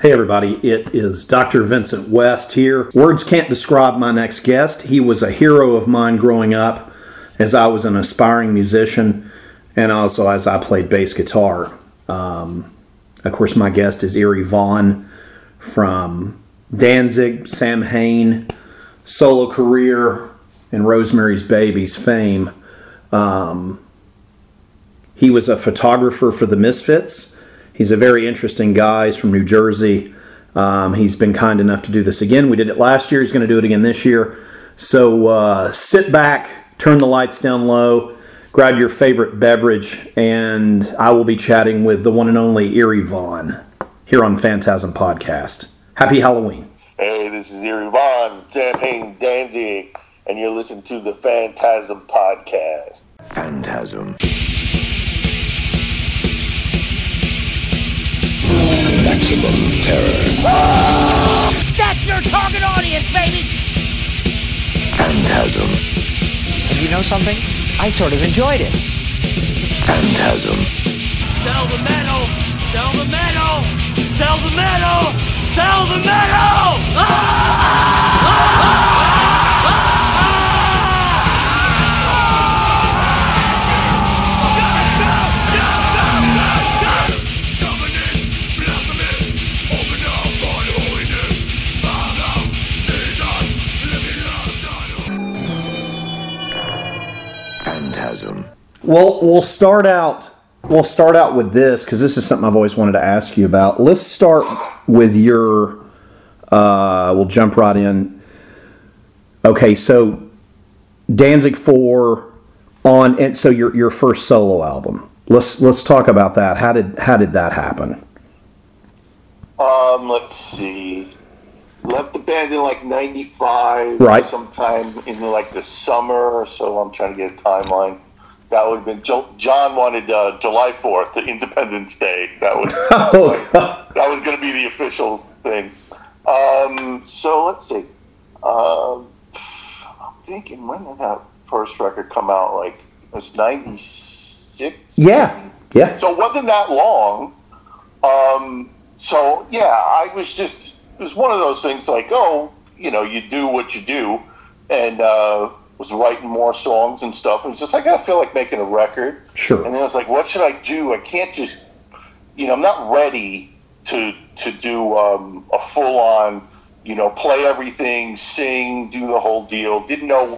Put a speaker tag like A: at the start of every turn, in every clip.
A: Hey, everybody, it is Dr. Vincent West here. Words can't describe my next guest. He was a hero of mine growing up as I was an aspiring musician and also as I played bass guitar. Um, of course, my guest is Eerie Von from Danzig, Samhain, solo career, and Rosemary's Babies fame. Um, he was a photographer for the Misfits He's a very interesting guy. He's from New Jersey. Um, he's been kind enough to do this again. We did it last year. He's going to do it again this year. So uh, sit back, turn the lights down low, grab your favorite beverage, and I will be chatting with the one and only Eerie Von here on Phantasm Podcast. Happy Halloween.
B: Hey, this is Eerie Von, Samhain Danzig, and you're listening to the Phantasm Podcast.
C: Phantasm.
D: Maximum terror.
E: That's your target audience, baby!
C: Phantasm.
F: And you know something? I sort of enjoyed it.
C: Phantasm.
E: Sell the metal! Sell the metal! Sell the metal! Sell the metal! Ah!
A: Well, we'll start out. We'll start out with this because this is something I've always wanted to ask you about. Let's start with your. Uh, we'll jump right in. Okay, so Danzig Four on, and so your your first solo album. Let's let's talk about that. How did how did that happen?
B: Um, let's see. Left the band in like '95,
A: right?
B: Sometime in like the summer. So I'm trying to get a timeline. That would have been John wanted uh, July Fourth, Independence Day. That was oh, that was going to be the official thing. Um, so let's see. Uh, I'm thinking when did that first record come out? Like it was ninety six.
A: Yeah, yeah.
B: So it wasn't that long. Um, so yeah, I was just it was one of those things like oh you know you do what you do and. Uh, was writing more songs and stuff. It was just like I got feel like making a record.
A: Sure.
B: And then I was like, what should I do? I can't just, you know, I'm not ready to to do um, a full on, you know, play everything, sing, do the whole deal. Didn't know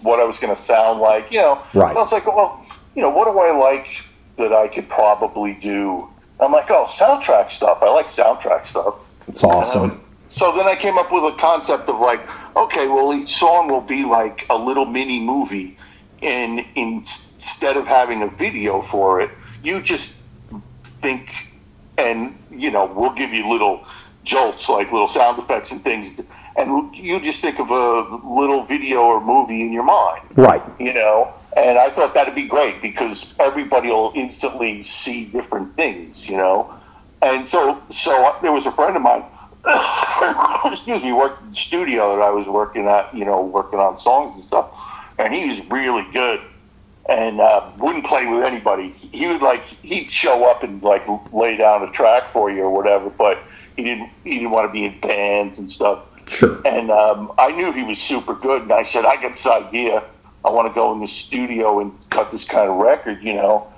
B: what I was going to sound like. You know.
A: Right.
B: I was like, well, you know, what do I like that I could probably do? I'm like, oh, soundtrack stuff. I like soundtrack stuff.
A: It's awesome.
B: So then I came up with a concept of like, okay, well, each song will be like a little mini movie, and instead of having a video for it, you just think, and you know, we'll give you little jolts, like little sound effects and things, and you just think of a little video or movie in your mind,
A: right?
B: You know, and I thought that'd be great because everybody will instantly see different things, you know, and so so there was a friend of mine excuse me, worked in the studio that I was working at, you know, working on songs and stuff. And he was really good and uh, wouldn't play with anybody. He would like he'd show up and like lay down a track for you or whatever, but he didn't he didn't want to be in bands and stuff.
A: Sure.
B: And um, I knew he was super good, and I said, I got this idea. I want to go in the studio and cut this kind of record, you know.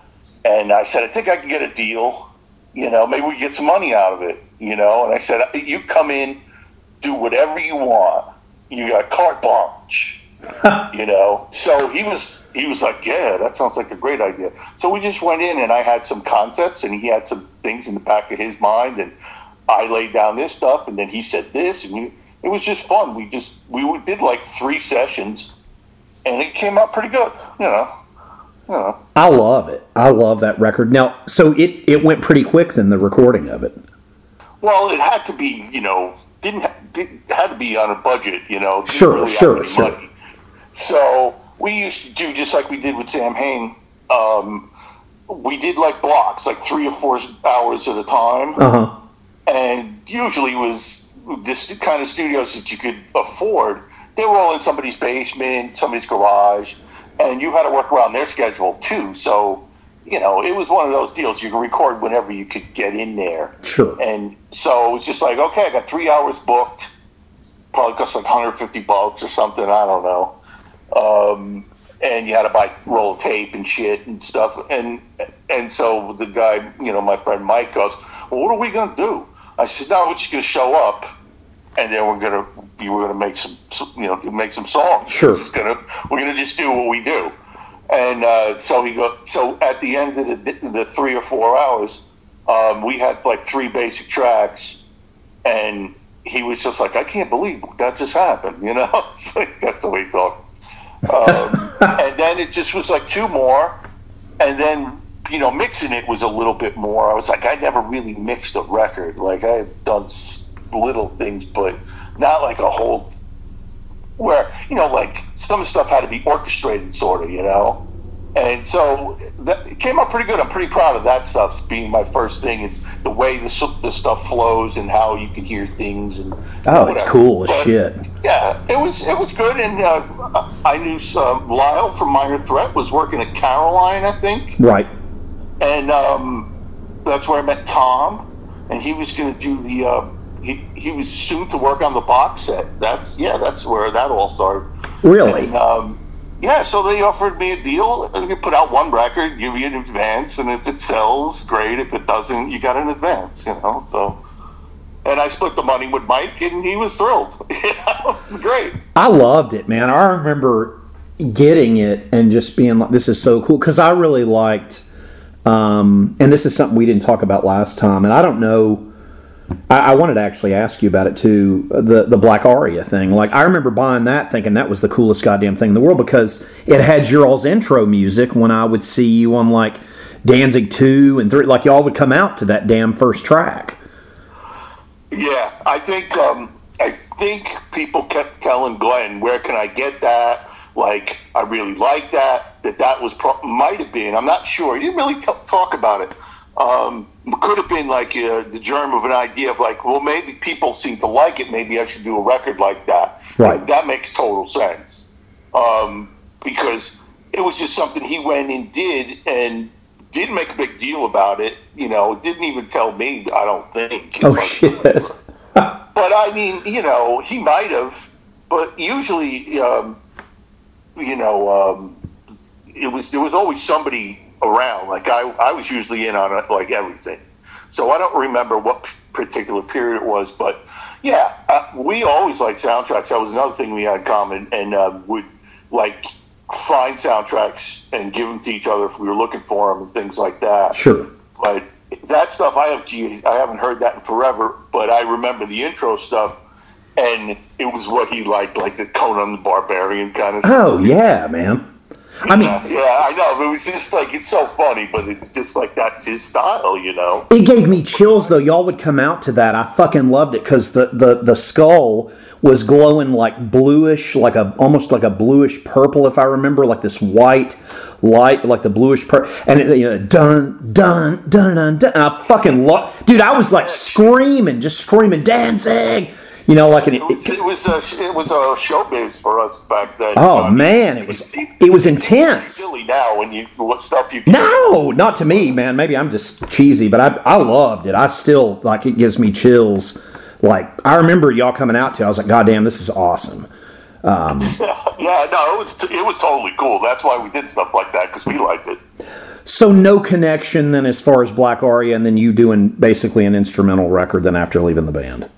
B: And I said, I think I can get a deal. You know, maybe we get some money out of it you know. And I said, you come in, do whatever you want. You got carte blanche, you know. So he was he was like, yeah, that sounds like a great idea. So we just went in, and I had some concepts, and he had some things in the back of his mind, and I laid down this stuff, and then he said this, and we, it was just fun. We just we did like three sessions, and it came out pretty good, you know.
A: I love it. I love that record. Now, so it, it went pretty quick then the recording of it.
B: Well, it had to be, you know, didn't, didn't had to be on a budget, you know.
A: Sure, really sure, sure.
B: Money. So we used to do just like we did with Samhain. Um, we did like blocks, like three or four hours at a time,
A: uh-huh.
B: and usually was this kind of studios that you could afford. They were all in somebody's basement, somebody's garage, and you had to work around their schedule too. So you know, it was one of those deals you can record whenever you could get in there.
A: Sure.
B: And so it was just like, okay, I got three hours booked. Probably cost like 150 bucks or something. I don't know. Um, and you had to buy roll of tape and shit and stuff. And and so the guy, you know, my friend Mike goes, "Well, what are we gonna do?" I said, "No, we're just gonna show up, and then we're gonna we were gonna make some, you know make some songs.
A: Sure.
B: It's gonna we're gonna just do what we do." And uh, so he go. So at the end of the, the three or four hours, um, we had like three basic tracks, and he was just like, "I can't believe that just happened." You know, It's like, that's the way he talked. Um, and then it just was like two more, and then you know mixing it was a little bit more. I was like, I never really mixed a record. Like I've done s- little things, but not like a whole. Where you know, like some stuff had to be orchestrated, sort of, you know. And so that, it came out pretty good. I'm pretty proud of that stuff being my first thing. It's the way the, the stuff flows and how you can hear things. And
A: Oh, it's cool as shit.
B: yeah, it was it was good, and uh, I knew um, Lyle from Minor Threat was working at Caroline, I think,
A: Right.
B: and um, that's where I met Tom, and he was going to do the. Uh, he he was soon to work on the box set. That's yeah, that's where that all started.
A: Really?
B: And, um, yeah, so they offered me a deal. and You put out one record, give me an advance, and if it sells, great. If it doesn't, you got an advance. You know, so. And I split the money with Mike, and he was thrilled. It was great.
A: I loved it, man. I remember getting it and just being like, "This is so cool." Because I really liked, um, and this is something we didn't talk about last time. And I don't know. I, I wanted to actually ask you about it too. The the Black Aria thing. Like I remember buying that, thinking that was the coolest goddamn thing in the world because it had your all's intro music. When I would see you on like Danzig two and three, like y'all would come out to that damn first track.
B: Yeah, I think um, I think people kept telling Glenn, "Where can I get that?" Like, I really like that. That that was pro- might have been. I'm not sure. He didn't really t- talk about it. Um, could have been like uh, the germ of an idea of like, well, maybe people seem to like it. Maybe I should do a record like that.
A: Right.
B: That makes total sense. Um, because it was just something he went and did and didn't make a big deal about it. You know, didn't even tell me. I don't think.
A: Oh shit!
B: but I mean, you know, he might have. But usually, um, you know, um, it was there was always somebody around. Like I, I was usually in on it, like everything. So I don't remember what particular period it was, but yeah, uh, we always liked soundtracks. That was another thing we had in common, and uh, would like find soundtracks and give them to each other if we were looking for them and things like that.
A: Sure.
B: But that stuff, I have, gee, I haven't heard that in forever. But I remember the intro stuff, and it was what he liked, like the Conan the Barbarian kind of.
A: Oh yeah, man. I mean,
B: yeah, yeah, I know. It was just like it's so funny, but it's just like that's his style, you know.
A: It gave me chills though. Y'all would come out to that. I fucking loved it because the, the the skull was glowing like bluish, like a almost like a bluish purple, if I remember, like this white light, like the bluish purple, and it, you know, dun dun dun dun dun. And I fucking love, dude. I was like screaming, just screaming, dancing. You know, like an.
B: It was it was a it was uh, a uh, showbiz for us back then.
A: Oh man, it was it was intense.
B: Silly now when you what stuff you
A: No, not to me, man. Maybe I'm just cheesy, but I I loved it. I still like it gives me chills. Like I remember y'all coming out to. I was like, God damn, this is awesome.
B: Um, yeah, no, it was it was totally cool. That's why we did stuff like that because we liked it.
A: So no connection then as far as Black Aria, and then you doing basically an instrumental record then after leaving the band.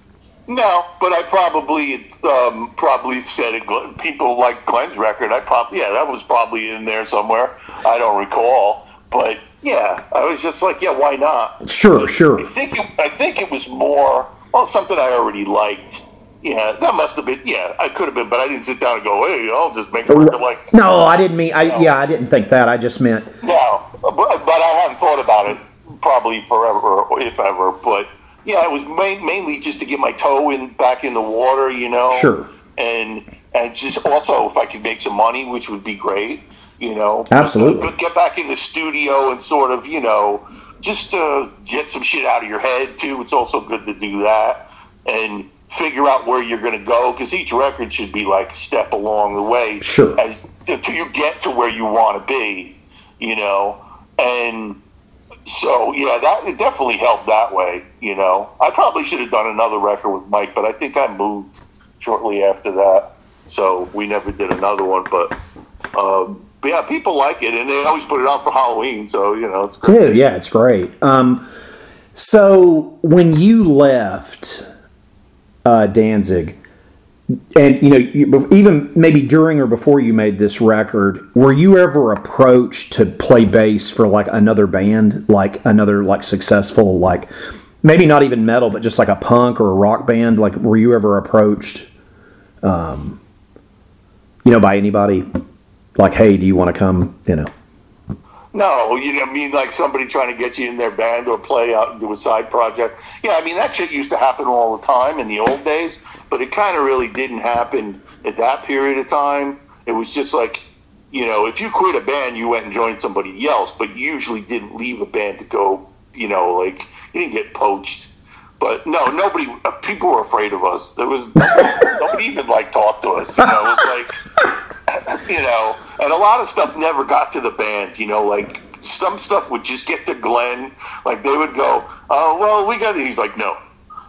B: No, but I probably um, probably said it. People like Glenn's record. I probably yeah, that was probably in there somewhere. I don't recall, but yeah, I was just like, yeah, why not?
A: Sure, sure.
B: I think it, I think it was more well something I already liked. Yeah, that must have been. Yeah, I could have been, but I didn't sit down and go, hey, I'll just make a record like.
A: No, I didn't mean. I yeah, I didn't think that. I just meant
B: No, but, but I haven't thought about it probably forever, if ever. But yeah, it was main, mainly just to get my toe in back in the water, you know.
A: Sure.
B: And and just also if I could make some money, which would be great, you know.
A: Absolutely.
B: But get back in the studio and sort of, you know, just uh, get some shit out of your head too. It's also good to do that and figure out where you're going to go because each record should be like a step along the way
A: Sure.
B: as, until you get to where you want to be you know and so yeah, that it definitely helped that way. You know, I probably should have done another record with Mike, but I think I moved shortly after that, so we never did another one. But, um, but yeah, people like it, and they always put it on for Halloween. So you know, it's great.
A: Dude, yeah, it's great. Um, so when you left uh, Danzig, and you know, even maybe during or before you made this record, were you ever approached to play bass for like another band, like another like successful, like maybe not even metal, but just like a punk or a rock band? Like, were you ever approached, um, you know, by anybody? Like, hey, do you want to come? You know.
B: No, you know, I mean, like somebody trying to get you in their band or play out and do a side project. Yeah, I mean, that shit used to happen all the time in the old days, but it kind of really didn't happen at that period of time. It was just like, you know, if you quit a band, you went and joined somebody else, but you usually didn't leave a band to go, you know, like, you didn't get poached. But no, nobody, uh, people were afraid of us. There was, nobody even like talked to us. You know, it was like, you know, and a lot of stuff never got to the band. You know, like some stuff would just get to Glenn. Like they would go, "Oh, well, we got." He's like, "No."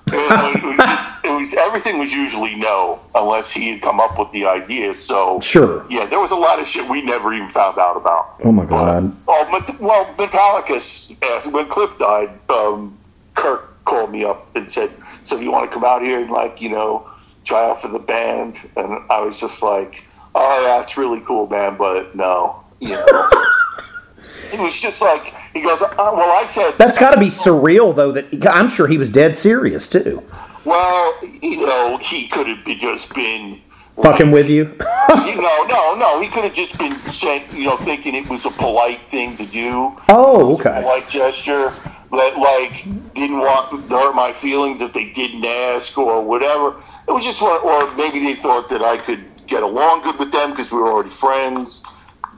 B: It was, it was everything was usually no, unless he had come up with the idea. So
A: Sure.
B: yeah, there was a lot of shit we never even found out about.
A: Oh my god.
B: Oh, Met- well, Metallica, when Cliff died, um, Kirk called me up and said, "So you want to come out here and like you know try out for the band?" And I was just like, "Oh, yeah, that's really cool, man, but no." You know, it was just like he goes, uh, "Well, I said
A: That's got to be surreal, though. That I'm sure he was dead serious too.
B: well, you know, he could have just been."
A: Fucking with you.
B: You know, no, no, he could have just been saying, you know, thinking it was a polite thing to do.
A: Oh, okay.
B: polite gesture that like didn't want to hurt my feelings if they didn't ask or whatever. It was just what, or maybe they thought that I could get along good with them because we were already friends.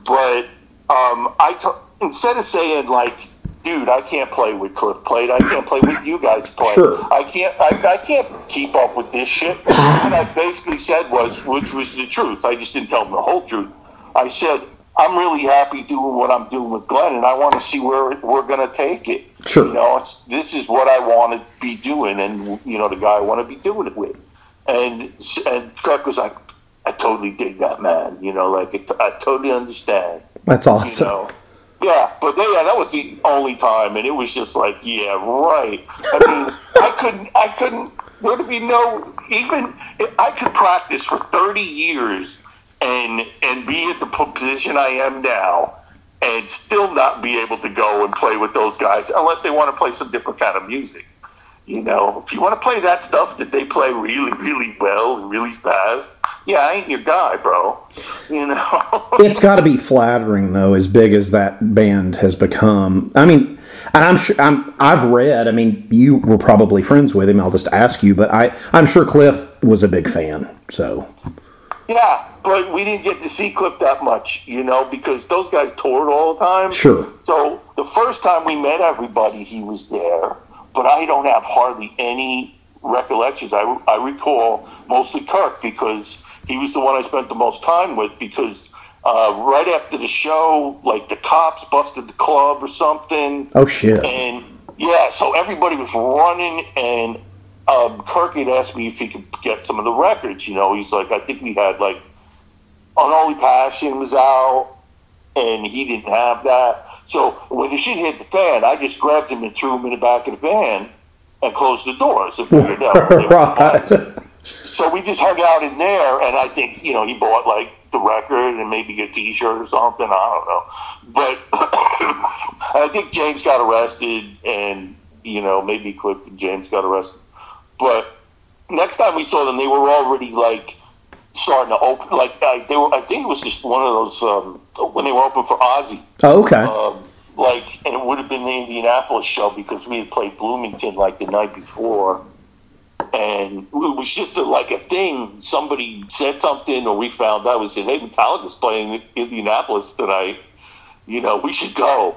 B: But um, I t- instead of saying like, dude, I can't play with Cliff played. I can't play with you guys.
A: Sure.
B: I can't. I, I can't keep up with this shit. What I basically said was, which was the truth. I just didn't tell them the whole truth. I said, I'm really happy doing what I'm doing with Glenn, and I want to see where we're going to take it.
A: Sure.
B: You know, this is what I want to be doing, and you know, the guy I want to be doing it with. And and Kirk was like, I totally dig that man. You know, like I totally understand
A: That's
B: you
A: awesome.
B: know. Yeah, but they, yeah, that was the only time, and it was just like, yeah, right. I mean, I couldn't, I couldn't. There'd be no even. I could practice for thirty years and and be at the position I am now, and still not be able to go and play with those guys unless they want to play some different kind of music. You know, if you want to play that stuff that they play really, really well and really fast, yeah, I ain't your guy, bro. You know.
A: It's got to be flattering, though, as big as that band has become. I mean, and I'm sure I'm, I've read. I mean, you were probably friends with him. I'll just ask you, but I, I'm sure Cliff was a big fan. So
B: Yeah, but we didn't get to see Cliff that much, you know, because those guys toured all the time.
A: Sure.
B: So the first time we met everybody, he was there, but I don't have hardly any recollections. I, I recall mostly Kirk because he was the one I spent the most time with because uh, right after the show, like the cops busted the club or something.
A: oh shit,
B: And yeah, so everybody was running, and um, Kirk had asked me if he could get some of the records. You know, he's like, I think we had like Unholy Passion was out, and he didn't have that. So when the shit hit the fan, I just grabbed him and threw him in the back of the van and closed the doors. And figured out what they were buying.
A: right?
B: So we just hung out in there, and I think you know he bought like the record and maybe a T-shirt or something. I don't know, but I think James got arrested, and you know maybe Cliff and James got arrested. But next time we saw them, they were already like starting to open. Like I, they were, I think it was just one of those um, when they were open for Ozzy
A: Oh, okay.
B: um, like, and it would have been the Indianapolis show because we had played Bloomington like the night before, and it was just a, like a thing. Somebody said something, or we found out. We said, "Hey, Metallica's playing in Indianapolis tonight. You know, we should go."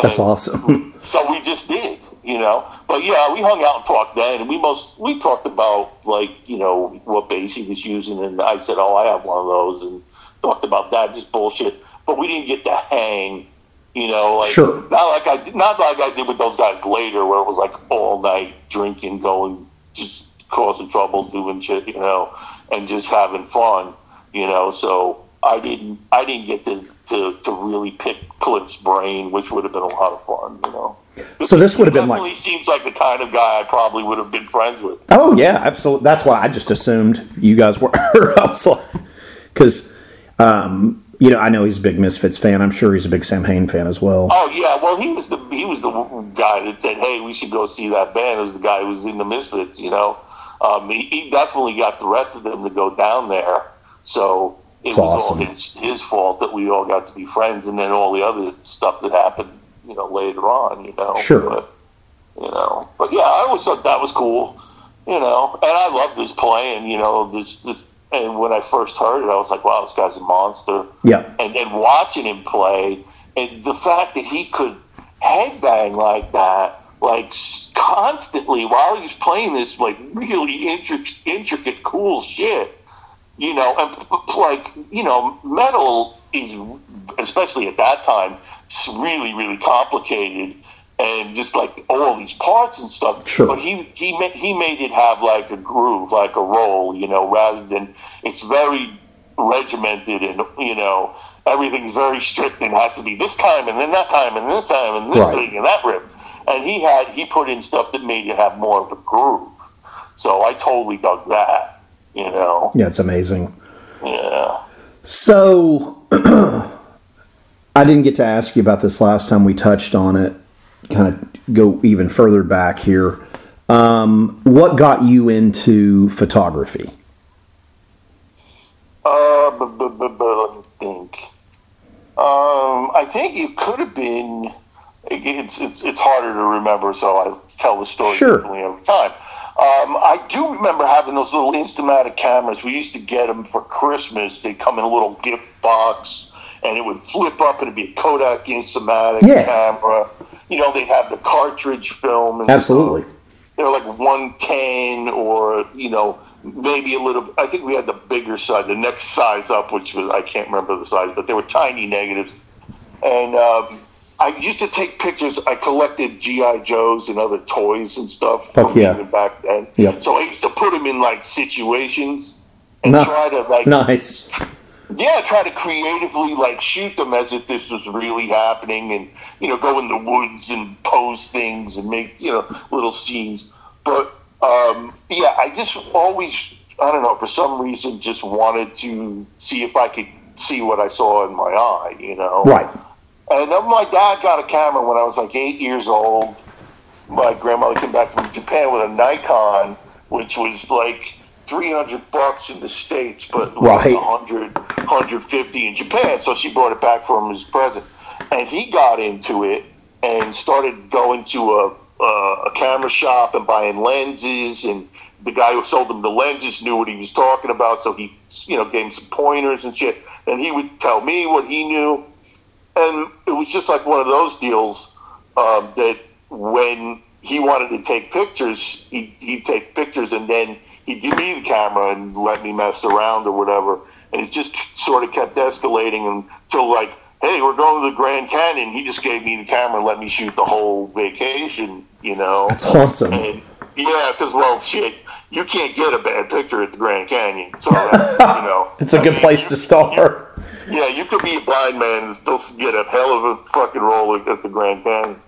A: That's
B: And
A: awesome.
B: So we just did, you know. But yeah, we hung out and talked then, and we most we talked about like you know what bass he was using, and I said, "Oh, I have one of those," and talked about that, just bullshit. But we didn't get to hang You know, like
A: Sure.
B: not like I not like I did with those guys later, where it was like all night drinking, going, just causing trouble, doing shit, you know, and just having fun, you know. So I didn't I didn't get to to, to really pick Cliff's brain, which would have been a lot of fun, you know.
A: So this would have been like Definitely
B: seems like the kind of guy I probably would have been friends with.
A: oh yeah, absolutely. That's why I just assumed you guys were. I was like, because um, you know, I know he's a big Misfits fan. I'm sure he's a big Samhain fan as well.
B: Oh yeah, well he was the he was the guy that said, "Hey, we should go see that band." It was the guy who was in the Misfits, you know. Um, he, he definitely got the rest of them to go down there, so it was
A: awesome.
B: all his, his fault that we all got to be friends, and then all the other stuff that happened, you know, later on, you know.
A: Sure.
B: But, you know, but yeah, I always thought that was cool, you know, and I loved this playing, you know, this this. And when I first heard it, I was like, "Wow, this guy's a monster."
A: Yeah,
B: and, and watching him play, and the fact that he could headbang like that, like constantly while he was playing this like really intricate, intricate, cool shit, you know, and like you know, metal is especially at that time s- really, really complicated. And just like all these parts and stuff,
A: Sure.
B: but he he made he made it have like a groove, like a roll, you know, rather than it's very regimented and you know everything's very strict and has to be this time and then that time and this time and this
A: Right.
B: thing and that rip. And he had he put in stuff that made it have more of a groove. So I totally dug that. You know,
A: yeah, it's amazing.
B: yeah.
A: So, I didn't get to ask you about this last time we touched on it. Kind of go even further back here. Um, what got you into photography?
B: Uh, but, but, but let me think. Um, I think it could have been. It's it's it's harder to remember, so I tell the story
A: Sure.
B: differently every time. Um, I do remember having those little Instamatic cameras. We used to get them for Christmas. They come in a little gift box, and it would flip up, and it'd be a Kodak Instamatic
A: Yeah.
B: camera. You know, they'd have the cartridge film. And
A: Absolutely.
B: stuff they're like 110 or you know maybe a little i think we had the bigger size the next size up which was i can't remember the size but they were tiny negatives and um, i used to take pictures i collected gi joes and other toys and stuff
A: Fuck
B: from
A: yeah.
B: even back then
A: Yep.
B: so i used to put them in like situations and
A: No-
B: try to like
A: Nice.
B: Yeah, try to creatively like shoot them as if this was really happening, and you know, go in the woods and pose things and make you know little scenes. But um, yeah, I just always, I don't know, for some reason, just wanted to see if I could see what I saw in my eye, you know.
A: Right.
B: And then my dad got a camera when I was like eight years old. My grandmother came back from Japan with a Nikon, which was like 300 bucks in the States, but like
A: Right.
B: 100, 150 in Japan. So she brought it back for him as a present. And he got into it and started going to a, uh, a camera shop and buying lenses. And the guy who sold him the lenses knew what he was talking about. So he, you know, gave him some pointers and shit. And he would tell me what he knew and it was just like one of those deals um, that when he wanted to take pictures, he, he'd take pictures and then he'd give me the camera and let me mess around or whatever. And it just sort of kept escalating until like, hey, we're going to the Grand Canyon. He just gave me the camera and let me shoot the whole vacation, you know.
A: That's awesome.
B: And yeah, because well, shit, you can't get a bad picture at the Grand Canyon, so that, you know
A: It's a
B: I
A: good
B: mean,
A: place
B: you-
A: to start.
B: yeah, you could be a blind man and still get a hell of a fucking roll at the Grand Canyon.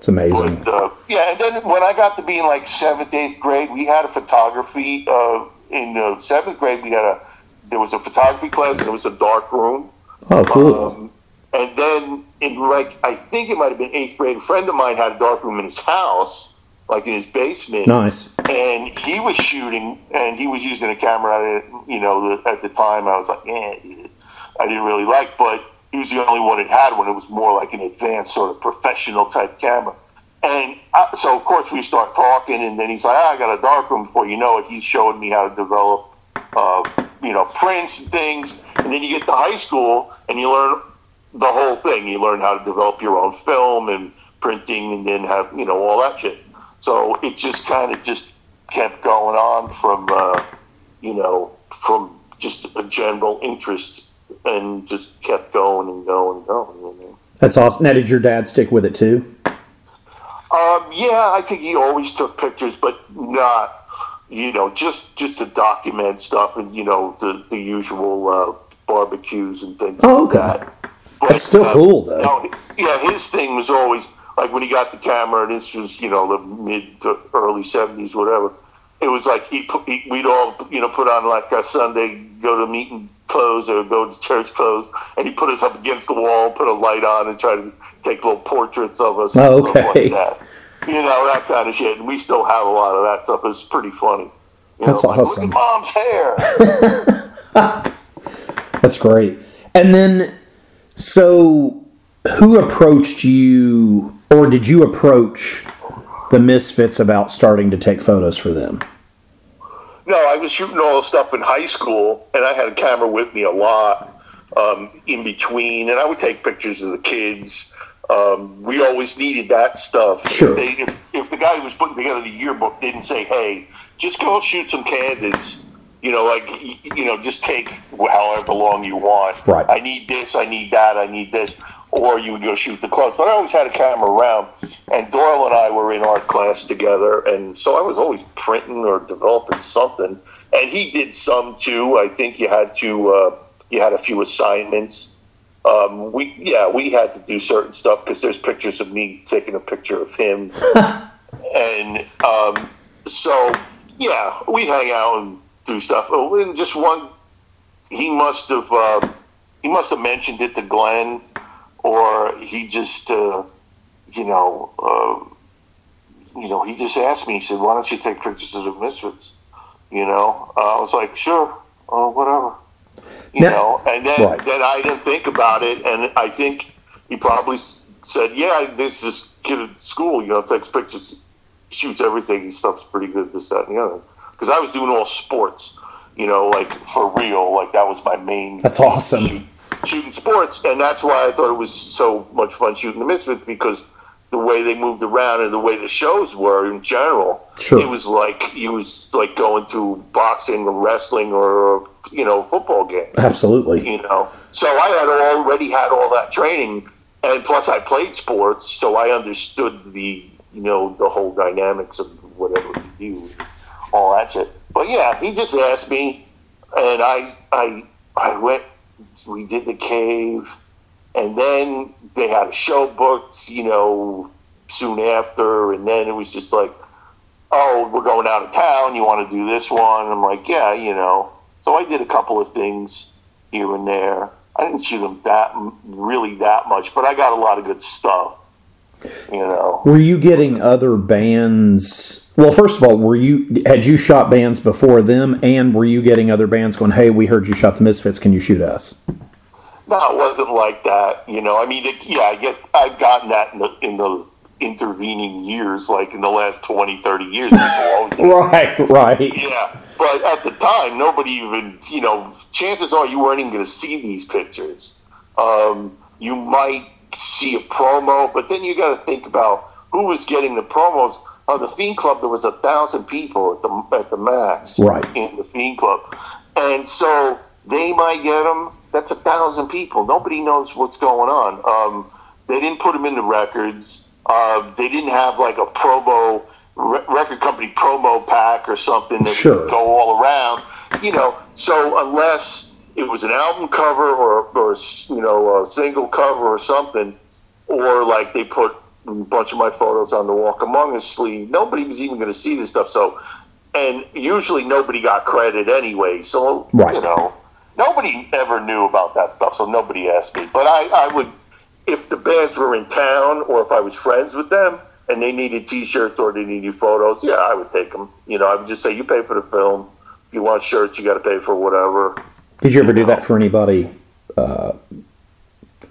A: It's amazing.
B: But, uh, yeah, and then when I got to be in like seventh, eighth grade, we had a photography. Uh, in the seventh grade, we had a there was a photography class and it was a dark room.
A: Oh, cool.
B: Um, and then in like I think it might have been eighth grade, a friend of mine had a dark room in his house, like in his basement
A: Nice.
B: and he was shooting and he was using a camera you know the, at the time i was like eh, i didn't really like but he was the only one that had one it was more like an advanced sort of professional type camera. And I, so of course we start talking and then he's like ah, i got a dark room before you know it. He's showing me how to develop uh, you know prints and things. And then you get to high school and you learn the whole thing. You learn how to develop your own film and printing and then have you know all that shit. So it just kind of just kept going on from, uh, you know, from just a general interest and just kept going and going and going. You know?
A: That's awesome. Now, did your dad stick with it too?
B: Um, yeah, I think he always took pictures, but not, you know, just just to document stuff and you know the the usual uh, barbecues and things.
A: Oh,
B: like that. But,
A: That's still cool, though.
B: no, yeah, his thing was always like when he got the camera. and This was you know the mid to early seventies, whatever. It was like he, he we'd all you know put on like a Sunday go to meeting clothes or go to church clothes, and he put us up against the wall, put a light on, and try to take little portraits of us.
A: Oh, okay.
B: Like that. You know that kind of shit, and we still have a lot of that stuff. It's pretty funny. You
A: That's
B: know, like,
A: awesome.
B: At mom's hair.
A: That's great. And then, so who approached you, or did you approach the Misfits about starting to take photos for them?
B: No, I was shooting all the stuff in high school, and I had a camera with me a lot um, in between, and I would take pictures of the kids. Um, we always needed that stuff.
A: Sure.
B: If, they, if, if the guy who was putting together the yearbook didn't say, "Hey, just go shoot some candidates," you know, like you know, just take however long you want.
A: Right.
B: I need this. I need that. I need this. Or you would go shoot the clubs. But I always had a camera around, and Doyle and I were in art class together, and so I was always printing or developing something. And he did some too. I think you had to. Uh, you had a few assignments. Um, we yeah, we had to do certain stuff because there's pictures of me taking a picture of him, and um, so yeah, we hang out and do stuff. Oh, and just one, he must have uh, he must have mentioned it to Glenn, or he just uh, you know uh, you know he just asked me. He said, "Why don't you take pictures of the Misfits?" You know, uh, I was like, "Sure, uh, whatever." You
A: Now-
B: know, and then
A: Right.
B: then I didn't think about it, and I think he probably said, "Yeah, this is kid at school. You know, takes pictures, shoots everything. His stuff's pretty good. This, that, and the other." Because I was doing all sports, you know, like for real. Like that was my main.
A: That's awesome.
B: shoot- shooting sports, and that's why I thought it was so much fun shooting the Misfits because the way they moved around and the way the shows were in general,
A: Sure.
B: it was like you was like going to boxing or wrestling or you know football game
A: Absolutely.
B: you know. So I had already had all that training, and plus I played sports, so I understood the you know the whole dynamics of whatever you do, all that shit. But yeah, he just asked me, and I I I went. We did the cave, and then they had a show booked, you know, soon after, and then it was just like, oh, we're going out of town. You want to do this one? I'm like, yeah, you know. So I did a couple of things here and there. I didn't shoot them that really that much, but I got a lot of good stuff. You know,
A: Were you getting other bands? Well, first of all, were you had you shot bands before them, and were you getting other bands going, "Hey, we heard you shot the Misfits. Can you shoot us?"
B: no, it wasn't like that. You know, I mean, it, yeah, I get, I've gotten that in the, in the intervening years, like in the last 20, 30 years.
A: Right, right.
B: Yeah, but at the time, nobody even, you know, chances are you weren't even going to see these pictures. Um, you might see a promo, but then you got to think about who was getting the promos. On the Fiend Club, there was a thousand people at the at the max,
A: Right.
B: in the Fiend Club, and so they might get them. That's a thousand people. Nobody knows what's going on. Um, they didn't put them in the records. Uh, they didn't have like a promo re- record company promo pack or something that
A: Sure.
B: would go all around. You know, so unless it was an album cover or or you know a single cover or something, or like they put a bunch of my photos on the Walk Among Us sleeve, nobody was even going to see this stuff. So, and usually nobody got credit anyway. So
A: Right.
B: you know, nobody ever knew about that stuff. So nobody asked me. But I, I would, if the bands were in town or if I was friends with them and they needed T-shirts or they needed photos, yeah, I would take them. You know, I would just say, you pay for the film. If you want shirts, you got to pay for whatever.
A: Did you ever do that for anybody?
B: Uh,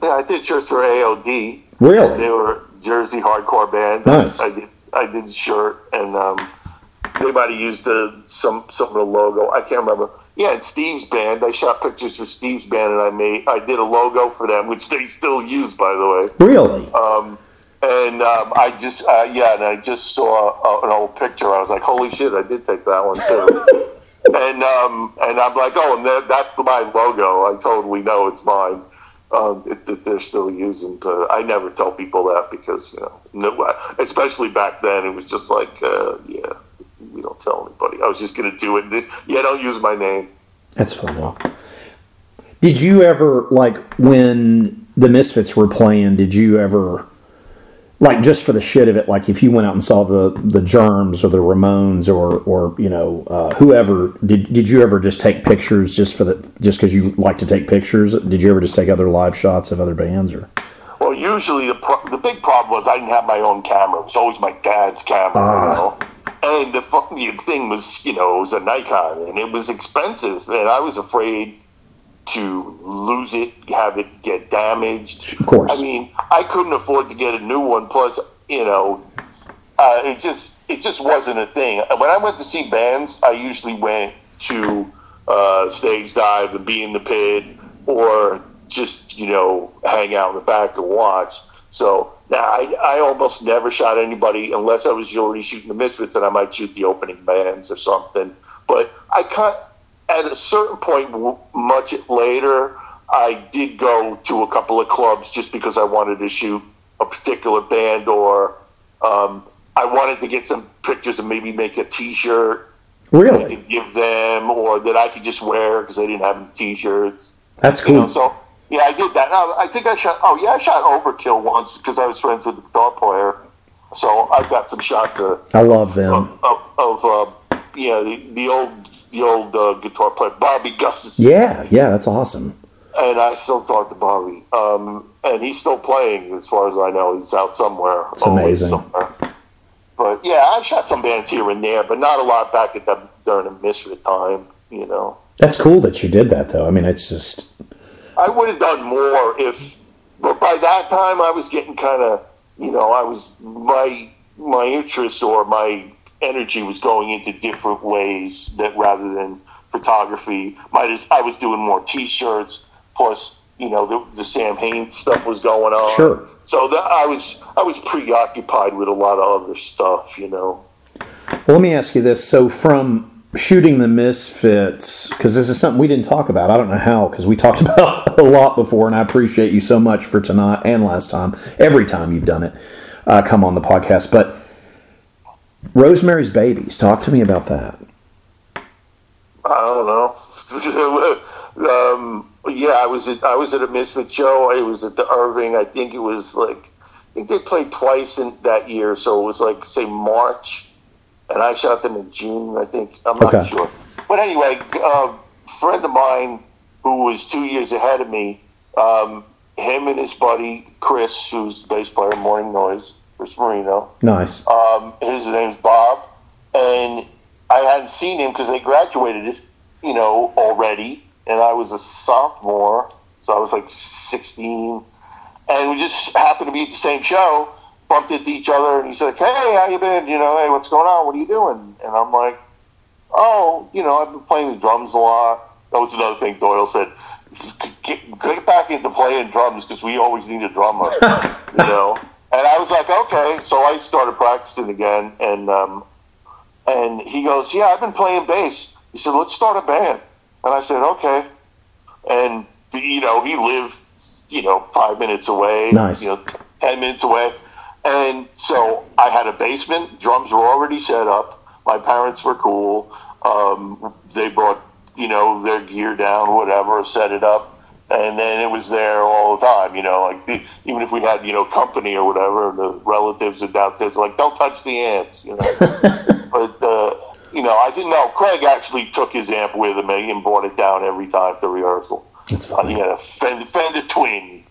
B: yeah, I did shirts for AOD.
A: Really?
B: They were Jersey hardcore band.
A: Nice.
B: I did. I did the shirt, and um, they might have used the, some some of the logo. I can't remember. Yeah, and Steve's band. I shot pictures for Steve's band, and I made. I did a logo for them, which they still use, by the way.
A: Really?
B: Um, And um, I just, uh, yeah, and I just saw uh, an old picture. I was like, holy shit, I did take that one too. and um, and I'm like, oh, and that, that's my logo. I totally know it's mine. Um, that, that they're still using. But I never tell people that because you know, no, especially back then, it was just like, uh, yeah, we don't tell anybody. I was just gonna do it. Yeah, don't use my name.
A: That's funny. Did you ever like when the Misfits were playing? Did you ever like just for the shit of it? Like if you went out and saw the the Germs or the Ramones or or you know uh, whoever, did did you ever just take pictures just for the just because you like to take pictures? Did you ever just take other live shots of other bands or?
B: Well, usually the pro- the big problem was I didn't have my own camera. It was always my dad's camera. You know? And the funny thing was, you know, it was a Nikon, and it was expensive, and I was afraid to lose it, have it get damaged.
A: Of course.
B: I mean, I couldn't afford to get a new one. Plus, you know, uh, it just it just wasn't a thing. When I went to see bands, I usually went to uh, stage dive and be in the pit, or just you know hang out in the back and watch. So now I, I almost never shot anybody unless I was already shooting the Misfits, and I might shoot the opening bands or something. But I kind at a certain point, much later, I did go to a couple of clubs just because I wanted to shoot a particular band, or um, I wanted to get some pictures and maybe make a T-shirt I
A: Really?
B: could give them, or that I could just wear because they didn't have any T-shirts.
A: That's
B: You know,
A: cool.
B: so yeah, I did that. Now, I think I shot. Oh yeah, I shot Overkill once because I was friends with the guitar player. So I've got some shots of
A: I love them.
B: of, of, of uh, yeah the, the old the old uh, guitar player Bobby Gus,
A: Yeah, yeah, that's awesome.
B: and I still talk to Bobby. Um, and he's still playing, as far as I know. He's out somewhere.
A: It's amazing.
B: somewhere. But yeah, I shot some bands here and there, but not a lot back at the during the Misfit time. You know.
A: That's cool that you did that though. I mean, it's just
B: I would have done more if, but by that time I was getting kind of, you know, I was my my interest or my energy was going into different ways that rather than photography. My I was doing more T-shirts, plus you know the, the Samhain's stuff was going on.
A: Sure.
B: So that I was I was preoccupied with a lot of other stuff, you know.
A: Well, let me ask you this. So, from shooting the Misfits, because this is something we didn't talk about. I don't know how, because we talked about a lot before, and I appreciate you so much for tonight and last time, every time you've done it, uh, come on the podcast. But Rosemary's Babies, talk to me about that.
B: I don't know. um, yeah, I was at I was at a Misfit show. I was at the Irving. I think it was like I think they played twice in that year, so it was like say March, and I shot them in June. I think I'm not
A: Okay.
B: sure, but anyway, a friend of mine who was two years ahead of me, um, him and his buddy Chris, who's the bass player in Mourning Noise, Chris Marino.
A: Nice.
B: Um, his name's Bob, and I hadn't seen him because they graduated, you know, already, and I was a sophomore, so I was like 16, and we just happened to be at the same show, bumped into each other, and he said, "Hey, how you been? You know, hey, what's going on? What are you doing?" And I'm like, "Oh, you know, I've been playing the drums a lot." That was another thing Doyle said. Get, get back into playing drums because we always need a drummer, you know. And I was like, okay. So I started practicing again, and um, and he goes, yeah, I've been playing bass. He said, let's start a band. And I said, okay. And you know, he lived, you know, five minutes away.
A: Nice.
B: You know, ten minutes away. And so I had a basement. Drums were already set up. My parents were cool. Um, they brought, you know, their gear down, whatever, set it up. And then it was there all the time, you know, like the, even if we had, you know, company or whatever, the relatives are downstairs like, don't touch the amps, you know. but, uh, you know, I didn't know. Craig actually took his amp with him and brought it down every time to rehearsal.
A: That's
B: Uh,
A: funny.
B: he had a Fender, Fender Twin.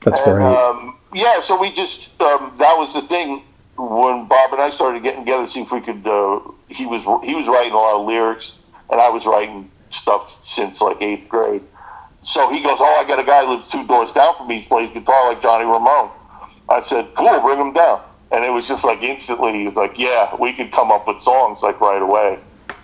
A: That's
B: And,
A: great.
B: um, yeah, so we just um, that was the thing when Bob and I started getting together to see if we could. Uh, he was he was writing a lot of lyrics, and I was writing stuff since like eighth grade. So he goes, "Oh, I got a guy who lives two doors down from me. He plays guitar like Johnny Ramone." I said, "Cool, bring him down." And it was just like instantly, he's like, "Yeah, we could come up with songs like right away."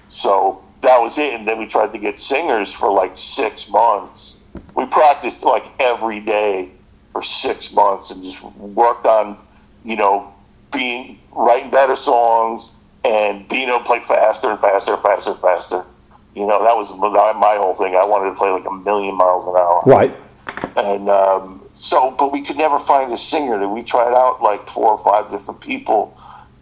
B: So that was it. And then we tried to get singers for like six months. We practiced like every day for six months and just worked on, you know, being writing better songs and being able to play faster and faster and faster and faster. You know, that was my whole thing. I wanted to play like a million miles an hour.
A: right.
B: And um, so, but we could never find a singer. That we tried out like four or five different people,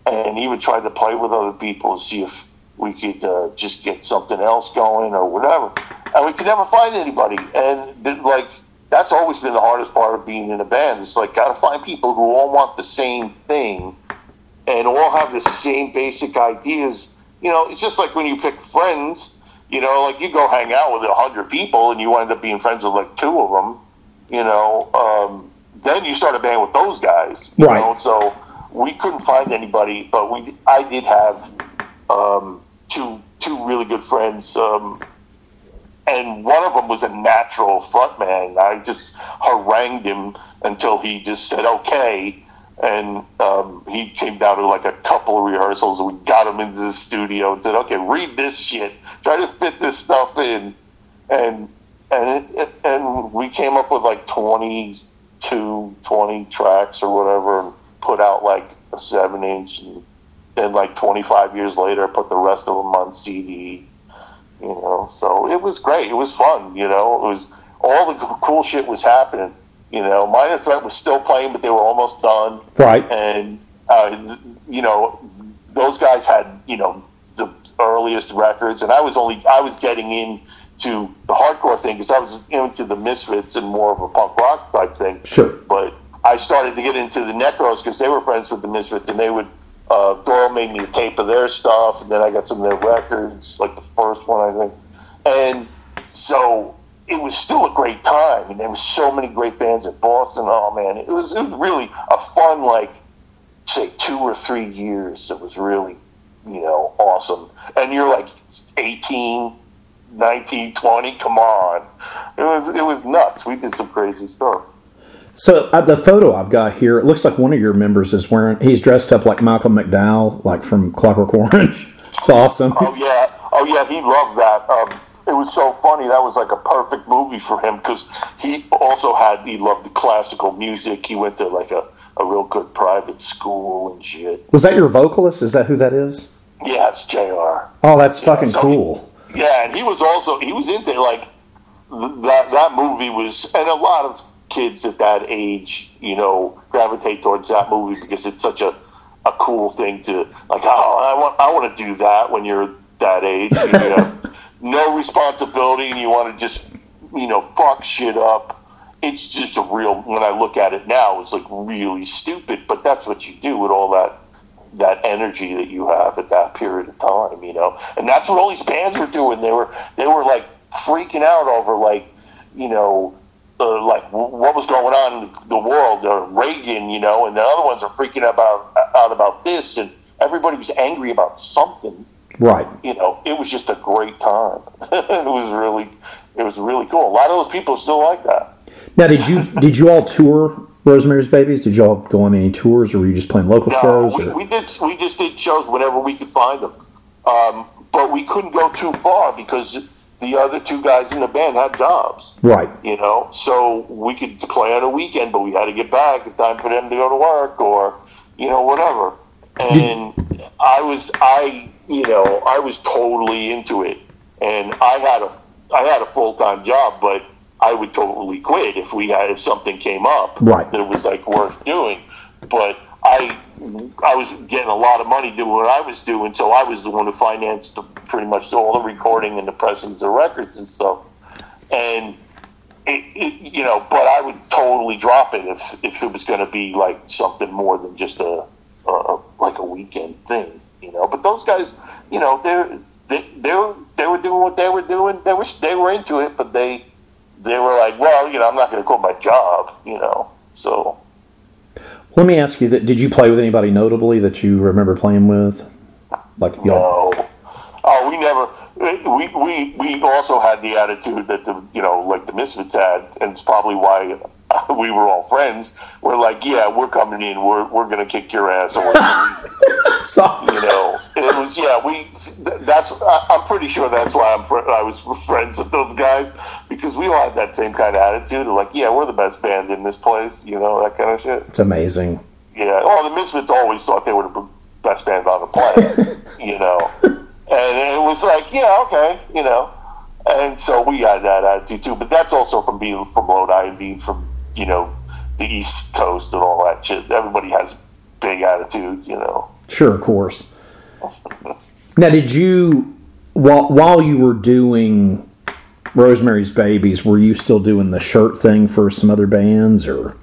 B: and even tried to play with other people to see if we could uh, just get something else going or whatever. And we could never find anybody. And like that's always been the hardest part of being in a band. It's like got to find people who all want the same thing and all have the same basic ideas. You know, it's just like when you pick friends. You know, like you go hang out with a hundred people and you end up being friends with like two of them. You know, um, then you start a band with those guys. You
A: Right.
B: Know? So we couldn't find anybody, but we I did have um, two two really good friends. Um, and one of them was a natural frontman. I just harangued him until he just said okay, and um, he came down to like a couple of rehearsals, and we got him into the studio and said, "Okay, read this shit. Try to fit this stuff in," and and it, it, and we came up with like 22, 20 tracks or whatever, and put out like a seven inch, and then like twenty five years later, put the rest of them on CD you know? So it was great. It was fun you know? It was all the cool shit was happening you know minor threat was still playing but they were almost done
A: Right.
B: and uh, you know those guys had you know the earliest records and i was only i was getting into the hardcore thing because i was into the misfits and more of a punk rock type thing
A: Sure.
B: but I started to get into the Necros because they were friends with the Misfits, and they would. Uh, Doyle made me a tape of their stuff, and then I got some of their records, like the first one, I think. And so it was still a great time, and there was so many great bands at Boston. Oh man, it was it was really a fun, like say two or three years. It was really, you know, awesome. And you're like 18, 19, 20. Come on, it was it was nuts. We did some crazy stuff.
A: So uh, the photo I've got here, it looks like one of your members is wearing. He's dressed up like Malcolm McDowell, like from Clockwork Orange. It's awesome.
B: Oh yeah, oh yeah, he loved that. Um, it was so funny. That was like a perfect movie for him because he also had he loved the classical music. He went to like a, a real good private school and shit.
A: Was that your vocalist? Is that who that is?
B: Yeah, it's Jr.
A: Oh, that's fucking
B: so-
A: cool.
B: Yeah, and he was also he was into like th- that. That movie was, and a lot of kids at that age, you know, gravitate towards that movie because it's such a a cool thing to like. Oh, I want I want to do that when you're that age. You have no responsibility, and you want to just you know fuck shit up. It's just a real. When I look at it now, it's like really stupid, but that's what you do with all that that energy that you have at that period of time, you know. And that's what all these bands were doing. They were they were like freaking out over like, you know, uh, like w- what was going on in the world, or Reagan, you know, and the other ones are freaking out about out about this, and everybody was angry about something.
A: Right.
B: You know, it was just a great time. it was really, it was really cool. A lot of those people still like that.
A: Now, did you did you all tour Rosemary's Babies? Did you all go on any tours, or were you just playing local
B: No,
A: shows?
B: we, we did. We just did shows whenever we could find them, um, but we couldn't go too far because the other two guys in the band had jobs.
A: right.
B: You know, so we could play on a weekend, but we had to get back in time for them to go to work or you know whatever. And I was, I you know, I was totally into it, and I had a, I had a full time job, but I would totally quit if we had if something came up
A: Right.
B: that was like worth doing. But I, I was getting a lot of money doing what I was doing, so I was the one who financed the, pretty much all the recording and the pressings of records and stuff. And it, it, you know, but I would totally drop it if if it was going to be like something more than just a, a, a like a weekend thing, you know. But those guys, you know, they're they they were they were doing what they were doing. They were they were into it, but they they were like, well, you know, I'm not going to quit my job, you know. So
A: Let me ask you that: Did you play with anybody notably that you remember playing with? Like y'all?
B: no, oh, we never. We, we we also had the attitude that the you know like the Misfits had, and it's probably why we were all friends. We're like, yeah, we're coming in. We're we're gonna kick your ass. And we're gonna leave.
A: So-
B: you know, it was yeah. We that's I- I'm pretty sure that's why I'm fr- I was friends with those guys because we all had that same kind of attitude of like, yeah, we're the best band in this place. You know, that kind of shit.
A: It's amazing.
B: Yeah. Oh, the Misfits always thought they were the best band on the planet. you know, and it was like, yeah, okay, you know, and so we had that attitude too. But that's also from being from Lodi and being from you know the East Coast and all that shit. Everybody has big attitude, you know.
A: Sure, of course. Now, did you while while you were doing Rosemary's Babies, were you still doing the shirt thing for some other bands, or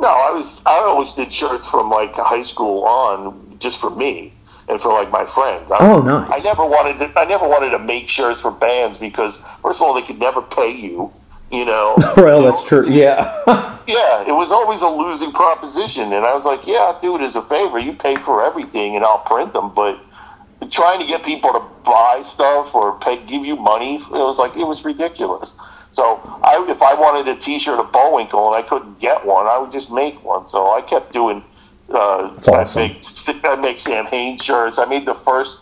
B: No, I was I always did shirts from like high school on just for me and for like my friends. I,
A: Oh, nice.
B: I never wanted to, I never wanted to make shirts for bands because first of all they could never pay you, you know.
A: well, that's true. Yeah,
B: Yeah, it was always a losing proposition, and I was like, "Yeah, I'll do it as a favor. You pay for everything, and I'll print them." But trying to get people to buy stuff or pay, give you money, it was like it was ridiculous. So, I, if I wanted a T-shirt of Bullwinkle and I couldn't get one, I would just make one. So I kept doing. Uh,
A: That's awesome.
B: I make I make Samhain shirts. I made the first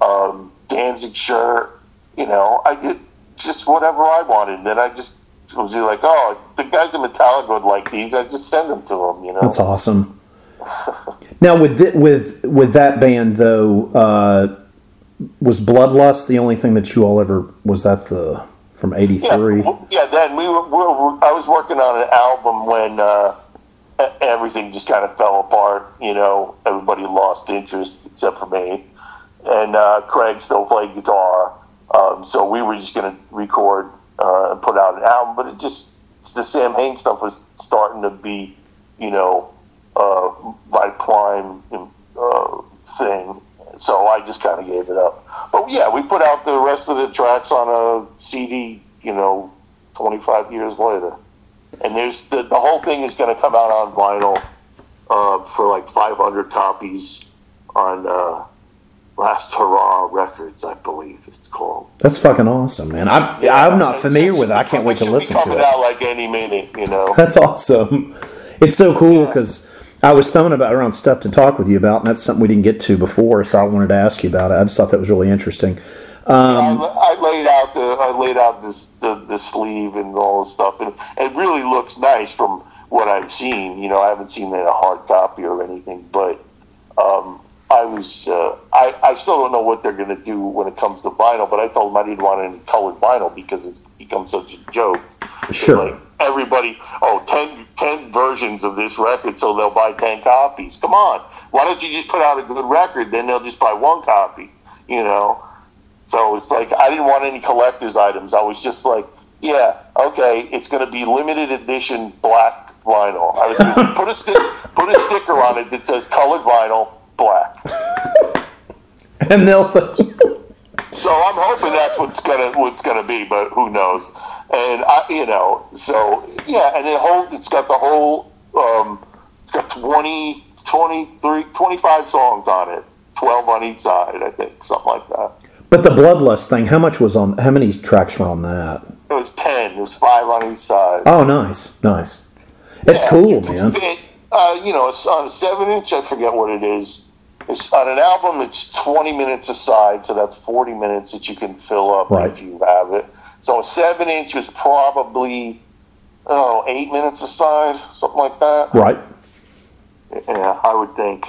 B: um, Danzig shirt. You know, I did just whatever I wanted. Then I just was just like, oh, the guys in Metallica would like these. I just send them to them. You know,
A: that's awesome. Now, with thi- with with that band though, uh, was Bloodlust the only thing that you all ever was that the from '83?
B: w- yeah. Then we were, we were. I was working on an album when uh, everything just kind of fell apart. You know, everybody lost interest except for me, and uh, Craig still played guitar. Um, so we were just going to record uh, and put out an album, but it just the Samhain stuff was starting to be, you know, uh, my prime uh, thing. So I just kind of gave it up. But yeah, we put out the rest of the tracks on a CD, you know, 25 years later. And there's the, the whole thing is going to come out on vinyl uh, for like 500 copies on uh, Last Hurrah Records, I believe it's called.
A: That's fucking awesome, man. I I'm not familiar with it. I can't wait to
B: should be
A: listen to it.
B: coming
A: it.
B: out like any minute, you know.
A: That's awesome. It's so cool because I was thumbing about around stuff to talk with you about, and that's something we didn't get to before, so I wanted to ask you about it. I just thought that was really interesting. Um,
B: I, I laid out the I laid out this the, the sleeve and all this stuff, and it really looks nice from what I've seen. You know, I haven't seen it in a hard copy or anything, but um, I was uh, I I still don't know what they're going to do when it comes to vinyl. But I told them I didn't want any colored vinyl because it's become such a joke.
A: Sure.
B: like everybody, oh, 10, 10 versions of this record, so they'll buy ten copies. Come on, why don't you just put out a good record? Then they'll just buy one copy. You know. So it's like I didn't want any collector's items. I was just like, yeah, okay, it's going to be limited edition black vinyl. I was going to put a sti- put a sticker on it that says colored vinyl black.
A: and they'll th-
B: So I'm hoping that's what's gonna what's gonna be, but who knows? And I, you know, so yeah, and the whole it's got the whole um, it's got 20, 23, 25 songs on it, twelve on each side, I think, something like that.
A: but the Bloodlust thing, how much was on? How many tracks were on that?
B: It was ten. It was five on each side.
A: Oh, nice, nice. It's
B: Yeah,
A: cool, man.
B: fit, uh, you know, it's on a seven inch. I forget what it is. It's on an album. It's twenty minutes a side, so that's forty minutes that you can fill up
A: Right.
B: if you have it. So a seven inch is probably oh eight minutes a side, something like that.
A: Right.
B: Yeah, I would think.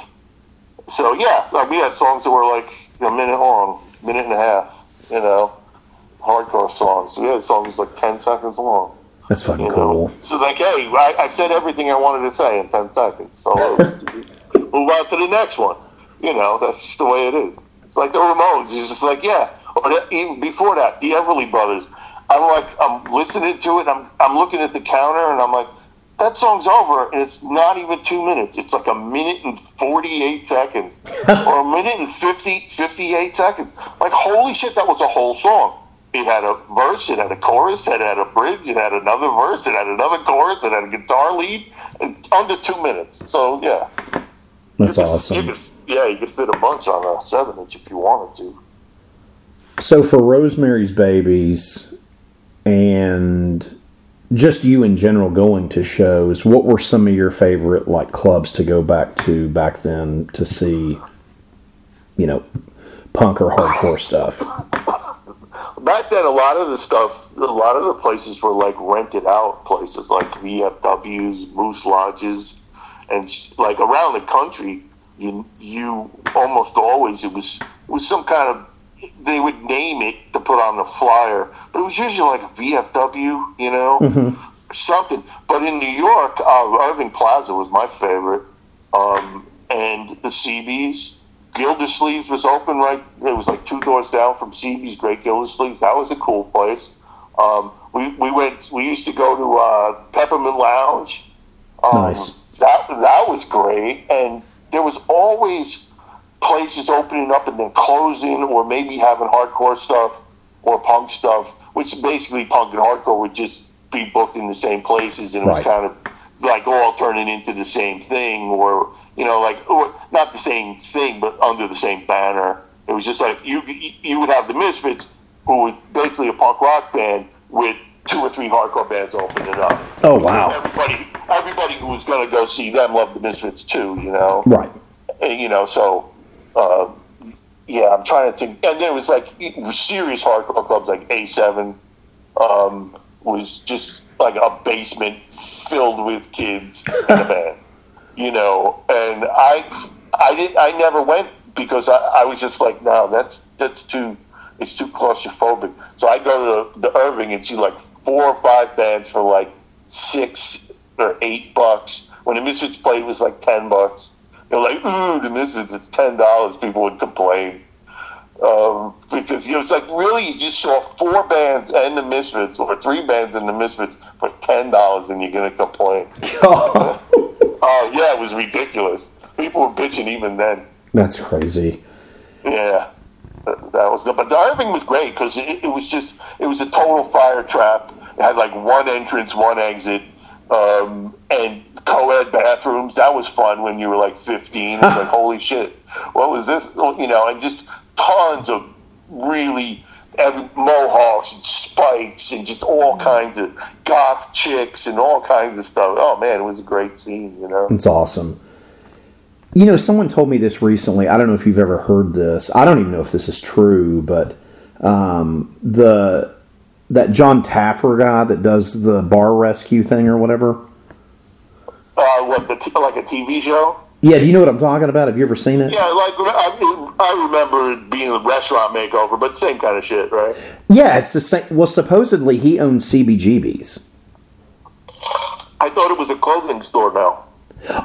B: So yeah, so we had songs that were like a minute long, minute and a half. You know, hardcore songs. We had songs like ten seconds long.
A: That's fucking
B: You
A: cool.
B: know? So it's like, hey, I, I said everything I wanted to say in 10 seconds. So uh, move on to the next one. You know, that's just the way it is. It's like the Ramones. It's just like, yeah. Or that, even before that, the Everly Brothers. I'm like, I'm listening to it. I'm, I'm looking at the counter and I'm like, that song's over and it's not even two minutes. It's like a minute and 48 seconds or a minute and 50, 58 seconds. Like, holy shit, that was a whole song. It had a verse, it had a chorus, it had a bridge, it had another verse, it had another chorus, it had a guitar lead, and under two minutes. So, yeah.
A: That's awesome.
B: Yeah, you could fit a bunch on a 7 inch if you wanted to.
A: So for Rosemary's Babies and just you in general going to shows, what were some of your favorite like clubs to go back to back then to see, you know, punk or hardcore stuff?
B: back then a lot of the stuff a lot of the places were like rented out places like vfws moose lodges and like around the country you you almost always it was it was some kind of they would name it to put on the flyer, but it was usually like a VFW, you know, or something. But in New York, uh, Irving Plaza was my favorite, um, and the CB's. Gildersleeves was open right. It was like two doors down from CB's. Great Gildersleeves. That was a cool place. Um, we we went. We used to go to uh, Peppermint Lounge. Um,
A: Nice.
B: That that was great, and there was always places opening up and then closing, or maybe having hardcore stuff or punk stuff, which basically punk and hardcore would just be booked in the same places, and it was kind of like all turning into the same thing, or you know, like or not the same thing, but under the same banner. It was just like you you would have the Misfits, who was basically a punk rock band with two or three hardcore bands opening up.
A: Oh, wow.
B: Everybody, everybody who was going to go see them loved the Misfits too. You know,
A: Right.
B: and, you know, so uh, yeah, I'm trying to think. And there was like serious hardcore clubs like A7 um, was just like a basement filled with kids and a band, you know. And I, I did, I never went because I, I was just like, no, that's that's too, it's too claustrophobic. So I go to the Irving and see like four or five bands for like six or eight bucks. When the Misfits played, it was like ten bucks. They're like, ooh, the Misfits, it's ten dollars. People would complain um, because you know it's like really you just saw four bands and the Misfits or three bands and the Misfits for ten dollars, and you're gonna complain. Oh yeah, it was ridiculous. People were bitching even then.
A: That's crazy.
B: Yeah, that, that was. But the Irving was great because it, it was just it was a total fire trap. Had like one entrance, one exit, um, and co-ed bathrooms. That was fun when you were like 15. It's like holy shit, what was this? You know, and just tons of really every, mohawks and spikes and just all kinds of goth chicks and all kinds of stuff. Oh man, it was a great scene. You know.
A: It's awesome. You know, someone told me this recently. I don't know if you've ever heard this. I don't even know if this is true, but um, the that Jon Taffer guy that does the bar rescue thing or whatever.
B: Uh, what the t- like a TV show?
A: Yeah, do you know what I'm talking about? Have you ever seen it?
B: Yeah, like I, I remember it being a restaurant makeover, but same kind of shit, right?
A: Yeah, it's the same. Well, supposedly he owns CBGBs.
B: I thought it was a clothing store now.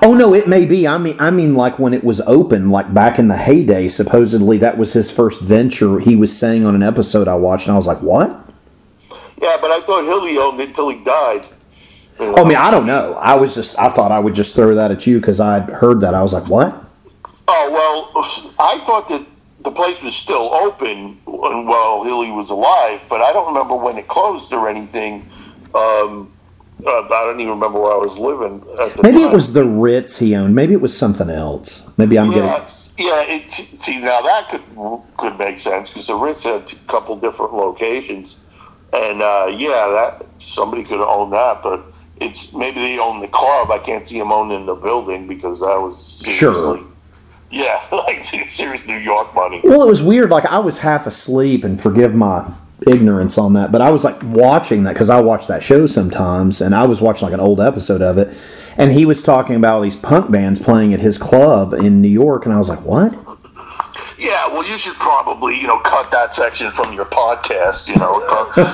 A: Oh no, it may be. I mean, I mean, like when it was open, like back in the heyday. Supposedly that was his first venture. He was saying on an episode I watched, and I was like, "What?"
B: Yeah, but I thought Hilly owned it until he died.
A: Oh, I mean, I don't know. I was just, I thought I would just throw that at you because I'd heard that. I was like, "What?"
B: Oh well, I thought that the place was still open while Hilly was alive, but I don't remember when it closed or anything. Um, uh, I don't even remember where I was living at the
A: Maybe it was the Ritz he owned. Maybe it was something else. Maybe I'm
B: Yeah,
A: getting.
B: yeah. It, see, now that could could make sense because the Ritz had a couple different locations, and uh, yeah, that somebody could own that, but it's maybe they own the club. I can't see them owning the building because that was
A: Sure.
B: Yeah, like serious New York money.
A: Well, it was weird. Like I was half asleep, and forgive my ignorance on that, but I was like watching that because I watch that show sometimes, and I was watching like an old episode of it, and he was talking about all these punk bands playing at his club in New York, and I was like, "What?"
B: Yeah, well, you should probably you know cut that section from your podcast. You know,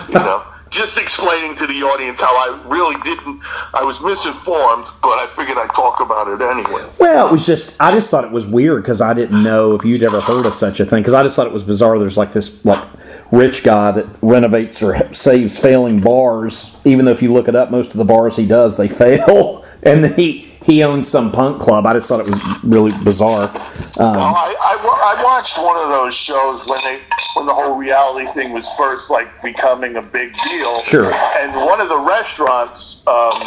B: you know, just explaining to the audience how I really didn't. I was misinformed, but I figured I'd talk about it anyway.
A: Well, it was just I just thought it was weird because I didn't know if you'd ever heard of such a thing because I just thought it was bizarre. There's like this like rich guy that renovates or saves failing bars, even though if you look it up, most of the bars he does they fail, and then he he owns some punk club. I just thought it was really bizarre.
B: Well, I, I, I watched one of those shows when they when the whole reality thing was first like becoming a big deal.
A: Sure.
B: And one of the restaurants um,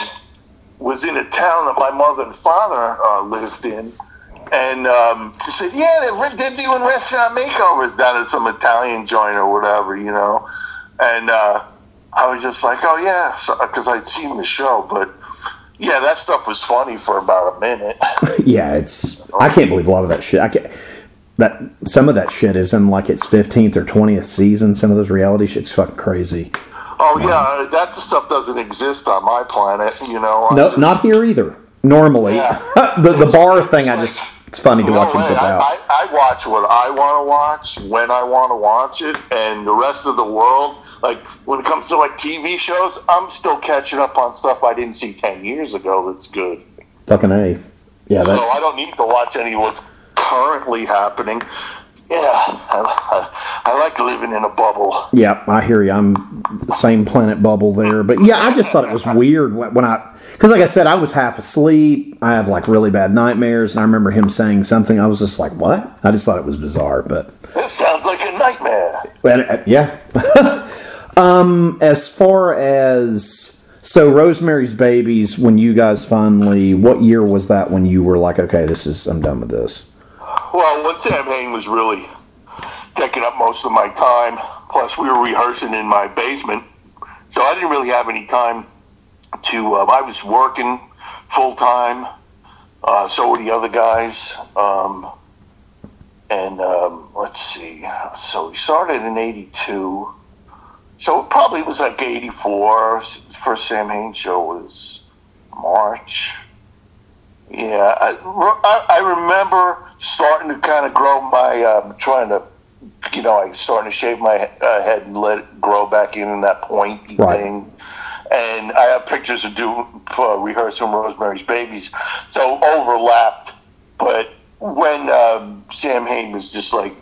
B: was in a town that my mother and father uh, lived in. And um, said, "Yeah, they're, they're doing restaurant makeovers down at some Italian joint or whatever, you know." And uh, I was just like, "Oh yeah," because I'd seen the show, but yeah, that stuff was funny for about a minute.
A: Yeah, it's I can't believe a lot of that shit. I can't, that some of that shit is in like its fifteenth or twentieth season. Some of those reality shit's fucking crazy.
B: Oh yeah, that stuff doesn't exist on my planet. You know.
A: No,
B: just-
A: not here either. Normally,
B: Yeah.
A: the the
B: It's-
A: bar thing, I just It's funny to watch them
B: way.
A: flip out.
B: I, I watch what I want to watch when I want to watch it, and the rest of the world, like when it comes to like TV shows, I'm still catching up on stuff I didn't see ten years ago. That's good.
A: Fucking a. Yeah,
B: so
A: that's
B: I don't need to watch any of what's currently happening. Yeah, I, I, I like living in a bubble.
A: yeah. I hear you. I'm the same planet bubble there, but yeah, I just thought it was weird when when I because like I said, I was half asleep. I have like really bad nightmares, and I remember him saying something. I was just like, "What?" I just thought it was bizarre, but
B: This sounds like a nightmare.
A: But, uh, yeah. um, as far as so Rosemary's Babies, when you guys finally, what year was that when you were like, okay, this is I'm done with this?
B: Well, Samhain was really taking up most of my time, plus we were rehearsing in my basement, so I didn't really have any time to. Uh, I was working full time. Uh, so were the other guys. Um, and um, let's see. So we started in '82. So it probably was like '84. First Samhain show was March. Yeah, I, I, I remember starting to kind of grow my, um, trying to, you know, I starting to shave my uh, head and let it grow back in that pointy
A: Right.
B: thing. And I have pictures of doing uh, rehearsing Rosemary's Babies, so overlapped. But when um, Samhain was just like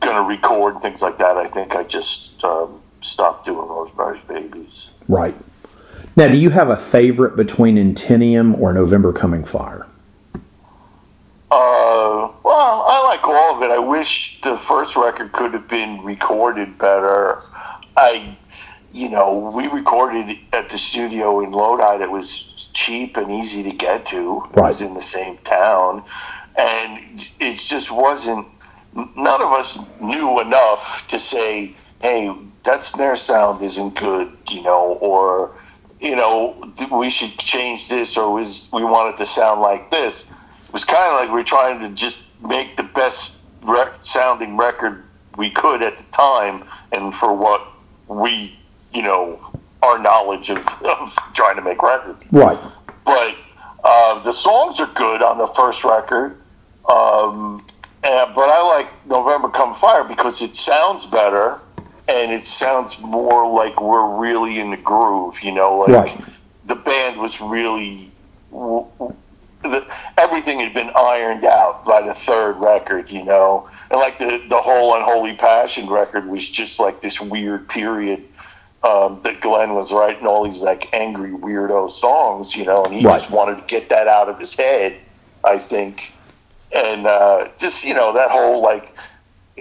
B: going to record and things like that, I think I just um, stopped doing Rosemary's Babies.
A: Right. Now, do you have a favorite between Initium or November Coming Fire?
B: Uh, well, I like all of it. I wish the first record could have been recorded better. I, you know, we recorded at the studio in Lodi that was cheap and easy to get to. It was in the same town, and it just wasn't. None of us knew enough to say, "Hey, that snare sound isn't good," you know, or you know, we should change this, or was we want it to sound like this. It was kind of like we are trying to just make the best rec- sounding record we could at the time, and for what we, you know, our knowledge of, of trying to make records
A: Right.
B: but uh, the songs are good on the first record. Um, and, but I like November Come Fire because it sounds better and it sounds more like we're really in the groove. You know, like
A: Right.
B: the band was really. The, everything had been ironed out by the third record, you know, and like the the whole Unholy Passion record was just like this weird period um, that Glenn was writing all these like angry weirdo songs, you know, and he
A: Right.
B: just wanted to get that out of his head, I think, and uh, just you know that whole like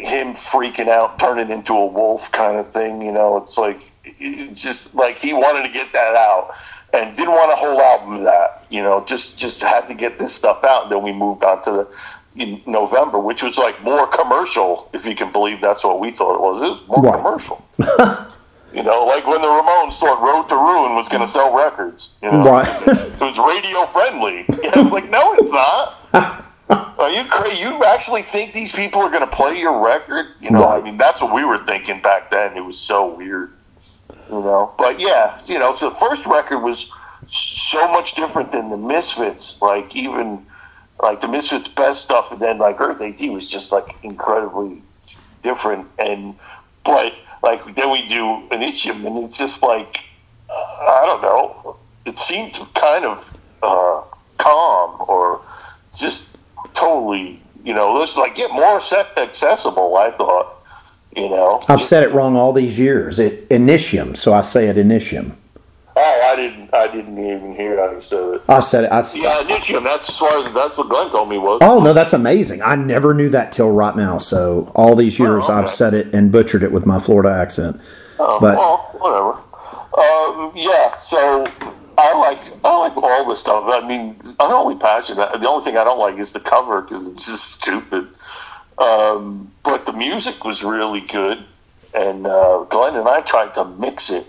B: him freaking out, turning into a wolf kind of thing, you know, it's like it's just like he wanted to get that out and didn't want a whole album of that, you know, just just had to get this stuff out, and then we moved on to the. In November, which was like more commercial, if you can believe that's what we thought it was. It was more
A: Right.
B: commercial. You know, like when the Ramones thought Road to Ruin was going to sell records. You know,
A: Right.
B: it was radio friendly. Yeah, it's like, no, it's not. Are you crazy? You actually think these people are going to play your record? You know, I mean, that's what we were thinking back then. It was so weird. You know, but yeah, you know, so the first record was so much different than the Misfits. Like even like the Misfits' best stuff, and then like Earth A.D. was just like incredibly different. And but like then we do Initium, and it's just like uh, I don't know. It seemed kind of uh, calm or just totally, you know, let's like get more acce- accessible. I thought, you know.
A: I've said it wrong all these years. It Initium, so I say it Initium.
B: Oh, I didn't. I didn't even hear how you said it.
A: I said it. I,
B: Yeah, Initium. That's as far as that's what Glenn told me was.
A: Oh no, that's amazing! I never knew that till right now. So all these years,
B: Oh, okay.
A: I've said it and butchered it with my Florida accent.
B: Oh,
A: but-
B: well, whatever. Um, yeah, so I like I like all the stuff. I mean, I'm only passionate. The only thing I don't like is the cover because it's just stupid. Um, but the music was really good, and uh, Glenn and I tried to mix it,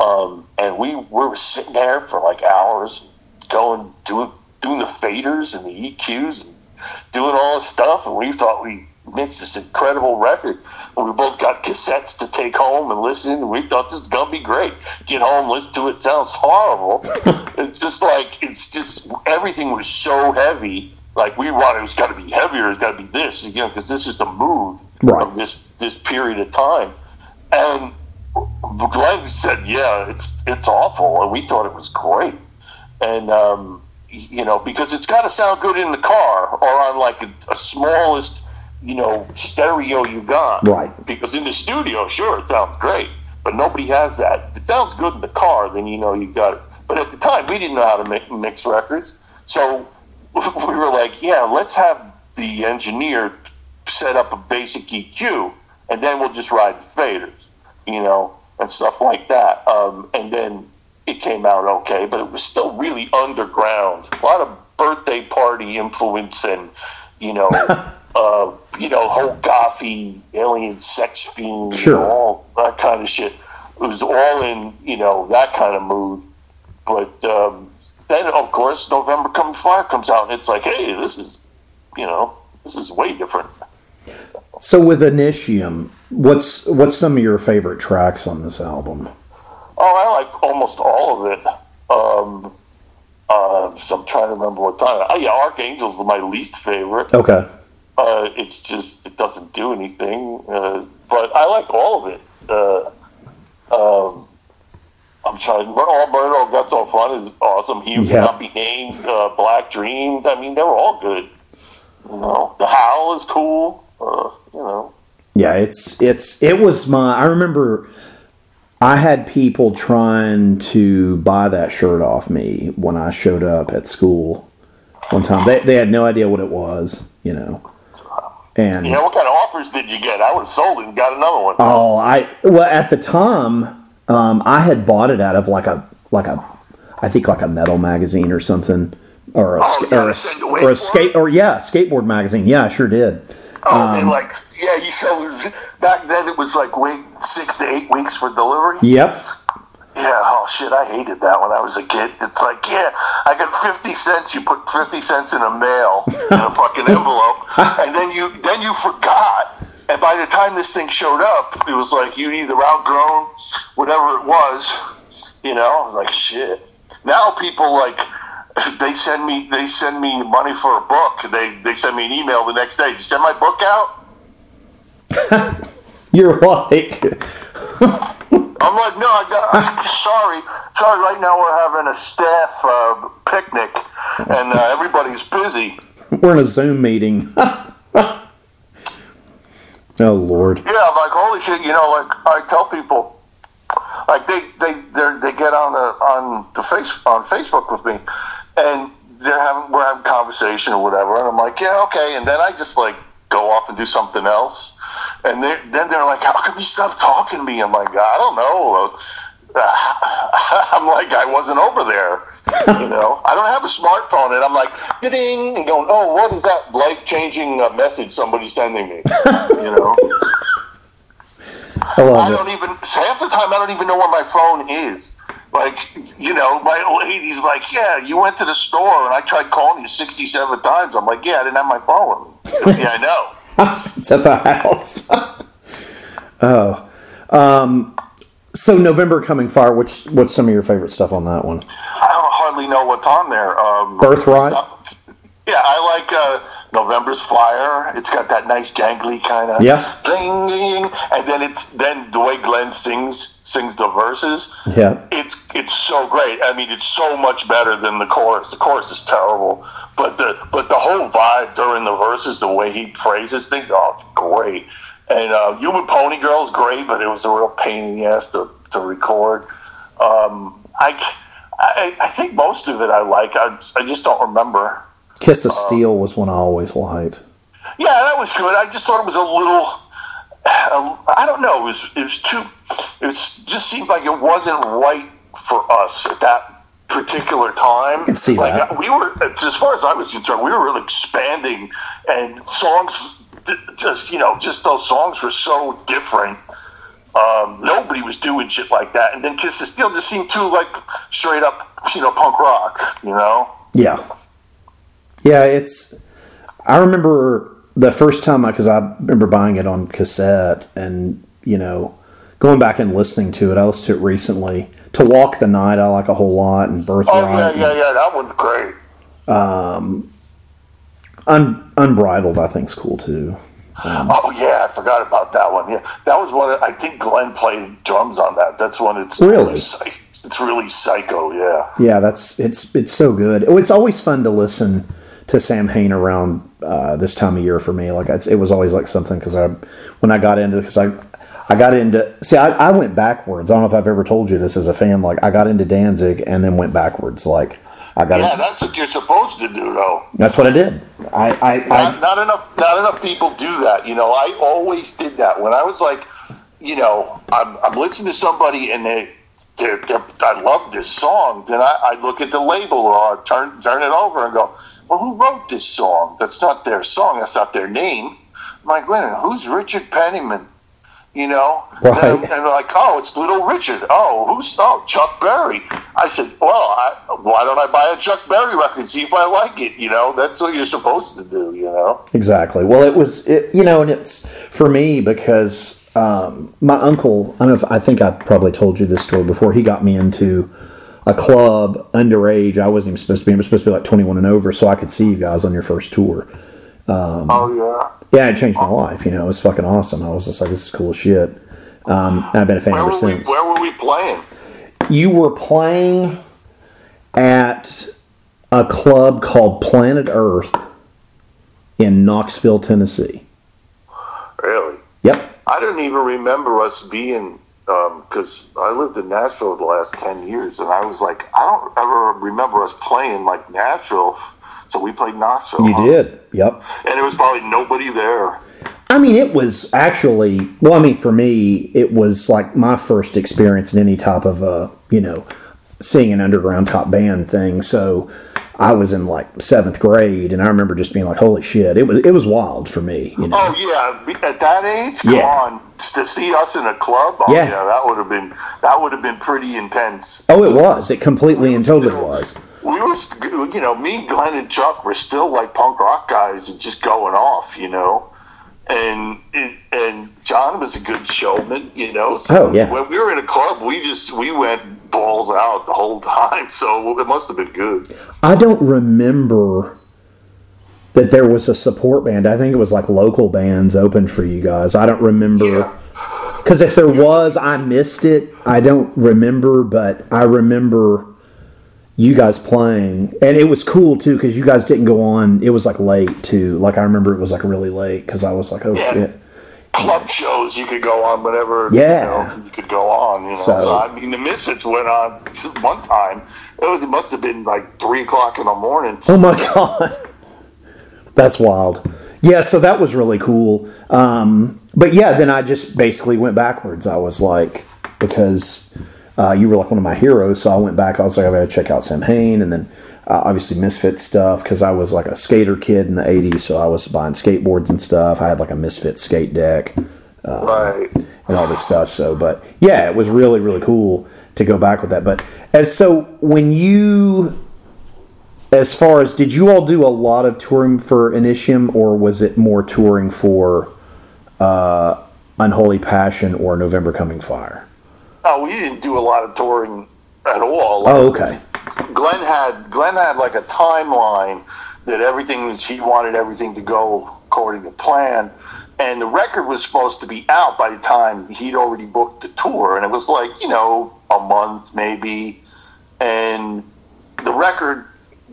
B: um, and we, we were sitting there for like hours, going doing doing the faders and the EQs and doing all this stuff, and we thought we mixed this incredible record. And we both got cassettes to take home and listen, we thought this is gonna be great. Get home, listen to it. Sounds horrible. it's just like it's just everything was so heavy, like we wanted, it's got to be heavier, it's got to be this, you know, because this is the mood
A: Right.
B: of this this period of time. And Glenn said, "Yeah, it's it's awful," and we thought it was great. And um, you know, because it's got to sound good in the car or on like a, a smallest, you know, stereo you got.
A: Right.
B: Because in the studio, sure, it sounds great, but nobody has that. If it sounds good in the car, then you know you got it. But at the time, we didn't know how to mi- mix records, so we were like, "Yeah, let's have the engineer set up a basic EQ, and then we'll just ride the faders, you know, and stuff like that." Um, and then it came out okay, but it was still really underground. A lot of birthday party influence and you know, uh, you know, whole gothy alien sex fiend, you
A: Sure.
B: know, all that kind of shit. It was all in you know that kind of mood. But um, then, of course, November Coming Fire comes out, and it's like, hey, this is, you know, this is way different.
A: So with Initium, what's what's some of your favorite tracks on this album?
B: Oh, I like almost all of it. Um, uh, so I'm trying to remember what time. Oh, yeah, Archangels is my least favorite.
A: Okay.
B: Uh, it's just it doesn't do anything. Uh, but I like all of it. Uh, um, I'm trying. All Murder, Guts, All Fun is awesome. He
A: Yeah.
B: Not Be Named, uh, Black Dreams. I mean, they were all good. You know, The Howl is cool. Uh, you know,
A: Yeah, it's it's it was my I remember I had people trying to buy that shirt off me when I showed up at school one time. They they had no idea what it was, you know. And
B: you know what kind of offers did you get? I would have sold it and got another one.
A: Oh, I well at the time, um, I had bought it out of like a like a, I think like a metal magazine or something, or a,
B: Oh, yeah,
A: or a, s-
B: away
A: or a skate or yeah, skateboard magazine. Yeah, I sure did.
B: Oh,
A: Um,
B: they like yeah. You said back then it was like wait six to eight weeks for delivery.
A: Yep.
B: Yeah, oh shit, I hated that when I was a kid. It's like, yeah, I got fifty cents. You put fifty cents in a mail in a fucking envelope, and then you then you forgot. And by the time this thing showed up, it was like you either outgrown whatever it was. You know, I was like, shit. Now people like they send me they send me money for a book. They they send me an email the next day. Did you send my book out?
A: You're like,
B: I'm like, no, I got. I'm sorry, sorry. Right now we're having a staff uh, picnic, and uh, everybody's busy.
A: we're in a Zoom meeting. oh Lord.
B: Yeah, I'm like, holy shit. You know, like I tell people, like they they they they get on the on the face on Facebook with me, and they're having we're having conversation or whatever, and I'm like, yeah, okay, and then I just like go off and do something else, and they then they're like, how come you stop talking to me? I'm like, I don't know. I'm like, I wasn't over there. You know, I don't have a smartphone, and I'm like, ding, and going, oh, what is that life changing uh, message somebody's sending me? You know.
A: I
B: I don't even half the time I don't even know where my phone is. Like you know, my lady's like, "Yeah, you went to the store and I tried calling you sixty-seven times." I'm like, "Yeah, I didn't have my phone." with me." yeah, I know.
A: It's at the house. oh. Um, so November coming fire. Which what's some of your favorite stuff on that one?
B: I don't hardly know what's on there. Um,
A: Birthright?
B: Yeah, I like uh, November's Fire. It's got that nice jangly kind of
A: Yeah.
B: ding, ding, and then it's then the way Glenn sings sings the verses.
A: Yeah.
B: it's it's so great. I mean, it's so much better than the chorus. The chorus is terrible, but the but the whole vibe during the verses, the way he phrases things, oh, great. And uh, Human Pony Girl is great, but it was a real pain in the ass to, to record. Um, I, I I think most of it I like. I I just don't remember.
A: Kiss of Steel was one I always liked.
B: Yeah, that was good. I just thought it was a little. Uh, I don't know. It was it was too. It just seemed like it wasn't right for us at that particular time.
A: can see
B: like,
A: that.
B: We were, as far as I was concerned, we were really expanding, and songs. Just you know, just those songs were so different. Um, nobody was doing shit like that, and then Kiss the Steel just seemed too like straight up, you know, punk rock. You know.
A: Yeah. Yeah, it's. I remember the first time I, because I remember buying it on cassette and you know going back and listening to it. I listened to it recently. To Walk the Night, I like a whole lot, and Birthright.
B: Oh yeah, yeah, yeah. That one's great.
A: Um, Un- Unbridled, I think's cool too.
B: Oh yeah, I forgot about that one. Yeah, that was one. That, I think Glenn played drums on that. That's one. It's
A: Really?
B: psych- It's really psycho. Yeah.
A: Yeah, that's it's it's so good. Oh, It's always fun to listen to Samhain around uh, this time of year for me. Like it's, it was always like something because I when I got into because I I got into see I, I went backwards. I don't know if I've ever told you this as a fan. Like I got into Danzig and then went backwards. Like I got
B: Yeah,
A: in-
B: that's what you're supposed to do, though.
A: that's what I did. I I,
B: Not,
A: I
B: not enough. Not enough people do that. You know, I always did that when I was like, you know, I'm, I'm listening to somebody and they. They're, they're, I love this song. Then I, I look at the label or I turn turn it over and go, well, who wrote this song? That's not their song. That's not their name. I'm like, wait, a minute, who's Richard Penniman? You know,
A: Right.
B: and, and they're like, oh, it's Little Richard. Oh, who's oh Chuck Berry? I said, well, I, why don't I buy a Chuck Berry record and see if I like it? You know, that's what you're supposed to do. You know.
A: Exactly. Well, it was, it, you know, and it's for me because um, my uncle. I don't know if I think I probably told you this story before. He got me into a club underage. I wasn't even supposed to be. I was supposed to be like twenty one and over, so I could see you guys on your first tour.
B: Oh yeah.
A: Yeah, it changed my life. You know, it was fucking awesome. I was just like, this is cool shit. Um, I've been a fan
B: Where
A: ever
B: were, we,
A: since.
B: where were we playing?
A: You were playing at a club called Planet Earth in Knoxville, Tennessee.
B: Really?
A: Yep.
B: I don't even remember us being because I lived in Nashville the last ten years, and I was like, I don't ever remember us playing like Nashville. So we played Knoxville.
A: You
B: huh?
A: did. Yep.
B: and there was probably nobody there.
A: I mean, it was actually, well, I mean, for me, it was like my first experience in any type of, uh, you know, seeing an underground top band thing. So I was in like seventh grade, and I remember just being like, holy shit. It was, it was wild for me, you know.
B: Oh yeah, at that age, come
A: Yeah.
B: on, to see us in a club. Oh
A: Yeah.
B: yeah, that would have been that would have been pretty intense.
A: Oh, it was. It completely and totally was.
B: We were, you know, me, Glenn, and Chuck were still like punk rock guys and just going off, you know. And and John was a good showman, you know. So
A: Oh, yeah.
B: when we were in a club, we just we went balls out the whole time. So it must have been good.
A: I don't remember that there was a support band. I think it was like local bands open for you guys. I don't remember.
B: Yeah.
A: Because if there was, I missed it. I don't remember, but I remember you guys playing, and it was cool too because you guys didn't go on. It was like late too. Like I remember it was like really late because I was like, oh
B: Yeah.
A: shit.
B: Club shows you could go on whenever.
A: Yeah.
B: you, know, you could go on. You know,
A: So-
B: so, I mean, the Misfits went on one time. It was it must have been like three o'clock in the morning.
A: Oh my god, that's wild. Yeah, so that was really cool. Um, but yeah, then I just basically went backwards. I was like, because uh, you were like one of my heroes, so I went back. I was like, I gotta check out Samhain, and then uh, obviously Misfit stuff because I was like a skater kid in the '80s, so I was buying skateboards and stuff. I had like a Misfit skate deck
B: Right.
A: and all this stuff. So, but yeah, it was really really cool to go back with that. But as so when you, as far as did you all do a lot of touring for Initium, or was it more touring for uh, Unholy Passion or November Coming Fire?
B: Oh, we didn't do a lot of touring at all.
A: Oh, okay.
B: Glenn had Glenn had like a timeline that everything was he wanted everything to go according to plan. And the record was supposed to be out by the time he'd already booked the tour, and it was like you know a month maybe, and the record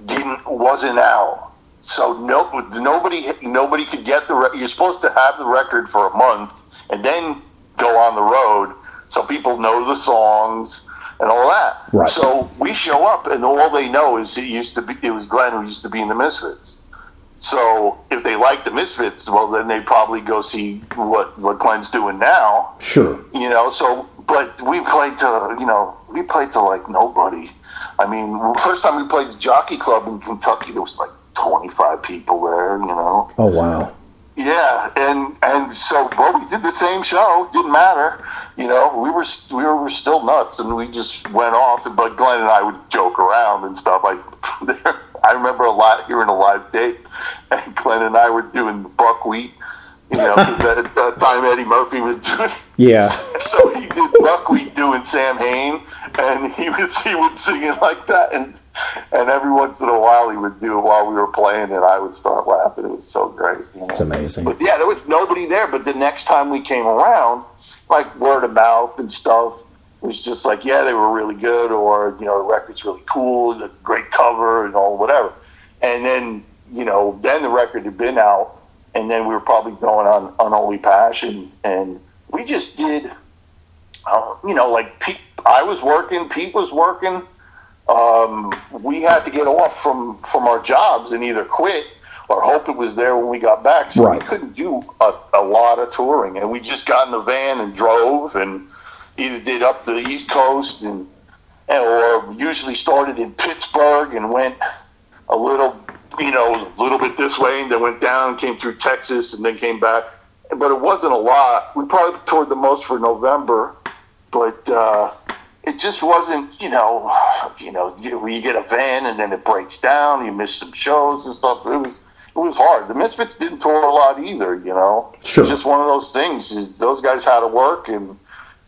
B: didn't wasn't out, so no nobody nobody could get the. Re- you're supposed to have the record for a month and then go on the road, so people know the songs and all that.
A: Right.
B: So we show up, and all they know is it used to be it was Glenn who used to be in the Misfits. So if they like the Misfits, well, then they probably go see what what Glenn's doing now.
A: Sure.
B: You know, so but we played to you know we played to like nobody. I mean, first time we played the Jockey Club in Kentucky, there was like twenty five people there. You know,
A: Oh wow.
B: Yeah, and and so well, we did the same show. Didn't matter, you know. We were we were, still nuts, and we just went off. But Glenn and I would joke around and stuff. I I remember a lot hearing a live date, and Glenn and I were doing buckwheat. You know, at that time Eddie Murphy was doing.
A: Yeah.
B: So he did buckwheat doing Samhain, and he was he would sing it like that, and and every once in a while he would do it while we were playing, and I would start laughing. It was so great. You know?
A: It's amazing.
B: But yeah, there was nobody there. But the next time we came around, like word of mouth and stuff, was just like, yeah, they were really good, or you know, the record's really cool, the great cover, and all whatever. And then you know, then the record had been out, and then we were probably going on Unholy Passion, and we just did, uh, you know, like Pete, I was working, Pete was working. Um, we had to get off from from our jobs and either quit or hope it was there when we got back. So
A: Right.
B: we couldn't do a, a lot of touring, and we just got in the van and drove, and either did up the East Coast and, and or usually started in Pittsburgh and went a little, you know, a little bit this way, and then went down, came through Texas, and then came back. But it wasn't a lot. We probably toured the most for November, but uh, it just wasn't, you know, you know, you, you get a van and then it breaks down. You miss some shows and stuff. It was it was hard. The Misfits didn't tour a lot either, you know.
A: Sure.
B: It's just one of those things. Those guys had to work, and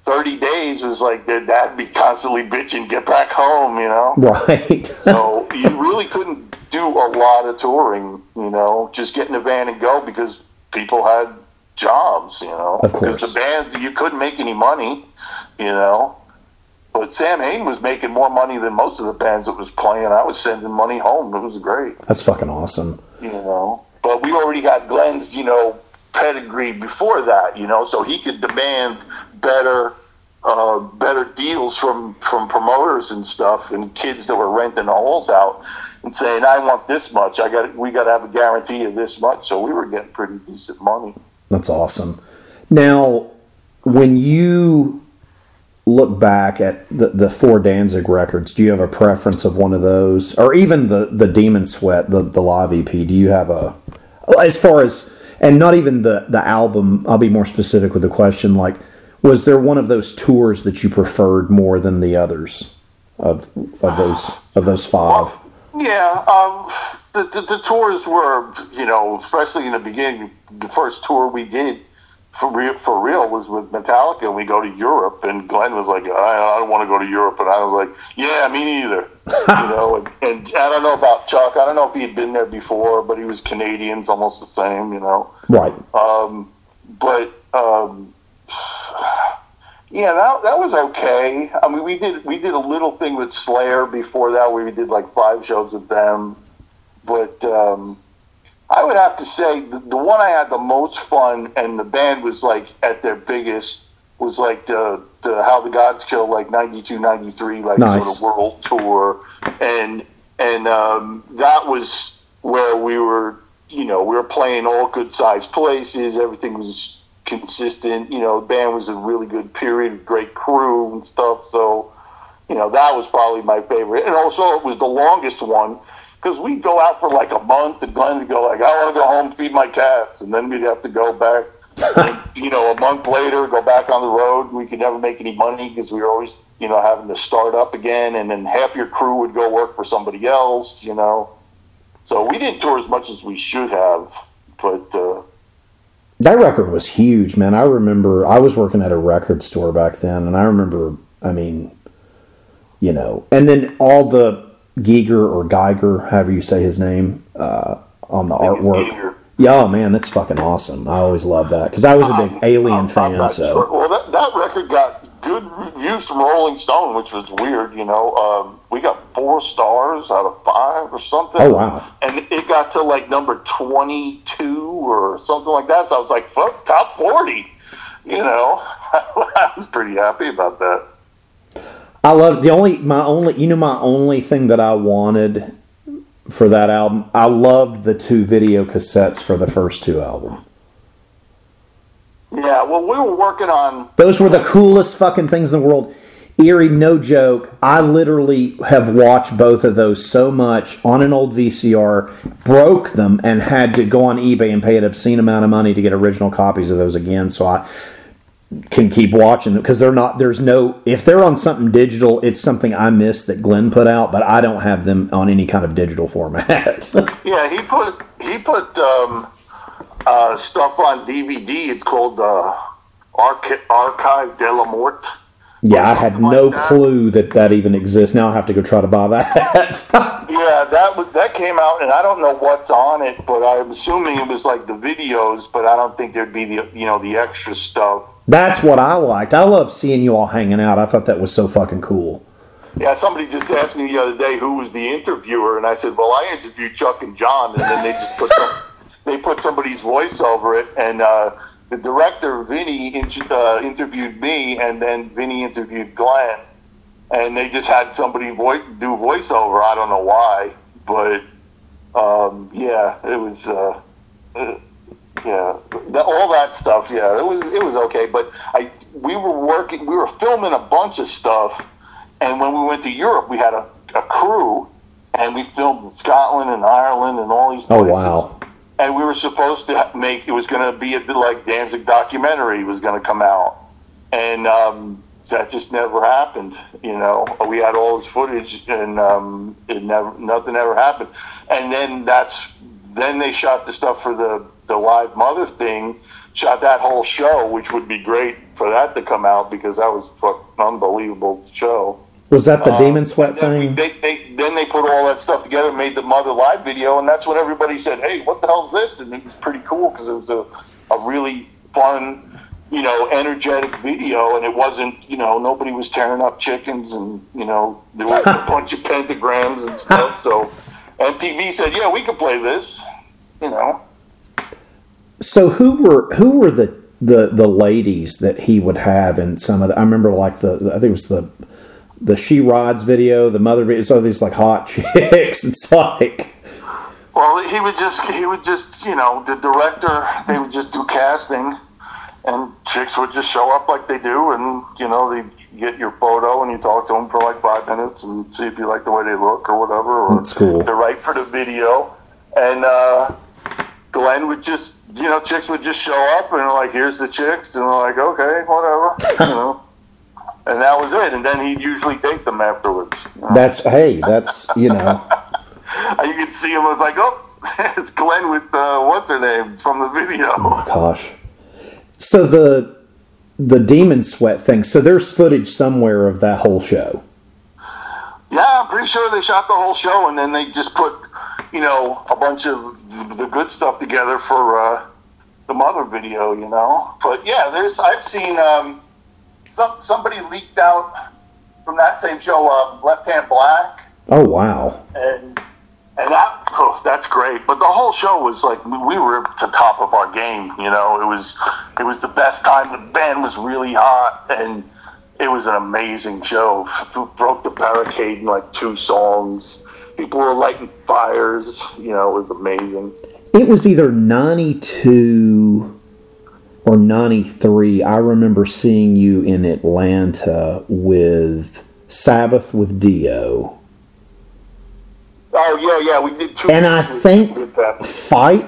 B: thirty days was like their dad be constantly bitching, get back home, you know.
A: Right.
B: So you really couldn't do a lot of touring, you know, just get in a van and go because people had jobs, you know.
A: Of course.
B: Because the band, you couldn't make any money, you know. But Samhain was making more money than most of the bands that was playing. I was sending money home. It was great,
A: That's fucking awesome.
B: You know. But we already had Glenn's, you know, pedigree before that, you know, so he could demand better uh, better deals from from promoters and stuff and kids that were renting the halls out and saying I want this much I got we got to have a guarantee of this much so we were getting pretty decent money
A: That's awesome. Now, when you look back at the, the four Danzig records, do you have a preference of one of those, or even the the Demon Sweat, the the live EP? Do you have a as far as and not even the the album? I'll be more specific with the question. Like, was there one of those tours that you preferred more than the others of of those of those five?
B: yeah um, the, the, the tours were you know especially in the beginning the first tour we did for real, for real was with Metallica and we go to Europe and Glenn was like I, I don't want to go to Europe and I was like yeah me neither you know and, and I don't know about Chuck I don't know if he had been there before but he was Canadian it's almost the same you know
A: Right.
B: um, but um, yeah, that, that was okay. I mean, we did we did a little thing with Slayer before that, where we did like five shows with them. But um, I would have to say the, the one I had the most fun, and the band was like at their biggest, was like the the How the Gods Kill, like 92, 93, like
A: Nice.
B: sort of world tour, and and um, that was where we were you know, we were playing all good sized places. Everything was consistent. You know, the band was a really good period, great crew and stuff. So, you know, that was probably my favorite. And also, it was the longest one because we'd go out for like a month, and Glenn would go like, "I want to go home, feed my cats," and then we'd have to go back. and, you know, a month later, go back on the road. We could never make any money because we were always, you know, having to start up again, and then half your crew would go work for somebody else. You know. So we didn't tour as much as we should have, but uh,
A: That record was huge, man. I remember I was working at a record store back then, and I remember, I mean, you know, and then all the Giger or Geiger, however you say his name, uh, on the artwork. Yeah, oh, man, that's fucking awesome. I always loved that because I was a big Alien
B: I'm
A: fan. So
B: well, that, that record got good reviews from Rolling Stone, which was weird. You know, um, we got four stars out of five or something.
A: Oh, wow.
B: And it got to like number twenty-two or something like that. So I was like, "Fuck, top 40. You know, I was pretty happy about that.
A: I love the only my only you know my only thing that I wanted for that album. I loved the two video cassettes for the first two albums.
B: Yeah. Well, we were working on
A: Those were the coolest fucking things in the world. Eerie, no joke. I literally have watched both of those so much on an old VCR, broke them, and had to go on eBay and pay an obscene amount of money to get original copies of those again. So I can keep watching them because they're not. There's no. If they're on something digital, it's something I missed that Glenn put out, but I don't have them on any kind of digital format.
B: Yeah, he put he put um, uh, stuff on DVD. It's called uh, Archi- Archive de la Mort,
A: Yeah, I had no
B: like that.
A: clue that that even exists. Now I have to go try to buy that.
B: Yeah, that was that came out, and I don't know what's on it, but I'm assuming it was like the videos, but I don't think there'd be the you know the extra stuff.
A: That's what I liked. I love seeing you all hanging out. I thought that was so fucking cool.
B: Yeah, somebody just asked me the other day who was the interviewer, and I said, "Well, I interviewed Chuck and John," and then they just put some, they put somebody's voice over it, and uh, the director Vinny uh, interviewed me, and then Vinny interviewed Glenn, and they just had somebody vo- do voiceover. I don't know why, but um, yeah, it was. Uh, uh, yeah, the, all that stuff. Yeah, it was it was okay, but I we were working, we were filming a bunch of stuff, and when we went to Europe, we had a, a crew, and we filmed in Scotland and Ireland and all these
A: Oh
B: places.
A: wow.
B: And we were supposed to make it was going to be a like Danzig documentary was going to come out, and um, that just never happened. You know, we had all this footage, and um, it never nothing ever happened. And then that's then they shot the stuff for the the live mother thing, shot uh, that whole show, which would be great for that to come out because that was an unbelievable show.
A: Was that the um, Demon Sweat
B: And then, we,
A: thing?
B: they, they, then they put all that stuff together, made the mother live video, and that's when everybody said, "Hey, what the hell's this?" And it was pretty cool because it was a, a really fun, you know, energetic video, and it wasn't, you know, nobody was tearing up chickens, and you know, there was a bunch of pentagrams and stuff. So MTV said, "Yeah, we can play this," you know.
A: So who were who were the the the ladies that he would have in some of the? I remember like the I think it was the the She Rides video, the mother video. So these like hot chicks. It's like
B: Well, he would just he would just you know the director they would just do casting, and chicks would just show up like they do, and you know they get your photo and you talk to them for like five minutes and see if you like the way they look or whatever, or
A: That's cool.
B: they're right for the video, and uh, Glenn would just you know chicks would just show up and like here's the chicks and we're like okay whatever you know. And that was it. And then he'd usually date them afterwards. you know.
A: that's hey, that's you know.
B: You could see him. I was like, oh, it's Glenn with uh, what's her name from the video.
A: Oh my gosh. So the the Demon Sweat thing. So there's footage somewhere of that whole show.
B: Yeah, I'm pretty sure they shot the whole show, and then they just put, you know, a bunch of the good stuff together for uh, the mother video. You know, but yeah, there's I've seen um, some somebody leaked out from that same show, uh, Left Hand Black.
A: Oh wow.
B: and and that oh, that's great. But the whole show was like we we were at the top of our game. You know, it was it was the best time. The band was really hot, and it was an amazing show. Broke the barricade in like two songs. People were lighting fires. You know, it was amazing.
A: It was either 92 or 93. I remember seeing you in Atlanta with Sabbath with Dio.
B: Oh yeah, yeah, we did two.
A: And I think. Fight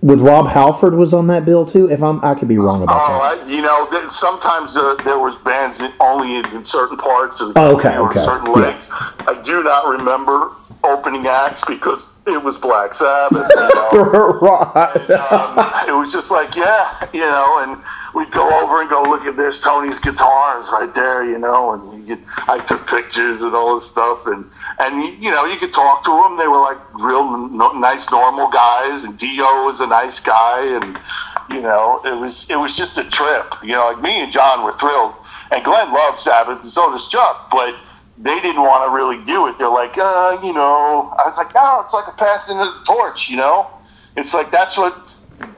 A: with Rob Halford was on that bill too. If I'm, I could be wrong about
B: Oh,
A: that.
B: I, you know, th- sometimes uh, there was bands in, only in, in certain parts of
A: Oh, okay,
B: or
A: okay,
B: certain
A: yeah.
B: legs. I do not remember opening acts because it was Black Sabbath. You know?
A: right.
B: um, it was just like, yeah, you know, and we'd go over and go look at this Tony's guitars right there, you know, and get, I took pictures and all this stuff, and and you know, you could talk to them. They were like real no, nice, normal guys, and Dio was a nice guy, and you know, it was it was just a trip. You know, like me and John were thrilled, and Glenn loved Sabbath, and so does Chuck, but. They didn't want to really do it. They're like, uh, you know. I was like, no, it's like a passing of the torch, you know. It's like that's what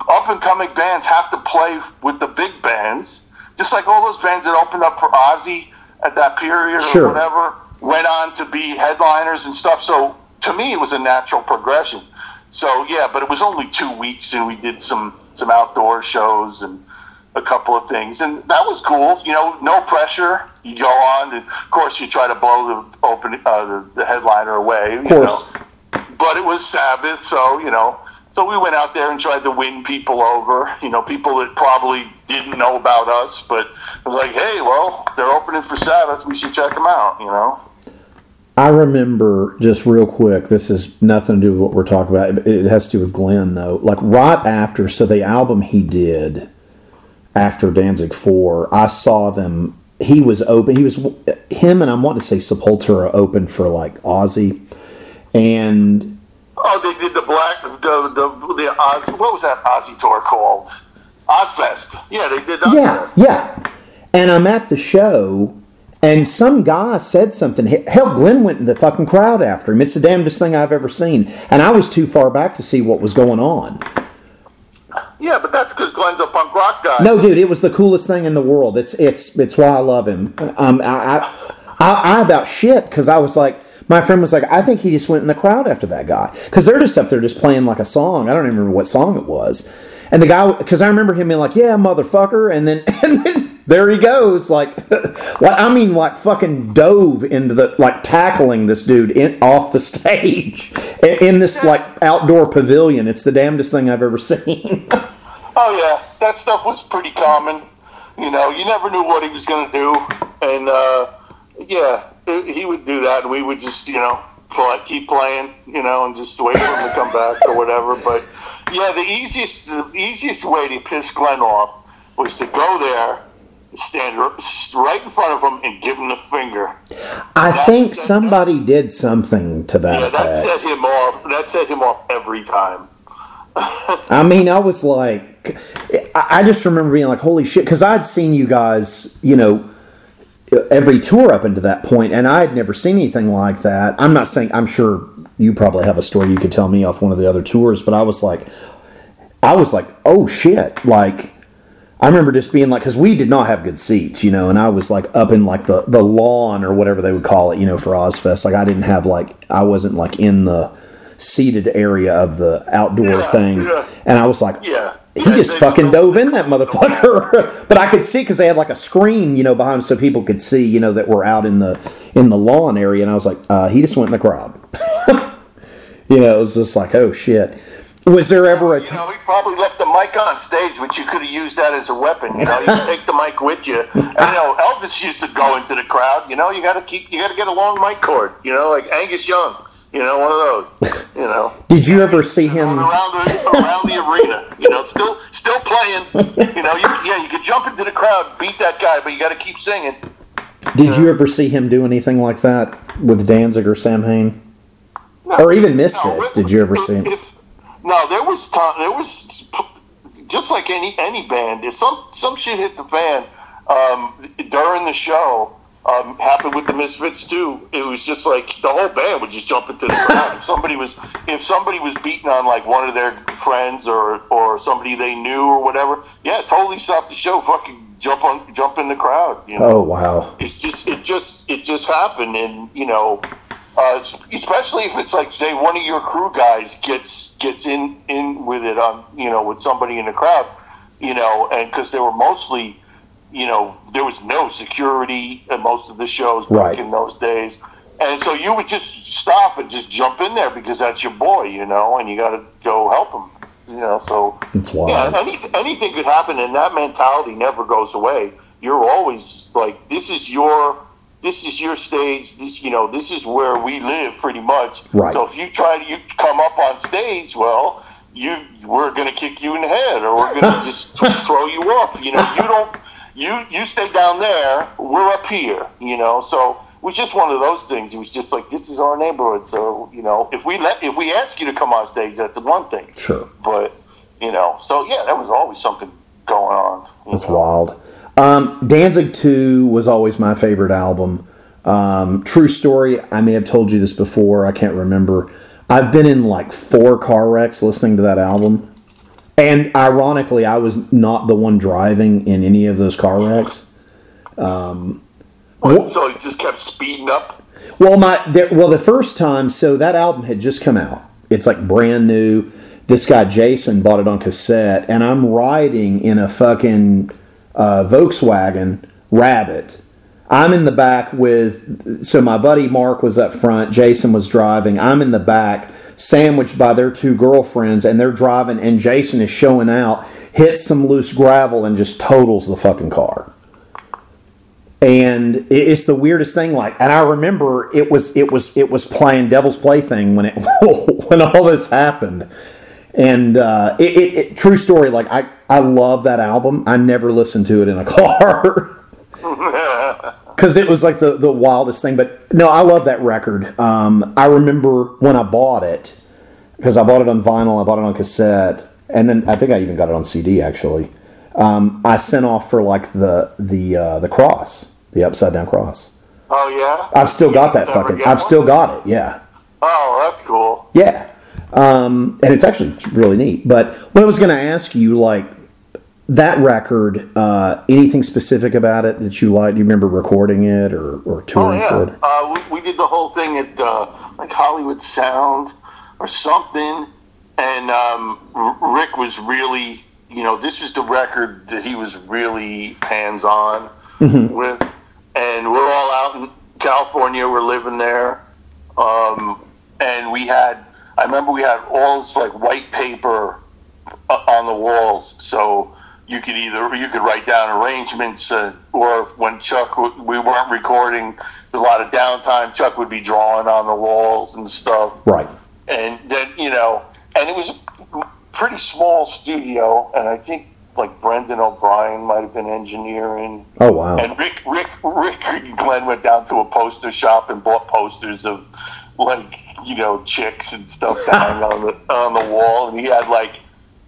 B: up and coming bands have to play with the big bands, just like all those bands that opened up for Ozzy at that period
A: Sure.
B: or whatever went on to be headliners and stuff. So to me, it was a natural progression. So yeah, but it was only two weeks, and we did some some outdoor shows and a couple of things, and that was cool. You know, no pressure. You go on, and of course, you try to blow the open uh, the, the headliner away.
A: Of course.
B: but it was Sabbath, so you know. So we went out there and tried to win people over. You know, people that probably didn't know about us, but it was like, hey, well, they're opening for Sabbath. We should check them out. You know.
A: I remember just real quick. This is nothing to do with what we're talking about. It has to do with Glenn though. Like right after, so the album he did after Danzig Four, I saw them he was open. He was him and I'm wanting to say Sepultura open for like Ozzy, and
B: Oh, they did the black, the the, the Oz. What was that Ozzy tour called? Ozzfest. Yeah, they did Ozzfest.
A: yeah, yeah. And I'm at the show, and some guy said something. Hell, Glenn went in the fucking crowd after him. It's the damnedest thing I've ever seen. And I was too far back to see what was going on.
B: Yeah, but that's because Glenn's a punk rock guy.
A: No, dude, it was the coolest thing in the world. It's it's it's why I love him. Um, I I, I, I about shit because I was like, my friend was like, I think he just went in the crowd after that guy because they're just up there just playing like a song. I don't even remember what song it was. And the guy, because I remember him being like, "Yeah, motherfucker," and then and then there he goes, like, like I mean, like fucking dove into the like tackling this dude in, off the stage in, in this like outdoor pavilion. It's the damnedest thing I've ever seen.
B: Oh yeah, that stuff was pretty common. You know, you never knew what he was going to do, and uh, yeah, he would do that, and we would just you know play, keep playing, you know, and just wait for him to come back or whatever. But yeah, the easiest the easiest way to piss Glenn off was to go there, stand right in front of him, and give him the finger.
A: I
B: That
A: think somebody did something to that
B: Yeah, that set him off. That set him off every time.
A: I mean, I was like, I I just remember being like, holy shit, because I'd seen you guys, you know, every tour up into that point, and I had never seen anything like that. I'm not saying, I'm sure you probably have a story you could tell me off one of the other tours, but I was like, I was like, oh shit, like. I remember just being like, because we did not have good seats, you know, and I was like up in like the, the lawn or whatever they would call it, you know, for Ozzfest. Like I didn't have like, I wasn't like in the seated area of the outdoor
B: Yeah,
A: thing.
B: yeah.
A: And I was like,
B: Yeah.
A: He just fucking dove in that motherfucker. but I could see because they had like a screen, you know, behind so people could see, you know, that we're out in the in the lawn area. And I was like, uh, he just went in the crowd. you know, it was just like, oh shit. Was there ever a
B: You
A: time?
B: know, he probably left the mic on stage, but you could have used that as a weapon. You know, you take the mic with you. And, you know, Elvis used to go into the crowd. You know, you got to keep, you got to get a long mic cord. You know, like Angus Young. You know, one of those. You know,
A: Did you ever see him?
B: around the around the arena. You know, still still playing. You know, you, yeah, you could jump into the crowd, beat that guy, but you got to keep singing.
A: Did you ever see him do anything like that with Danzig or Samhain? Or even Misfits? Did you ever see him?
B: If, no, there was time. There was just like any any band. If some some shit hit the fan um, during the show, um, happened with the Misfits too. It was just like the whole band would just jump into the crowd. if somebody was if somebody was beating on like one of their friends or or somebody they knew or whatever, yeah, totally stop the show. Fucking jump on jump in the crowd. You know?
A: Oh wow!
B: it's just it just it just happened and you know uh, especially if it's like say one of your crew guys gets gets in in with it on you know with somebody in the crowd you know and because they were mostly you know there was no security at most of the shows back
A: Right.
B: in those days and so you would just stop and just jump in there because that's your boy you know and you got to go help him you know so
A: It's
B: yeah,
A: wild.
B: anything, anything could happen, and that mentality never goes away. You're always like, this is your, this is your stage. This, you know, this is where we live, pretty much.
A: Right.
B: So if you try to you come up on stage, well, you we're gonna kick you in the head, or we're gonna just throw you off. You know, you don't, you you stay down there. We're up here. You know, so. It was just one of those things. It was just like this is our neighborhood, so you know if we let if we ask you to come on stage, that's the one thing
A: Sure.
B: but you know, so yeah, that was always something going on. know.
A: wild. Um, Danzig 2 was always my favorite album. Um, true story, I may have told you this before, I can't remember. I've been in like four car wrecks listening to that album. And ironically, I was not the one driving in any of those car wrecks.
B: What, so it just kept speeding up.
A: Well, my there, well, the first time, so that album had just come out. It's like brand new. This guy Jason bought it on cassette, and I'm riding in a fucking uh, Volkswagen Rabbit. I'm in the back with, so my buddy Mark was up front. Jason was driving. I'm in the back, sandwiched by their two girlfriends, and they're driving, and Jason is showing out, hits some loose gravel, and just totals the fucking car. And it's the weirdest thing like and i remember it was it was it was playing devil's plaything when it when all this happened. And uh it, it, it true story like i i love that album. I never listened to it in a car because it was like the, the wildest thing. But no, I love that record. Um, I remember when I bought it because I bought it on vinyl, I bought it on cassette, and then I think I even got it on CD actually. Um, I sent off for like the the uh, the cross, the upside down cross.
B: Oh yeah.
A: I've still got that fucking. I've still got it. Yeah,
B: Oh, that's cool.
A: yeah, um, and it's actually really neat. But what I was going to ask you, like that record, uh, anything specific about it that you like? Do you remember recording it or or
B: Oh
A: touring for
B: yeah.
A: it?
B: Uh, we, we did the whole thing at uh, like Hollywood Sound or something, and um, R- Rick was really, you know, this was the record that he was really hands on with, and we're all out in California. We're living there, um, and we had. I remember we had all this like white paper uh, on the walls, so you could either you could write down arrangements, uh, or when Chuck w- we weren't recording, there's a lot of downtime. Chuck would be drawing on the walls and stuff
A: Right.
B: and then you know, and it was a pretty small studio, and I think like Brendan O'Brien might have been engineering,
A: Oh wow.
B: and Rick, Rick, Rick and Glenn went down to a poster shop and bought posters of like you know chicks and stuff hang on the on the wall, and he had like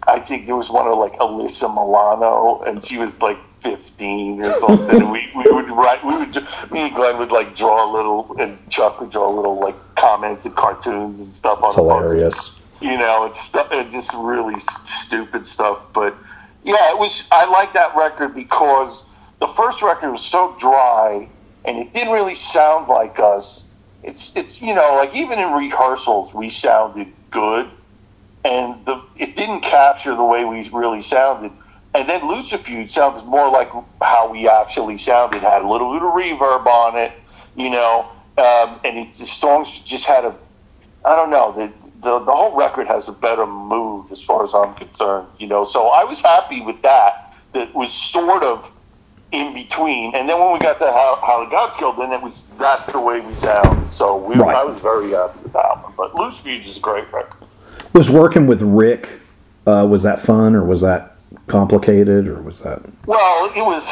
B: I think there was one of like Alyssa Milano, and she was like. 15 or something. and we, we would write, we would, me and Glenn would like draw a little, and Chuck would draw little like comments and cartoons and stuff on the poster
A: hilarious.
B: you know, it's stu- it's just really stupid stuff. But yeah, it was. I like that record because the first record was so dry and it didn't really sound like us. It's it's you know like even in rehearsals we sounded good, and the it didn't capture the way we really sounded. And then Lucifuge sounded more like how we actually sounded. Had a little bit of reverb on it, you know, um, and it, the songs just had a I don't know. The, the the whole record has a better mood as far as I'm concerned. You know, so I was happy with that. That was sort of in between. And then when we got to how, how the Gods Killed, then it was that's the way we sound. So we,
A: Right.
B: I was very happy with that one. But Loose is a great record.
A: Was working with Rick, uh, was that fun or was that complicated or was that?
B: Well, it was,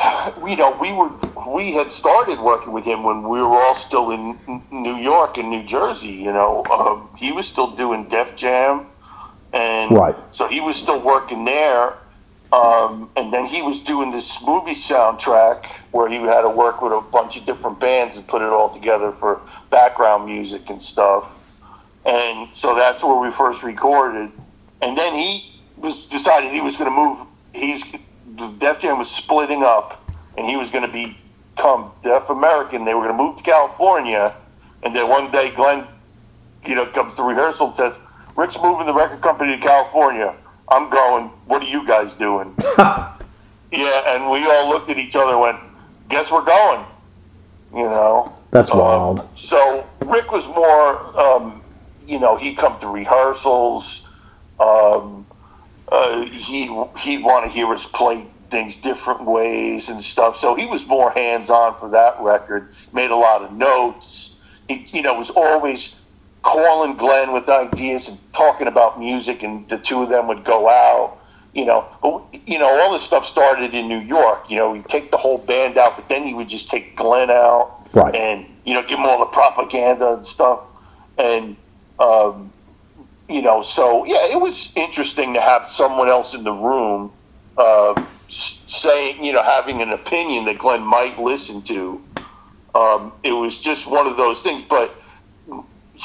B: you know, we were we had started working with him when we were all still in New York and New Jersey. You know, um, he was still doing Def Jam, and
A: Right.
B: so he was still working there. Um, and then he was doing this movie soundtrack where he had to work with a bunch of different bands and put it all together for background music and stuff. And so that's where we first recorded. And then he was decided he was going to move. He's the Def Jam was splitting up, and he was going to become Def American. They were going to move to California, and then one day Glenn, you know, comes to rehearsal and says, "Rick's moving the record company to California. I'm going. What are you guys doing?" yeah, and we all looked at each other and went, "Guess we're going." You know.
A: That's
B: Um,
A: wild.
B: so Rick was more, um, you know, he'd come to rehearsals. Um, uh, he'd he'd want to hear us play things different ways and stuff. So he was more hands on for that record. Made a lot of notes. He, you know, was always calling Glenn with ideas and talking about music, and the two of them would go out. You know, but, you know, all this stuff started in New York. You know, he'd take the whole band out, but then he would just take Glenn out
A: Right.
B: and you know give him all the propaganda and stuff and um, you know so yeah it was interesting to have someone else in the room uh, saying you know having an opinion that glenn might listen to um, it was just one of those things but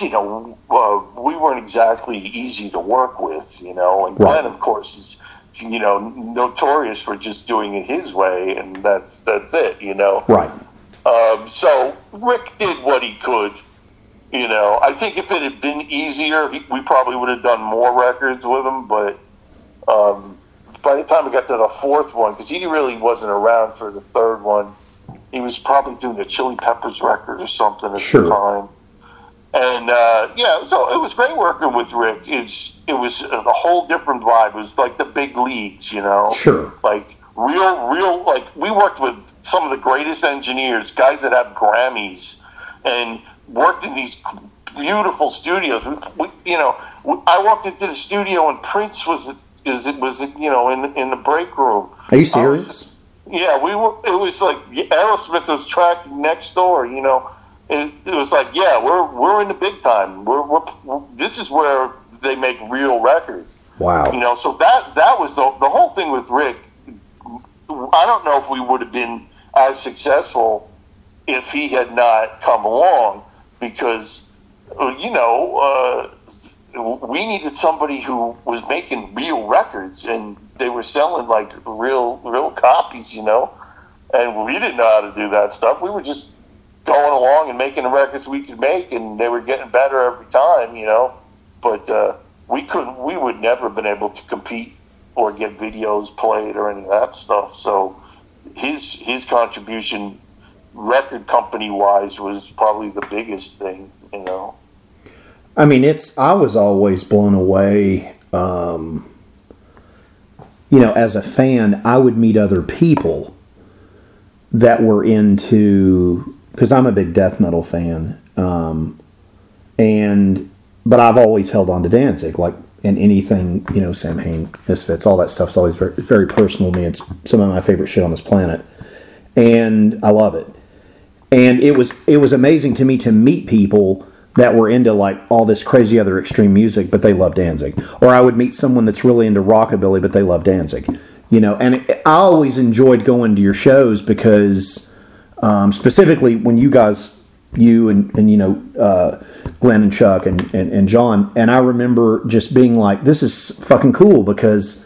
B: you know uh, we weren't exactly easy to work with you know and glenn of course is you know notorious for just doing it his way and that's that's it you know
A: Right.
B: um, so Rick did what he could. You know, I think if it had been easier, we probably would have done more records with him. But um, by the time we got to the fourth one, because he really wasn't around for the third one, he was probably doing the Chili Peppers record or something at
A: Sure.
B: the time. And uh, yeah, so it was great working with Rick. It's it was a whole different vibe. It was like the big leagues, you know
A: Sure.
B: like real, real, like we worked with some of the greatest engineers, guys that have Grammys, and worked in these beautiful studios. We, we, you know, I walked into the studio and Prince was is it was you know in in the break room.
A: Are you
B: I was-
A: serious?
B: Yeah, we were. It was like Aerosmith was tracking next door. You know, it, it was like, yeah, we're we're in the big time. We're, we're this is where they make real records.
A: Wow.
B: You know, so that that was the the whole thing with Rick. I don't know if we would have been as successful if he had not come along because uh, you know uh, we needed somebody who was making real records and they were selling like real real copies you know? And we didn't know how to do that stuff. We were just going along and making the records we could make and they were getting better every time you know? But uh, we couldn't we would never have been able to compete or get videos played or any of that stuff. So his his contribution record company wise was probably the biggest thing you know
A: I mean, it's. I was always blown away. Um, you know, as a fan, I would meet other people that were into because I'm a big death metal fan, um, and but I've always held on to Danzig, like and anything you know, Samhain, Misfits, all that stuff's always very, very personal to me. It's some of my favorite shit on this planet, and I love it. And it was it was amazing to me to meet people that were into like all this crazy other extreme music, but they love Danzig. Or I would meet someone that's really into rockabilly, but they love Danzig. You know, and it, I always enjoyed going to your shows because, um, specifically when you guys, you and, and you know, uh, Glenn and Chuck and, and, and John, and I remember just being like, this is fucking cool because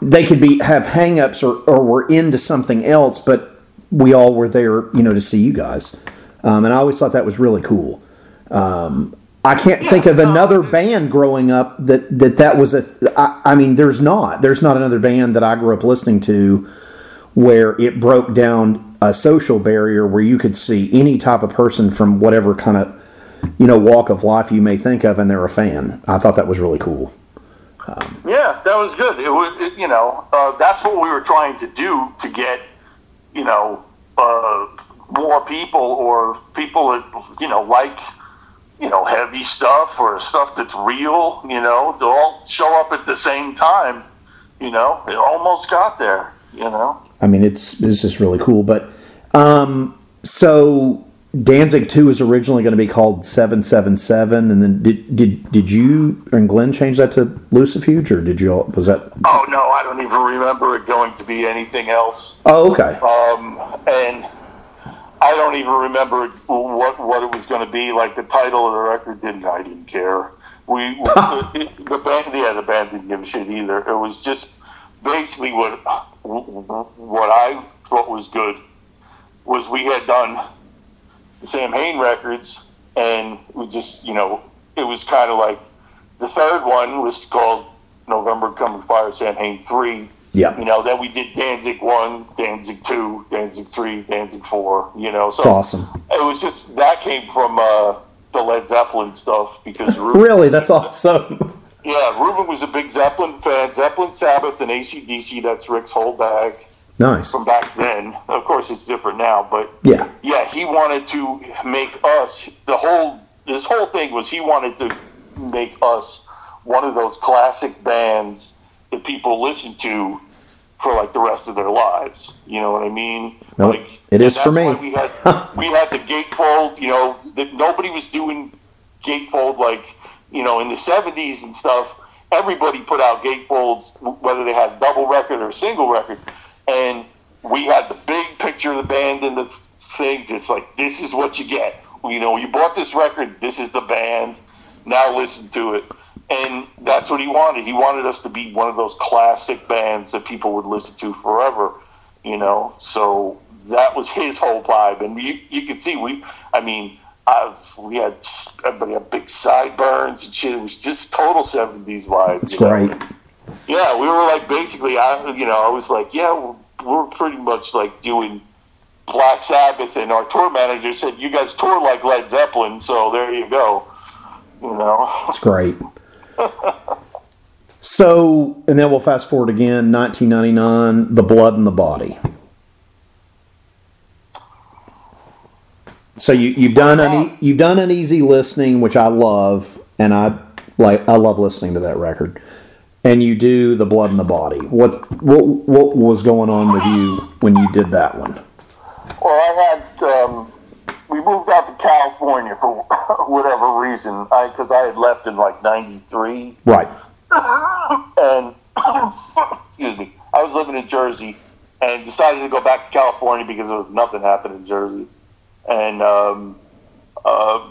A: they could be have hangups or, or were into something else, but we all were there, you know, to see you guys. Um, and I always thought that was really cool. Um, I can't think of another band growing up that that that was a. I, I mean, there's not. There's not another band that I grew up listening to where it broke down a social barrier where you could see any type of person from whatever kind of you know walk of life you may think of, and they're a fan. I thought that was really cool.
B: Yeah, that was good. It was, it, you know, uh, that's what we were trying to do to get, you know, uh, more people or people that you know like, you know, heavy stuff or stuff that's real. You know, to all show up at the same time. You know, it almost got there. You know.
A: I mean, it's it's just really cool. But um, so Danzig Two is originally going to be called Seven Seven Seven, and then did did did you and Glenn change that to Lucifuge, or did you? all Was that?
B: Oh no, I don't even remember it going to be anything else.
A: Oh, okay.
B: um, and I don't even remember what what it was going to be. Like the title of the record didn't. I didn't care. We the, the band, yeah, the band didn't give a shit either. It was just basically what what I thought was good was we had done Samhain records, and we just you know it was kind of like the third one was called November Coming Fire Samhain three.
A: Yeah.
B: You know, then we did Danzig one, Danzig two, Danzig three, Danzig four. You know, so
A: awesome.
B: it was just that came from uh, the Led Zeppelin stuff because Rubin,
A: Really, that's awesome.
B: yeah, Rubin was a big Zeppelin fan. Zeppelin, Sabbath, and ACDC. That's Rick's whole bag
A: Nice.
B: from back then. Of course, it's different now, but
A: Yeah.
B: yeah, he wanted to make us the whole. This whole thing was he wanted to make us one of those classic bands that people listen to for like the rest of their lives. You know what I mean?
A: No,
B: like
A: it is for me.
B: We had we had the gatefold. You know, that nobody was doing gatefold like you know in the seventies and stuff. Everybody put out gatefolds, whether they had double record or single record, and we had the big picture of the band in the thing. It's like this is what you get. You know, you bought this record. This is the band. Now listen to it. And that's what he wanted. He wanted us to be one of those classic bands that people would listen to forever. You know, so that was his whole vibe. And you you could see we. I mean, I've, we had everybody had big sideburns and shit. It was just total seventies vibe.
A: That's
B: you know? Yeah, we were like basically, I you know, I was like, yeah, we're, we're pretty much like doing Black Sabbath, and our tour manager said, you guys tour like Led Zeppelin, so there you go. You know,
A: That's great. So, and then we'll fast forward again, 1999, The Blood and the Body. So you you've done an you've done Uneasy Listening, which I love, and I like I love listening to that record. And you do the blood and the body. What what what was going on with you when you did that one?
B: Well, I had um, we moved out to California for whatever reason, because I, had left in like '93,
A: Right.
B: and excuse me, I was living in Jersey, and decided to go back to California because there was nothing happening in Jersey, and um, uh,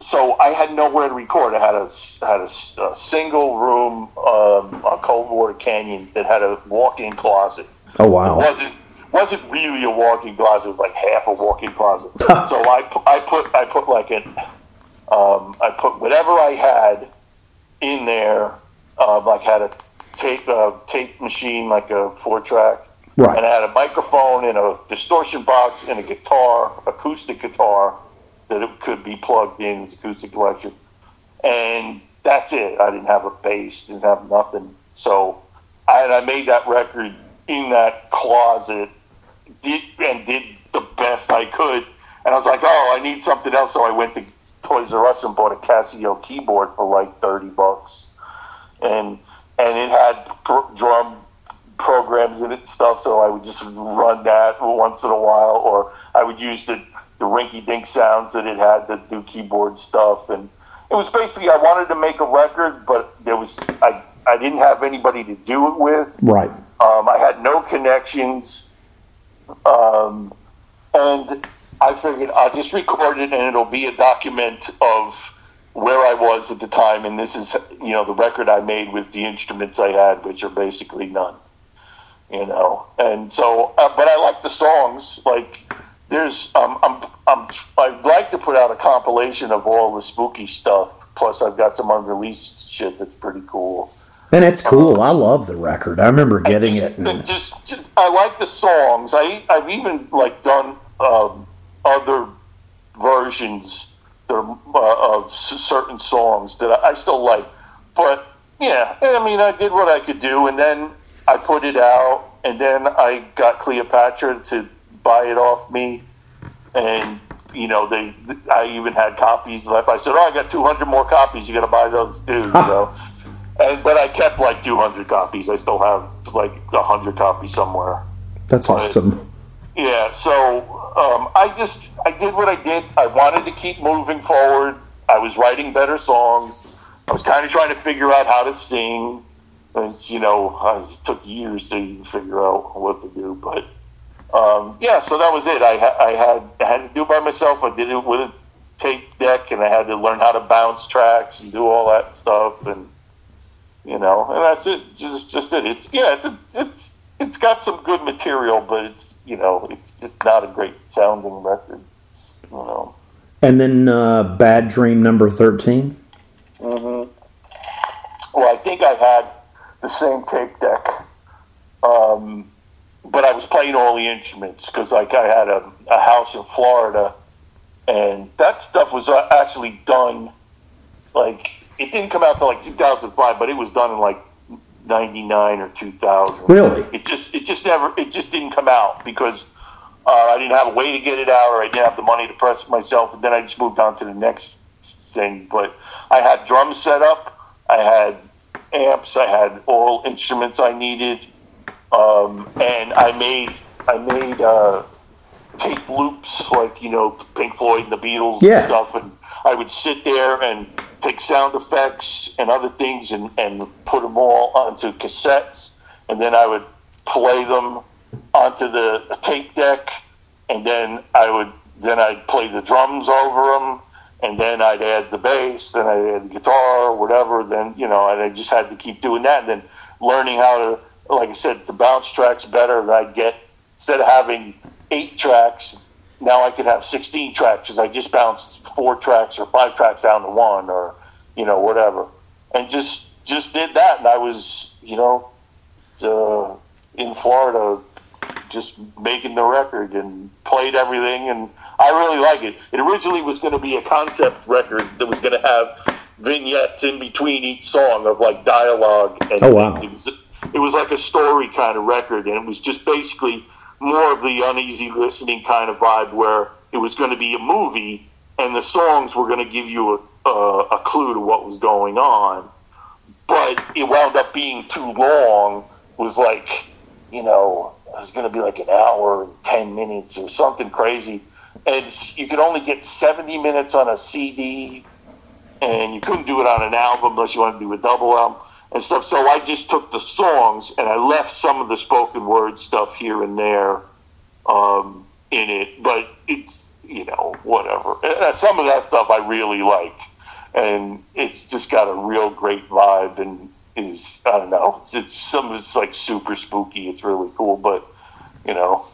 B: so I had nowhere to record. I had a had a, a single room um, Coldwater Canyon that had a walk-in closet.
A: Oh
B: It
A: wow.
B: wasn't wasn't really a walk-in closet. It was like half a walk-in closet. so I I put I put like an um, I put whatever I had in there. Um, like had a tape uh, tape machine, like a four track,
A: Right.
B: and I had a microphone and a distortion box and a guitar, acoustic guitar that it could be plugged in, it's acoustic collection, and that's it. I didn't have a bass, didn't have nothing. So I, and I made that record in that closet, did and did the best I could. And I was like, oh, I need something else. So I went to Toys R Us and bought a Casio keyboard for like thirty bucks, and and it had pro- drum programs in it and stuff. So I would just run that once in a while, or I would use the the rinky dink sounds that it had to do keyboard stuff. And it was basically I wanted to make a record, but there was I I didn't have anybody to do it with.
A: Right.
B: Um, I had no connections, um, and I figured I'll just record it, and it'll be a document of where I was at the time. And this is, you know, the record I made with the instruments I had, which are basically none. You know, and so, uh, but I like the songs. Like, there's, um, I'm, I'm, I'd like to put out a compilation of all the spooky stuff. Plus, I've got some unreleased shit that's pretty cool.
A: And it's cool. I love the record. I remember getting it.
B: Just,
A: And,
B: just, just, I like the songs. I, I've even like done um, other versions that are, uh, of s- certain songs that I, I still like. But yeah, I mean, I did what I could do, and then I put it out, and then I got Cleopatra to buy it off me, and you know, they, I even had copies left. I said, "Oh, I got 200 more copies. You got to buy those too." You know. And, but I kept like 200 copies. I still have like 100 copies somewhere.
A: that's awesome.
B: Yeah, so um, I just I did what I did. I wanted to keep moving forward. I was writing better songs. I was kind of trying to figure out how to sing. It's, you know, it took years to even figure out what to do. But um, yeah, so that was it. I, I had I had to do it by myself. I did it with a tape deck, and I had to learn how to bounce tracks and do all that stuff. And you know, and that's it. Just just it. It's yeah, it's it's it's got some good material, but it's you know, it's just not a great sounding record. You know.
A: And then uh, Bad Dream number 13.
B: Mm-hmm. Well, I think I had the same tape deck, um, but I was playing all the instruments because, like, I had a, a house in Florida, and that stuff was uh, actually done. Like, it didn't come out till like 2005, but it was done in like 99 or 2000.
A: Really?
B: It just, it just never, it just didn't come out because uh, I didn't have a way to get it out, or I didn't have the money to press it myself, and then I just moved on to the next thing. But I had drums set up, I had amps, I had all instruments I needed, um, and I made I made uh, tape loops like you know Pink Floyd and the Beatles
A: Yeah.
B: and stuff, and I would sit there and take sound effects and other things and, and put them all onto cassettes, and then I would play them onto the tape deck, and then I would then I'd play the drums over them, and then I'd add the bass, then I'd add the guitar or whatever. Then you know, and I just had to keep doing that, and then learning how to, like I said, the bounce tracks better. And I'd get instead of having eight tracks, now I could have sixteen tracks because I just bounced four tracks or five tracks down to one, or you know whatever, and just just did that, and I was you know uh, in Florida just making the record and played everything and I really like it. It originally was going to be a concept record that was going to have vignettes in between each song of like dialogue and
A: Oh, wow.
B: It was like a story kind of record and it was just basically more of the uneasy listening kind of vibe where it was going to be a movie and the songs were going to give you a, a, a clue to what was going on but it wound up being too long. It was like, you know, it was going to be like an hour and 10 minutes or something crazy. And you could only get 70 minutes on a CD, and you couldn't do it on an album unless you wanted to do a double album and stuff. So I just took the songs and I left some of the spoken word stuff here and there um, in it, but it's you know whatever. Uh, Some of that stuff I really like, and it's just got a real great vibe and is I don't know. It's, it's some of it's like super spooky. It's really cool, but you know.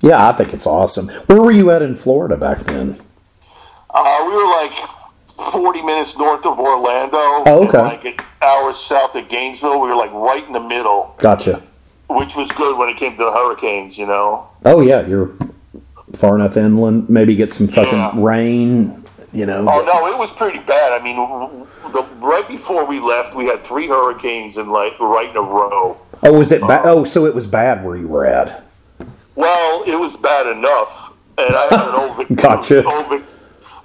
A: Yeah, I think it's awesome. Where were you at in Florida back then?
B: Uh, we were like 40 minutes north of Orlando.
A: Oh, okay.
B: Like an hour south of Gainesville. We were like right in the middle,
A: Gotcha.
B: which was good when it came to the hurricanes, you know?
A: Oh yeah, you're far enough inland. Maybe get some fucking
B: Yeah.
A: rain. You know.
B: Oh, no, it was pretty bad. I mean, the, right before we left, we had three hurricanes in like right in a row.
A: Oh, was it? Ba- uh, oh, so it was bad where you were at.
B: Well, it was bad enough. And I had an Vic-
A: Gotcha.
B: old Vic- I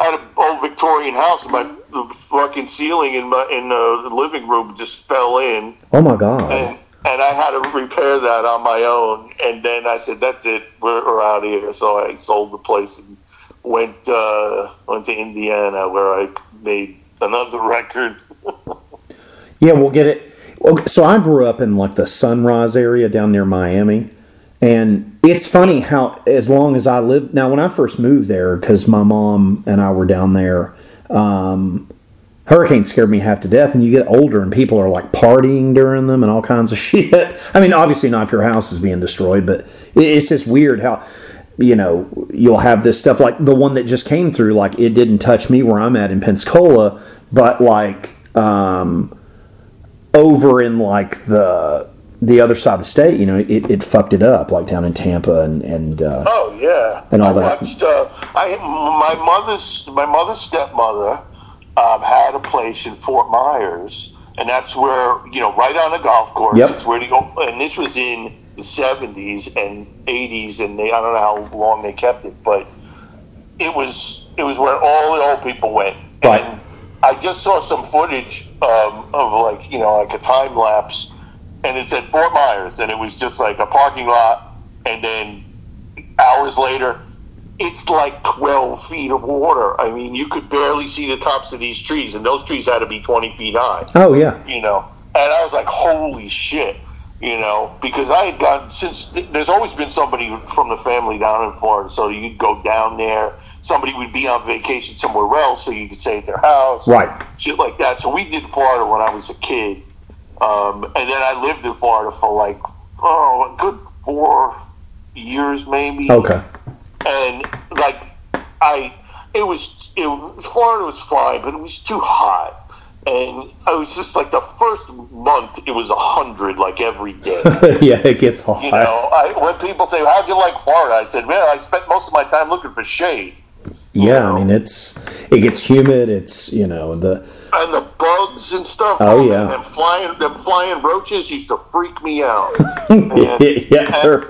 B: had an old Victorian house. My the fucking ceiling in my in the living room just fell in.
A: Oh my god.
B: and, and I had to repair that on my own. And then I said, "That's it, we're, we're out of here." So I sold the place and went uh, went to Indiana, where I made another record.
A: Yeah, we'll get it. So I grew up in like the Sunrise area down near Miami, and it's funny how as long as I lived now when I first moved there because my mom and I were down there, um, hurricanes scared me half to death. And you get older and people are like partying during them and all kinds of shit. I mean, obviously not if your house is being destroyed, but it's just weird how. You know, you'll have this stuff like the one that just came through. Like it didn't touch me where I'm at in Pensacola, but like um, over in like the the other side of the state, you know, it, it fucked it up, like down in Tampa and and uh,
B: Oh yeah,
A: And all
B: I
A: that.
B: Watched, uh, I my mother's my mother's stepmother um, had a place in Fort Myers, and that's where you know, right on the golf course.
A: Yep.
B: It's where to go, and this was in the seventies and eighties, and they I don't know how long they kept it, but it was it was where all the old people went.
A: Right.
B: And I just saw some footage um, of like you know like a time lapse, and it said Fort Myers, and it was just like a parking lot, and then hours later, it's like twelve feet of water. I mean, you could barely see the tops of these trees, and those trees had to be twenty feet high
A: oh yeah,
B: you know. And I was like, holy shit, you know, because I had gone since there's always been somebody from the family down in Florida, so you'd go down there. Somebody would be on vacation somewhere else, so you could stay at their house,
A: Right.
B: Shit like that. So we did Florida when I was a kid, um, and then I lived in Florida for like oh, a good four years maybe
A: okay,
B: and like I, it was it Florida was fine, but it was too hot, and I was just like the first month it was a hundred like every day.
A: yeah, it gets hot.
B: You know, I, when people say, "How'd you like Florida?" I said, "Man, I spent most of my time looking for shade."
A: yeah, I mean it's it gets humid. It's you know the
B: And the bugs and stuff.
A: Oh, yeah.
B: them flying, them flying roaches used to freak me out. And-
A: yeah, they're-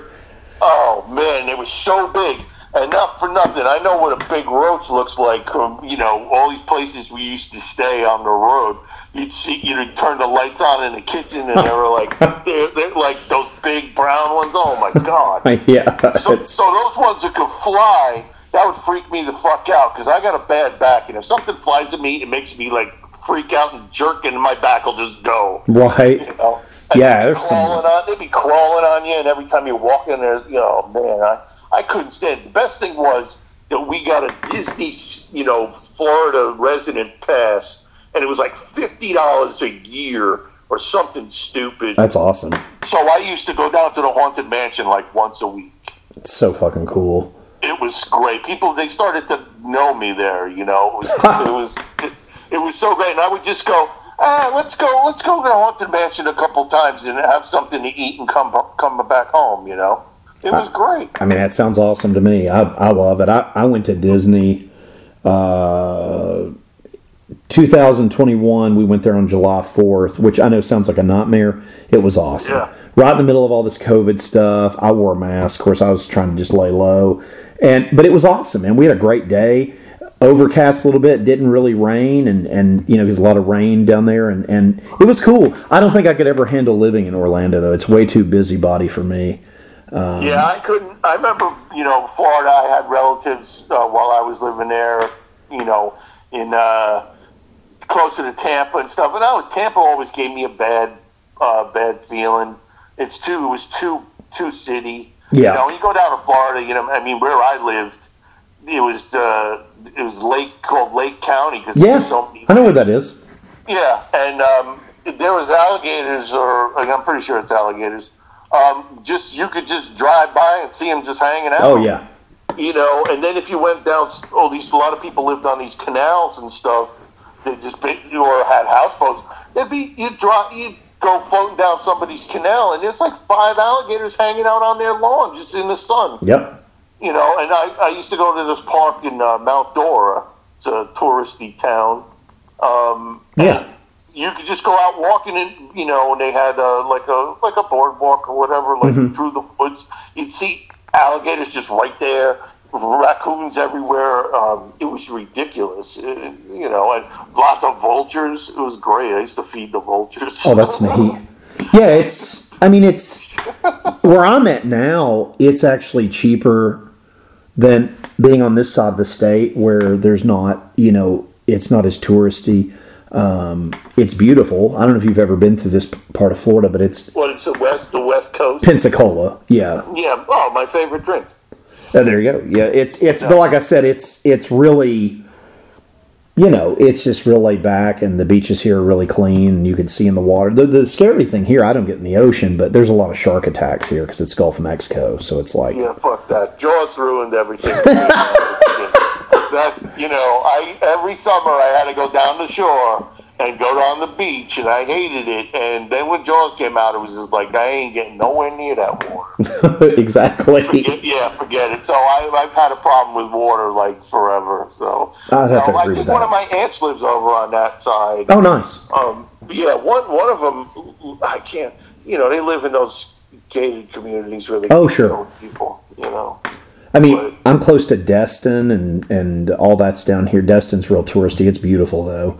B: Oh man, it was so big. And not for nothing, I know what a big roach looks like. Um, you know, all these places we used to stay on the road. You'd see, you'd turn the lights on in the kitchen, and they were like, they're, they're like those big brown ones. Oh my god!
A: yeah,
B: So, so those ones that could fly, that would freak me the fuck out because I got a bad back, and if something flies at me, it makes me like freak out and jerk, and my back will just go.
A: right.
B: You know?
A: Yeah,
B: they'd be
A: there's some-
B: crawling on. They'd be crawling on you, and every time you walk in there, you know, man, I, I couldn't stand. it. The best thing was that we got a Disney, you know, Florida resident pass, and it was like fifty dollars a year or something stupid.
A: That's awesome.
B: So I used to go down to the haunted mansion like once a week.
A: It's so fucking cool.
B: It was great. People they started to know me there. You know, it was it was, it, it was so great. And I would just go, ah, let's go, let's go to the haunted mansion a couple times and have something to eat and come come back home. You know, it was great.
A: I mean, that sounds awesome to me. I, I love it. I, I went to Disney uh, 2021. We went there on July 4th, which I know sounds like a nightmare. It was awesome.
B: Yeah.
A: Right in the middle of all this COVID stuff. I wore a mask. Of course, I was trying to just lay low. and But it was awesome, and We had a great day. Overcast a little bit. Didn't really rain, and and you know there's a lot of rain down there, and and it was cool. I don't think I could ever handle living in Orlando though. It's way too busybody for me.
B: yeah, I couldn't. I remember, you know, Florida. I had relatives uh, while I was living there. You know, in uh, closer to Tampa and stuff. And that was Tampa always gave me a bad, uh, bad feeling. It's too. It was too too city.
A: Yeah.
B: You know, when you go down to Florida, you know, I mean, where I lived, it was uh, it was Lake called Lake County because
A: Yeah,
B: so
A: I know where that is.
B: yeah, and um, there was alligators, or like, I'm pretty sure it's alligators. Um, just you could just drive by and see them just hanging out.
A: Oh yeah,
B: you know. And then if you went down, oh, these a lot of people lived on these canals and stuff. They just or had houseboats. There'd be you drive you go floating down somebody's canal, and there's like five alligators hanging out on their lawn just in the sun
A: yep.
B: You know, and I, I used to go to this park in uh, Mount Dora. It's a touristy town. Um,
A: Yeah.
B: you could just go out walking and you know, and they had uh, like a like a boardwalk or whatever, like
A: Mm-hmm.
B: through the woods. You'd see alligators just right there, raccoons everywhere. Um, it was ridiculous, uh, you know, and lots of vultures. It was great. I used to feed the vultures.
A: Oh, that's neat. Yeah, it's. I mean, it's where I'm at now. It's actually cheaper than being on this side of the state, where there's not. You know, it's not as touristy. Um, it's beautiful. I don't know if you've ever been through this part of Florida, but it's
B: what is the west? The west coast.
A: Pensacola. Yeah,
B: Yeah. Oh, my favorite drink.
A: Oh, there you go. Yeah, it's it's but like I said, it's it's really you know, it's just real laid back and the beaches here are really clean and you can see in the water. The, the scary thing here, I don't get in the ocean, but there's a lot of shark attacks here because it's Gulf of Mexico, so it's like
B: Yeah, fuck that. Jaws ruined everything. That's you know, I every summer I had to go down the shore and go down the beach, and I hated it. And then when Jaws came out, it was just like I ain't getting nowhere near that water.
A: exactly.
B: Yeah, yeah, forget it. So I, I've had a problem with water like forever. So
A: I'd have to
B: know, I
A: agree
B: think one of my aunts lives over on that side.
A: Oh, nice.
B: Um, yeah, one one of them, I can't. You know, they live in those gated communities where they
A: Oh, sure.
B: people. You know.
A: I mean,
B: But-
A: I'm close to Destin and and all that's down here. Destin's real touristy. It's beautiful though.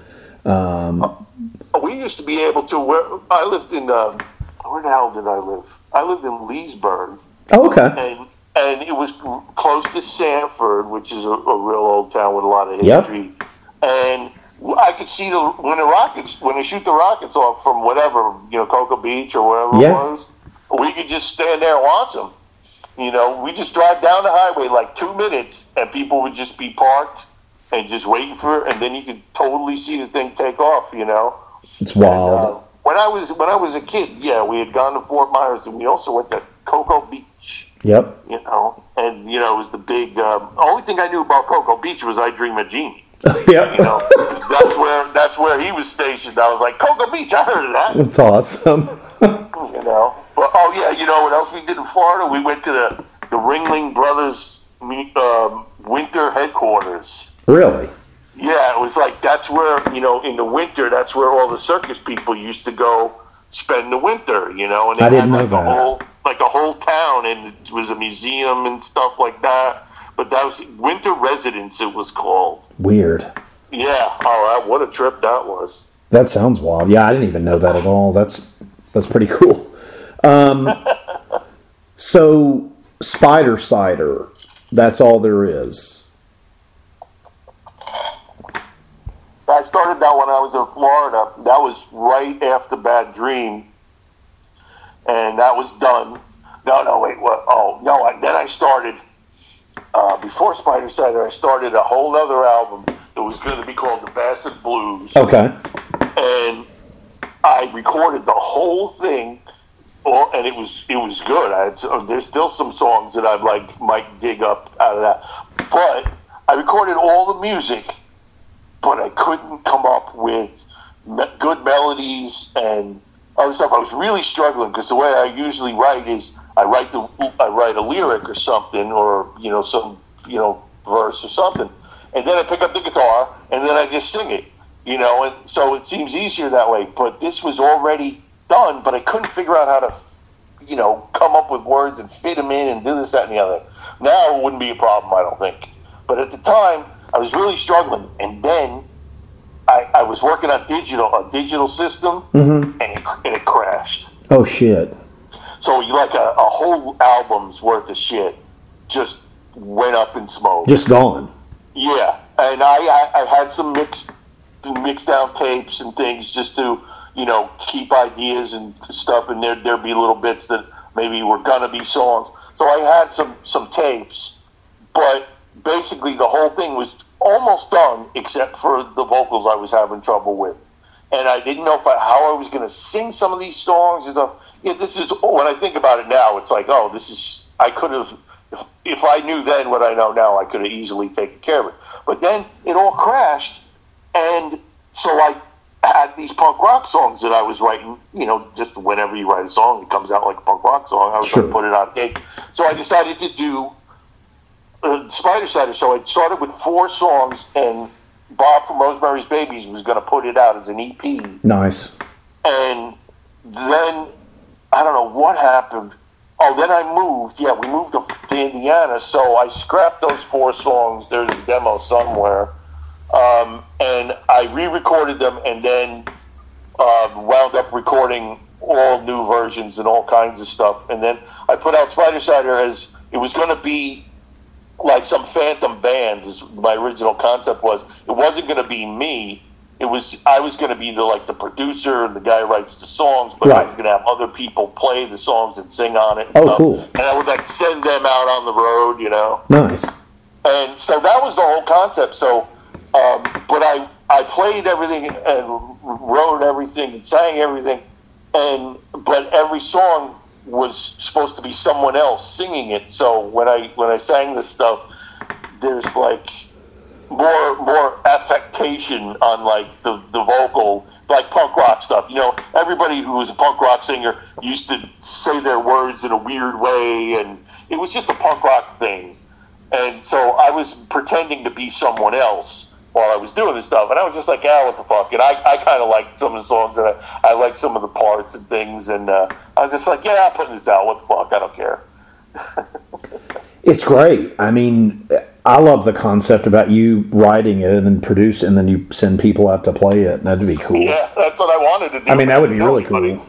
B: We used to be able to. Where I lived in, um, where the hell did I live? I lived in Leesburg,
A: Oh, okay.
B: and and it was close to Sanford, which is a, a real old town with a lot of
A: Yep.
B: history. And I could see the when the rockets when they shoot the rockets off from whatever you know Cocoa Beach or wherever
A: Yeah.
B: it was. We could just stand there and watch them. You know, we just drive down the highway like two minutes, and people would just be parked and just waiting for, it, and then you could totally see the thing take off. You know.
A: It's
B: Uh,
A: wild.
B: when I was when I was a kid, yeah, we had gone to Fort Myers, and we also went to Cocoa Beach.
A: Yep.
B: You know, and you know it was the big. Um, only thing I knew about Cocoa Beach was I Dream of Jeannie.
A: yep.
B: You know, that's where that's where he was stationed. I was like Cocoa Beach. I heard of that.
A: It's awesome.
B: You know, but oh yeah, you know what else we did in Florida? We went to the the Ringling Brothers um, winter headquarters.
A: Really?
B: Yeah, it was like that's where you know in the winter that's where all the circus people used to go spend the winter. You know, and they
A: I didn't
B: had
A: know
B: like
A: that.
B: a whole like a whole town, and it was a museum and stuff like that. But that was winter residence. It was called.
A: Weird.
B: Yeah. All right. what a trip that was.
A: That sounds wild. Yeah, I didn't even know that at all. That's that's pretty cool. Um, so spider cider, that's all there is.
B: I started that when I was in Florida. That was right after Bad Dream, and that was done. No, no, wait, what? Oh, no. I, then I started uh, before Spider Cider. I started a whole other album that was going to be called The Bastard Blues,
A: Okay.
B: and I recorded the whole thing. Well, and it was it was good. I had, so- there's still some songs that I like might dig up out of that, but I recorded all the music but I couldn't come up with me- good melodies and other stuff. I was really struggling because the way I usually write is I write the I write a lyric or something or you know some you know verse or something, and then I pick up the guitar and then I just sing it. You know, and so it seems easier that way. But this was already done, but I couldn't figure out how to, you know, come up with words and fit them in and do this, that, and the other. Now it wouldn't be a problem, I don't think. But at the time, I was really struggling, and then I, I was working on digital a digital system, mm-hmm. and, it, and it crashed.
A: Oh shit.
B: So you like a, a whole album's worth of shit just went up in smoke.
A: Just gone.
B: Yeah, and I, I, I had some mixed mixed down tapes and things just to you know keep ideas and stuff, and there there'd be little bits that maybe were gonna be songs. So I had some some tapes, but basically the whole thing was almost done except for the vocals I was having trouble with, and I didn't know if I, how I was gonna sing some of these songs and stuff. Yeah, this is oh, when I think about it now, it's like oh, this is I could have if, if I knew then what I know now, I could have easily taken care of it. But then it all crashed, and so I had these punk rock songs that I was writing. You know, just whenever you write a song, it comes out like a punk rock song. I was going to put it on tape. So I decided to do uh, Spider Cider. So I started with four songs, and Bob from Rosemary's Babies was going to put it out as an EP
A: Nice.
B: and then I don't know what happened. Oh, then I moved. Yeah, we moved to, to Indiana, so I scrapped those four songs. There's a demo somewhere, um, and I re-recorded them, and then uh, wound up recording all new versions and all kinds of stuff. And then I put out Spider Cider as it was going to be like some phantom band. Is my original concept was. It wasn't going to be me. It was I was going to be the like the producer and the guy who writes the songs, but I was going to have other people play the songs and sing on it. and
A: Oh,
B: stuff.
A: cool.
B: And I would like send them out on the road, you know.
A: Nice.
B: And so that was the whole concept. So, um, but I I played everything and wrote everything and sang everything, and but every song was supposed to be someone else singing it. So when I when I sang this stuff, there's like more more affectation on like the the vocal like punk rock stuff. You know everybody who was a punk rock singer used to say their words in a weird way and it was just a punk rock thing. And so i was pretending to be someone else while i was doing this stuff and i was just like ah what the fuck and i, I kind of liked some of the songs and i, I liked some of the parts and things and uh, i was just like yeah i'm putting this out what the fuck i don't care
A: It's great. I mean, I love the concept about you writing it and then produce and then you send people out to play it. That'd be cool.
B: yeah that's what i wanted to do
A: I mean, that would be really cool.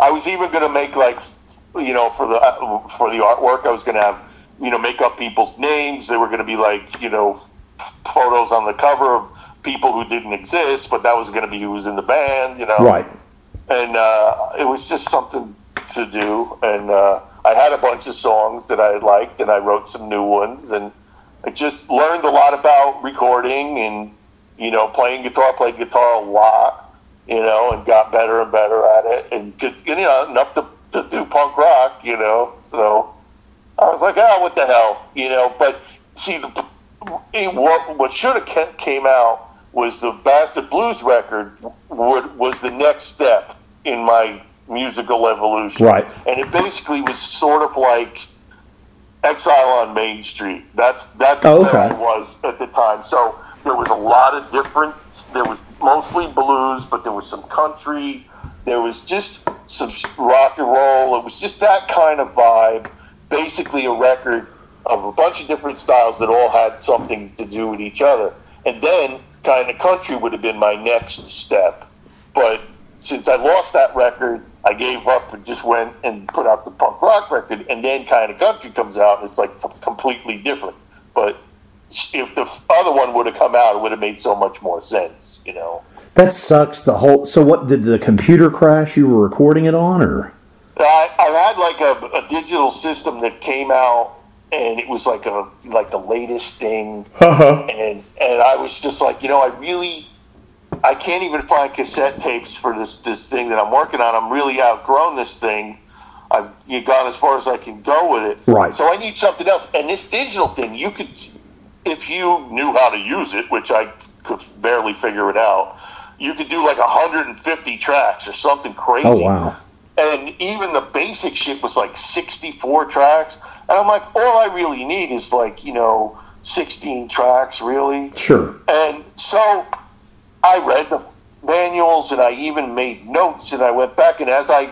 B: I was even going to make like, you know, for the for the artwork, I was going to have, you know, make up people's names. They were going to be like, you know, photos on the cover of people who didn't exist, but that was going to be who was in the band, you know.
A: Right.
B: And uh, it was just something to do. And uh, I had a bunch of songs that I liked, and I wrote some new ones, and I just learned a lot about recording and, you know, playing guitar. Played guitar a lot you know, and got better and better at it, and could, you know, enough to, to do punk rock, you know. So I was like, oh, what the hell, you know. But see, the, it, what what should have came out was the Bastard Blues record. Would was the next step in my musical evolution,
A: Right.
B: And it basically was sort of like Exile on Main Street. That's that's
A: Oh, okay.
B: I was at the time. So there was a lot of different. There was mostly blues, but there was some country. There was just some rock and roll. It was just that kind of vibe. Basically, a record of a bunch of different styles that all had something to do with each other. And then, kind of country would have been my next step. But since I lost that record, I gave up and just went and put out the punk rock record. And then, kind of country comes out, and it's like completely different. But if the other one would have come out, it would have made so much more sense, you know.
A: That sucks. The whole. So, what did the computer crash you were recording it on, or?
B: I, I had like a, a digital system that came out, and it was like a like the latest thing,
A: Uh-huh.
B: and and I was just like, you know, I really, I can't even find cassette tapes for this this thing that I'm working on. I'm really outgrown this thing. I've you gone as far as I can go with it.
A: Right.
B: So I need something else. And this digital thing, you could, if you knew how to use it, which I could barely figure it out, you could do like 150 tracks or something crazy
A: Oh wow.
B: And even the basic shit was like 64 tracks and i'm like all i really need is like you know 16 tracks really
A: Sure.
B: and so i read the manuals and i even made notes and i went back and as i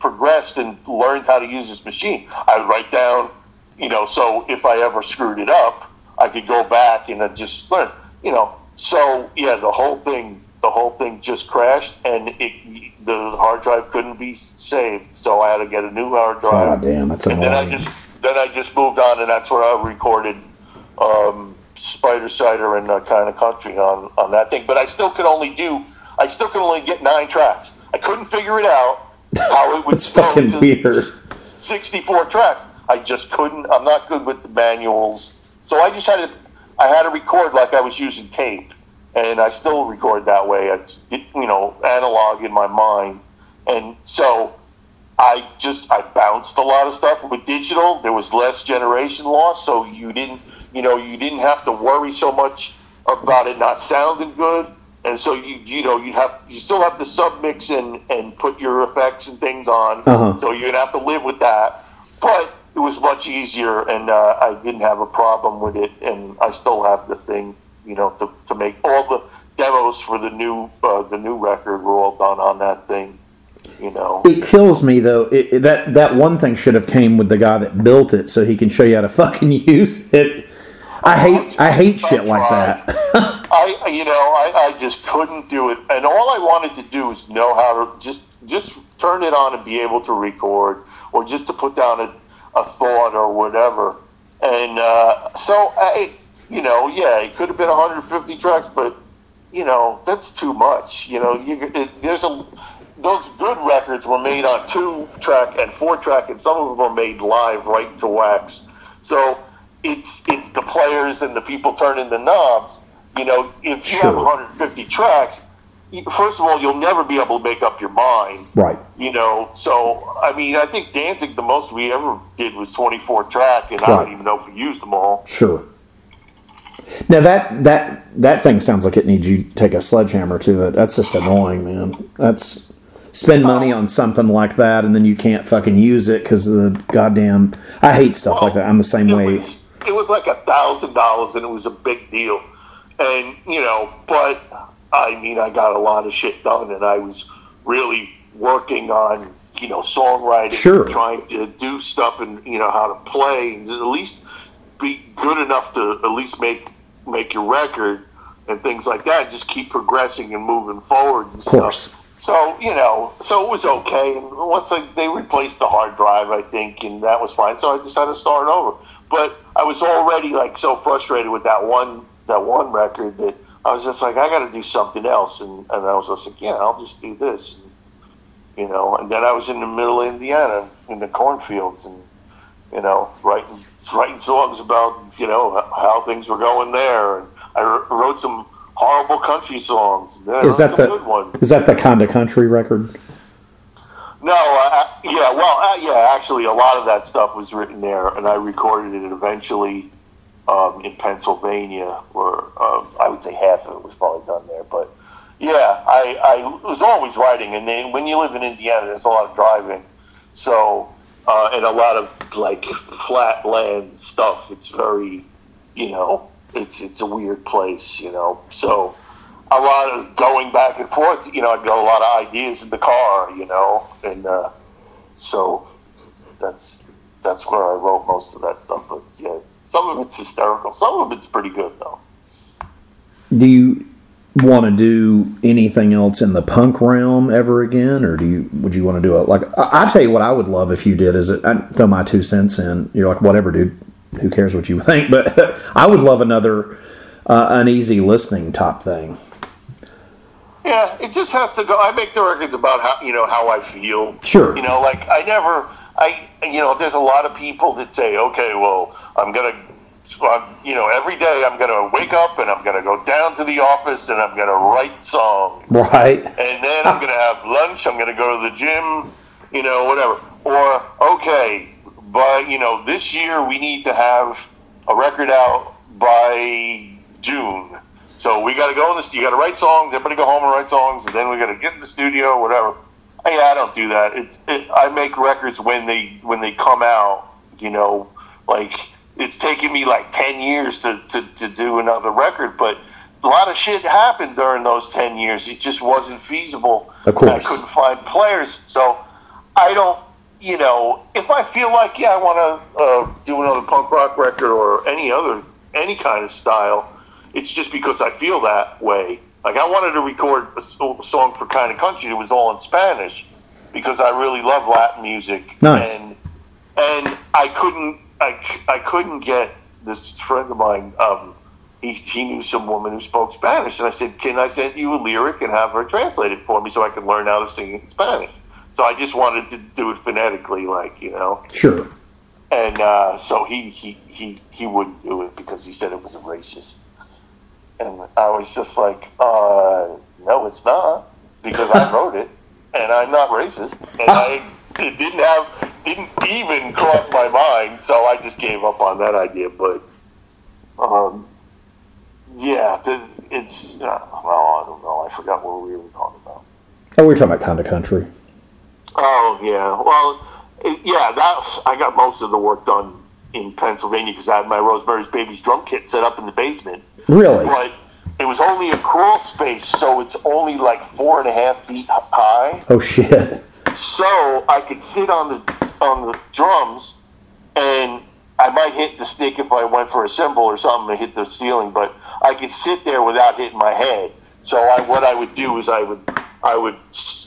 B: progressed and learned how to use this machine i would write down you know so if i ever screwed it up I could go back and then just learn. You know, so yeah, the whole thing, the whole thing just crashed, and it the hard drive couldn't be saved, so I had to get a new hard drive.
A: God damn, that's
B: and then I just then I just moved on, and that's where I recorded um, Spider Cider and uh, kind of country on on that thing. But I still could only do, I still could only get nine tracks. I couldn't figure it out how it would.
A: That's fucking weird.
B: Sixty-four tracks. I just couldn't. I'm not good with the manuals, so I just had to. I had to record like I was using tape, and I still record that way. It's you know analog in my mind, and so I just I bounced a lot of stuff with digital. There was less generation loss, so you didn't you know you didn't have to worry so much about it not sounding good. And so you you know you have you still have to submix and and put your effects and things on.
A: Uh-huh.
B: So you're gonna have to live with that. But it was much easier, and uh, I didn't have a problem with it. And I still have the thing, you know, to, to make all the demos for the new uh, the new record were all done on that thing. You know.
A: It kills me though. It, it- that that one thing should have came with the guy that built it, so he can show you how to fucking use it. I hate I hate shit like that.
B: I, you know, I, I just couldn't do it, and all I wanted to do is know how to just just turn it on and be able to record, or just to put down a, a thought or whatever. And uh, so I, you know, yeah, it could have been 150 tracks, but you know, that's too much. You know, you it, there's a those good records were made on two track and four track, and some of them were made live right to wax. So it's it's the players and the people turning the knobs. You know, if you have 150 tracks, first of all, you'll never be able to make up your mind.
A: right.
B: You know, so I mean, I think Danzig, the most we ever did was 24 track, and I don't even know if we used them all.
A: Sure. Now that that that thing sounds like it needs you to take a sledgehammer to it. That's just annoying, man. That's spend money on something like that and then you can't fucking use it because the goddamn. I hate stuff like that. I'm the same
B: it
A: way.
B: Was, it was like a thousand dollars, and it was a big deal. And you know, but I mean, I got a lot of shit done, and I was really working on you know songwriting,
A: Sure.
B: trying to do stuff, and you know how to play, and at least be good enough to at least make make your record and things like that. Just keep progressing and moving forward. And
A: Of course.
B: Stuff. So you know, so it was okay. And once I, they replaced the hard drive, I think, and that was fine. So I decided to start over. But I was already like so frustrated with that one that one record that I was just like, I got to do something else. And, and I was just like, yeah, I'll just do this. And, you know. And then I was in the middle of Indiana in the cornfields, and you know, writing writing songs about you know how things were going there. And I wrote some horrible country songs. I
A: Is that the
B: good ones.
A: is that the kind of country record?
B: No, uh, yeah, well, uh, yeah, actually, a lot of that stuff was written there, and I recorded it eventually um, in Pennsylvania, where um, I would say half of it was probably done there. But yeah, I, I was always writing, and then when you live in Indiana, there's a lot of driving, so uh, and a lot of like flat land stuff. It's very, you know, it's it's a weird place, you know, so a lot of going back and forth. You know, I got a lot of ideas in the car. You know, and uh, so that's that's where I wrote most of that stuff. But yeah, some of it's hysterical. Some of it's pretty good though.
A: Do you want to do anything else in the punk realm ever again, or do you would you want to do it? Like I, I tell you what, I would love if you did is it, I throw my two cents in. You're like whatever, dude. Who cares what you think? But I would love another uh, uneasy listening top thing.
B: Yeah, it just has to go. I make the records about how you know how I feel.
A: Sure.
B: You know, like I never, I you know, there's a lot of people that say, okay, well, I'm gonna, uh, you know, every day I'm gonna wake up and I'm gonna go down to the office and I'm gonna write songs.
A: Right.
B: and then I'm gonna have lunch. I'm gonna go to the gym, you know, whatever. Or okay, but you know, this year we need to have a record out by June. So we got to go in this. You got to write songs. Everybody go home and write songs, and then we got to get in the studio, whatever. Hey, I don't do that. It's it, I make records when they when they come out. You know, like it's taken me like ten years to, to, to do another record, but a lot of shit happened during those ten years. It just wasn't feasible.
A: Of course.
B: I couldn't find players, so I don't. You know, if I feel like yeah, I want to uh, do another punk rock record or any other any kind of style. It's just because I feel that way. Like I wanted to record a song for Kind of Country It was all in Spanish because I really love Latin music.
A: Nice.
B: And and I couldn't I, I couldn't get this friend of mine. Um, he, he knew some woman who spoke Spanish, and I said, "Can I send you a lyric and have her translate it for me so I can learn how to sing in Spanish?" So I just wanted to do it phonetically, like you know.
A: Sure.
B: And uh, so he, he he he wouldn't do it because he said it was a racist. And I was just like, uh, "No, it's not," because I wrote it, and I'm not racist, and I it didn't have didn't even cross my mind. So I just gave up on that idea. But um, yeah, it's uh, well, I don't know. I forgot what we were talking about.
A: Oh, we were talking about kind of country.
B: Oh yeah, well, it, yeah. That I got most of the work done in Pennsylvania because I had my Rosemary's Babies drum kit set up in the basement.
A: Really?
B: But it was only a crawl space, so it's only like four and a half feet high.
A: Oh shit.
B: So I could sit on the on the drums, and I might hit the stick if I went for a cymbal or something to hit the ceiling, but I could sit there without hitting my head. So I, what I would do is I would I would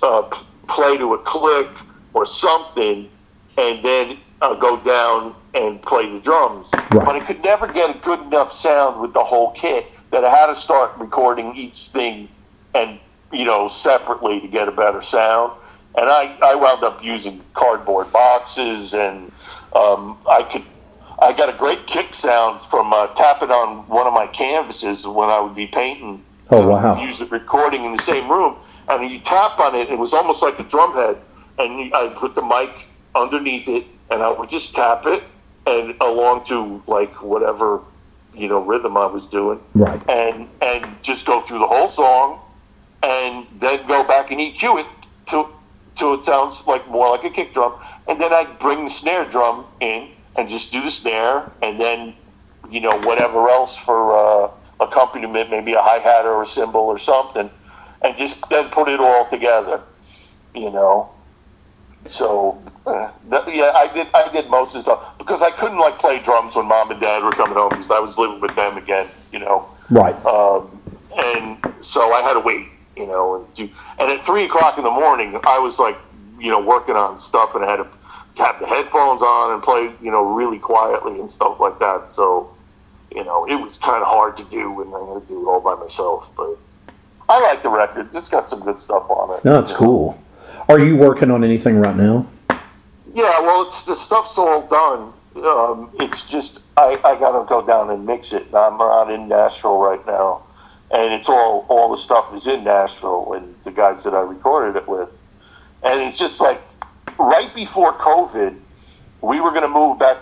B: uh, play to a click or something, and then uh, go down and play the drums.
A: Right.
B: But I could never get a good enough sound with the whole kit that I had to start recording each thing and you know separately to get a better sound. And I, I wound up using cardboard boxes, and um, I could I got a great kick sound from uh, tapping on one of my canvases when I would be painting.
A: Oh, wow.
B: Use it recording in the same room, and you tap on it. It was almost like a drum head, and you, I put the mic underneath it, and I would just tap it, and along to like whatever you know rhythm I was doing
A: Right.
B: and and just go through the whole song, and then go back and EQ it to till it sounds like more like a kick drum, and then I bring the snare drum in and just do the snare, and then you know whatever else for uh, accompaniment, maybe a hi hat or a cymbal or something, and just then put it all together, you know. So uh, that, yeah, I did. I did most of the stuff because I couldn't like play drums when mom and dad were coming home because I was living with them again, you know
A: Right.
B: um, and so I had to wait, you know, and do. And at three o'clock in the morning, I was like, you know, working on stuff, and I had to have the headphones on and play, you know, really quietly and stuff like that. So, you know, it was kind of hard to do, and I had to do it all by myself. But I like the record; it's got some good stuff on it.
A: No, it's cool. Are you working on anything right now?
B: Yeah, well, it's the stuff's all done. Um, it's just I, I got to go down and mix it. I'm not in Nashville right now, and it's all all the stuff is in Nashville and the guys that I recorded it with, and it's just like right before COVID, we were going to move back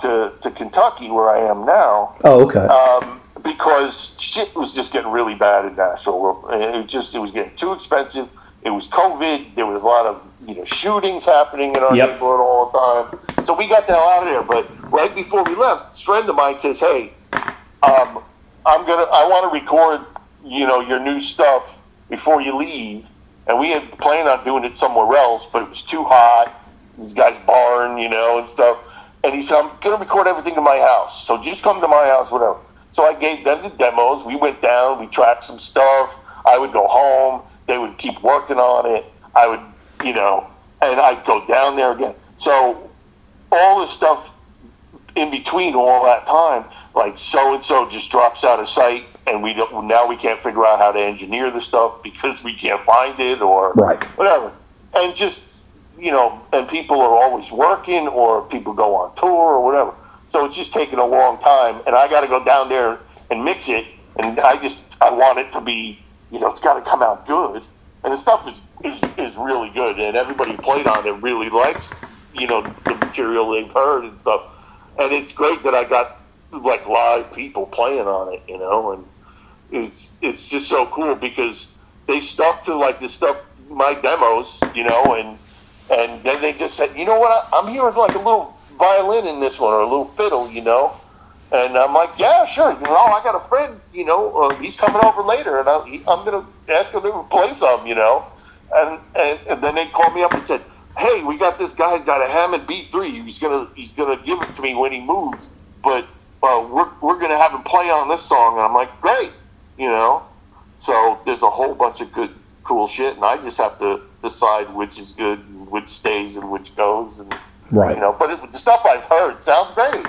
B: to to Kentucky where I am now
A: Oh, okay.
B: um, because shit was just getting really bad in Nashville. It was just it was getting too expensive. It was COVID. There was a lot of you know shootings happening in our
A: Yep.
B: neighborhood all the time. So we got the hell out of there. But right before we left, this friend of mine says, "Hey, um, I'm gonna I want to record you know your new stuff before you leave." And we had planned on doing it somewhere else, but it was too hot. This guy's barn, you know, and stuff. And he said, I'm going to record everything in my house. So just come to my house, whatever. So I gave them the demos. We went down, we tracked some stuff. I would go home. They would keep working on it. I would, you know, and I'd go down there again. So all this stuff in between all that time, like so and so just drops out of sight, and we don't, now we can't figure out how to engineer the stuff because we can't find it or
A: Right.
B: whatever. And just you know, and people are always working or people go on tour or whatever. So it's just taking a long time, and I got to go down there and mix it, and I just I want it to be, you know, it's got to come out good, and the stuff is, is is really good, and everybody played on it really likes, you know, the material they've heard and stuff, and it's great that I got like live people playing on it, you know, and it's it's just so cool because they stuck to like the stuff my demos, you know, and and then they just said, you know what, I'm hearing like a little violin in this one or a little fiddle, you know, and I'm like, yeah, sure, you know, I got a friend, you know, uh, he's coming over later, and I, I'm gonna ask him to play some, you know, and, and and then they called me up and said, hey, we got this guy got a Hammond B3, he's gonna he's gonna give it to me when he moves, but uh, we're we're gonna have him play on this song, and I'm like, great, you know. So there's a whole bunch of good, cool shit, and I just have to decide which is good, and which stays, and which goes, and
A: Right.
B: you know. But it, the stuff I've heard sounds great,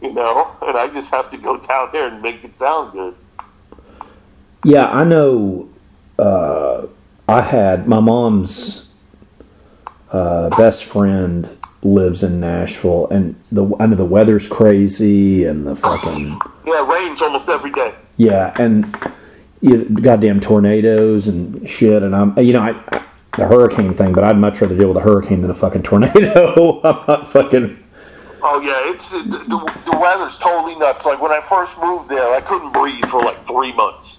B: you know, and I just have to go down there and make it sound good.
A: Yeah, I know. Uh, I had my mom's uh, best friend lives in Nashville, and the I know the weather's crazy, and the fucking
B: Yeah, it rains almost every day.
A: Yeah, and you, goddamn tornadoes and shit. And I'm you know I, the hurricane thing, but I'd much rather deal with a hurricane than a fucking tornado. I'm not fucking
B: Oh yeah, it's the, the, the weather's totally nuts. Like when I first moved there, I couldn't breathe for like three months,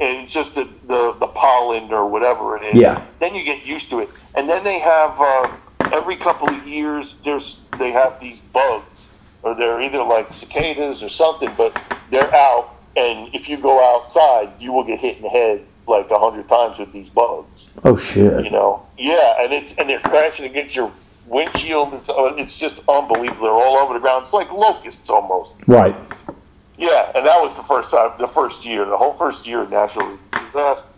B: and it's just the the, the pollen or whatever it is.
A: Yeah.
B: Then you get used to it, and then they have uh, every couple of years there's they have these bugs, or they're either like cicadas or something, but they're out, and if you go outside, you will get hit in the head like a hundred times with these bugs
A: oh shit.
B: you know. Yeah, and it's and they're crashing against your windshield. It's, uh, it's just unbelievable. They're all over the ground. It's like locusts almost.
A: Right.
B: Yeah, and that was the first time, the first year, the whole first year of Nashville was a disaster.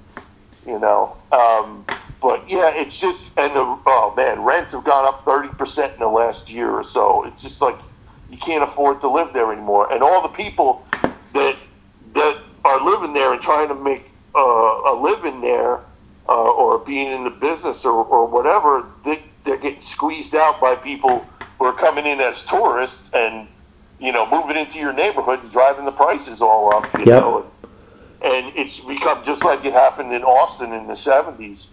B: You know, um, but yeah, it's just and the oh man, rents have gone up thirty percent in the last year or so. It's just like you can't afford to live there anymore, and all the people that that are living there and trying to make uh, a living there uh, or being in the business or, or whatever, they, they're getting squeezed out by people who are coming in as tourists and you know moving into your neighborhood and driving the prices all up. You
A: Yep.
B: know, and it's become just like it happened in Austin in the seventies.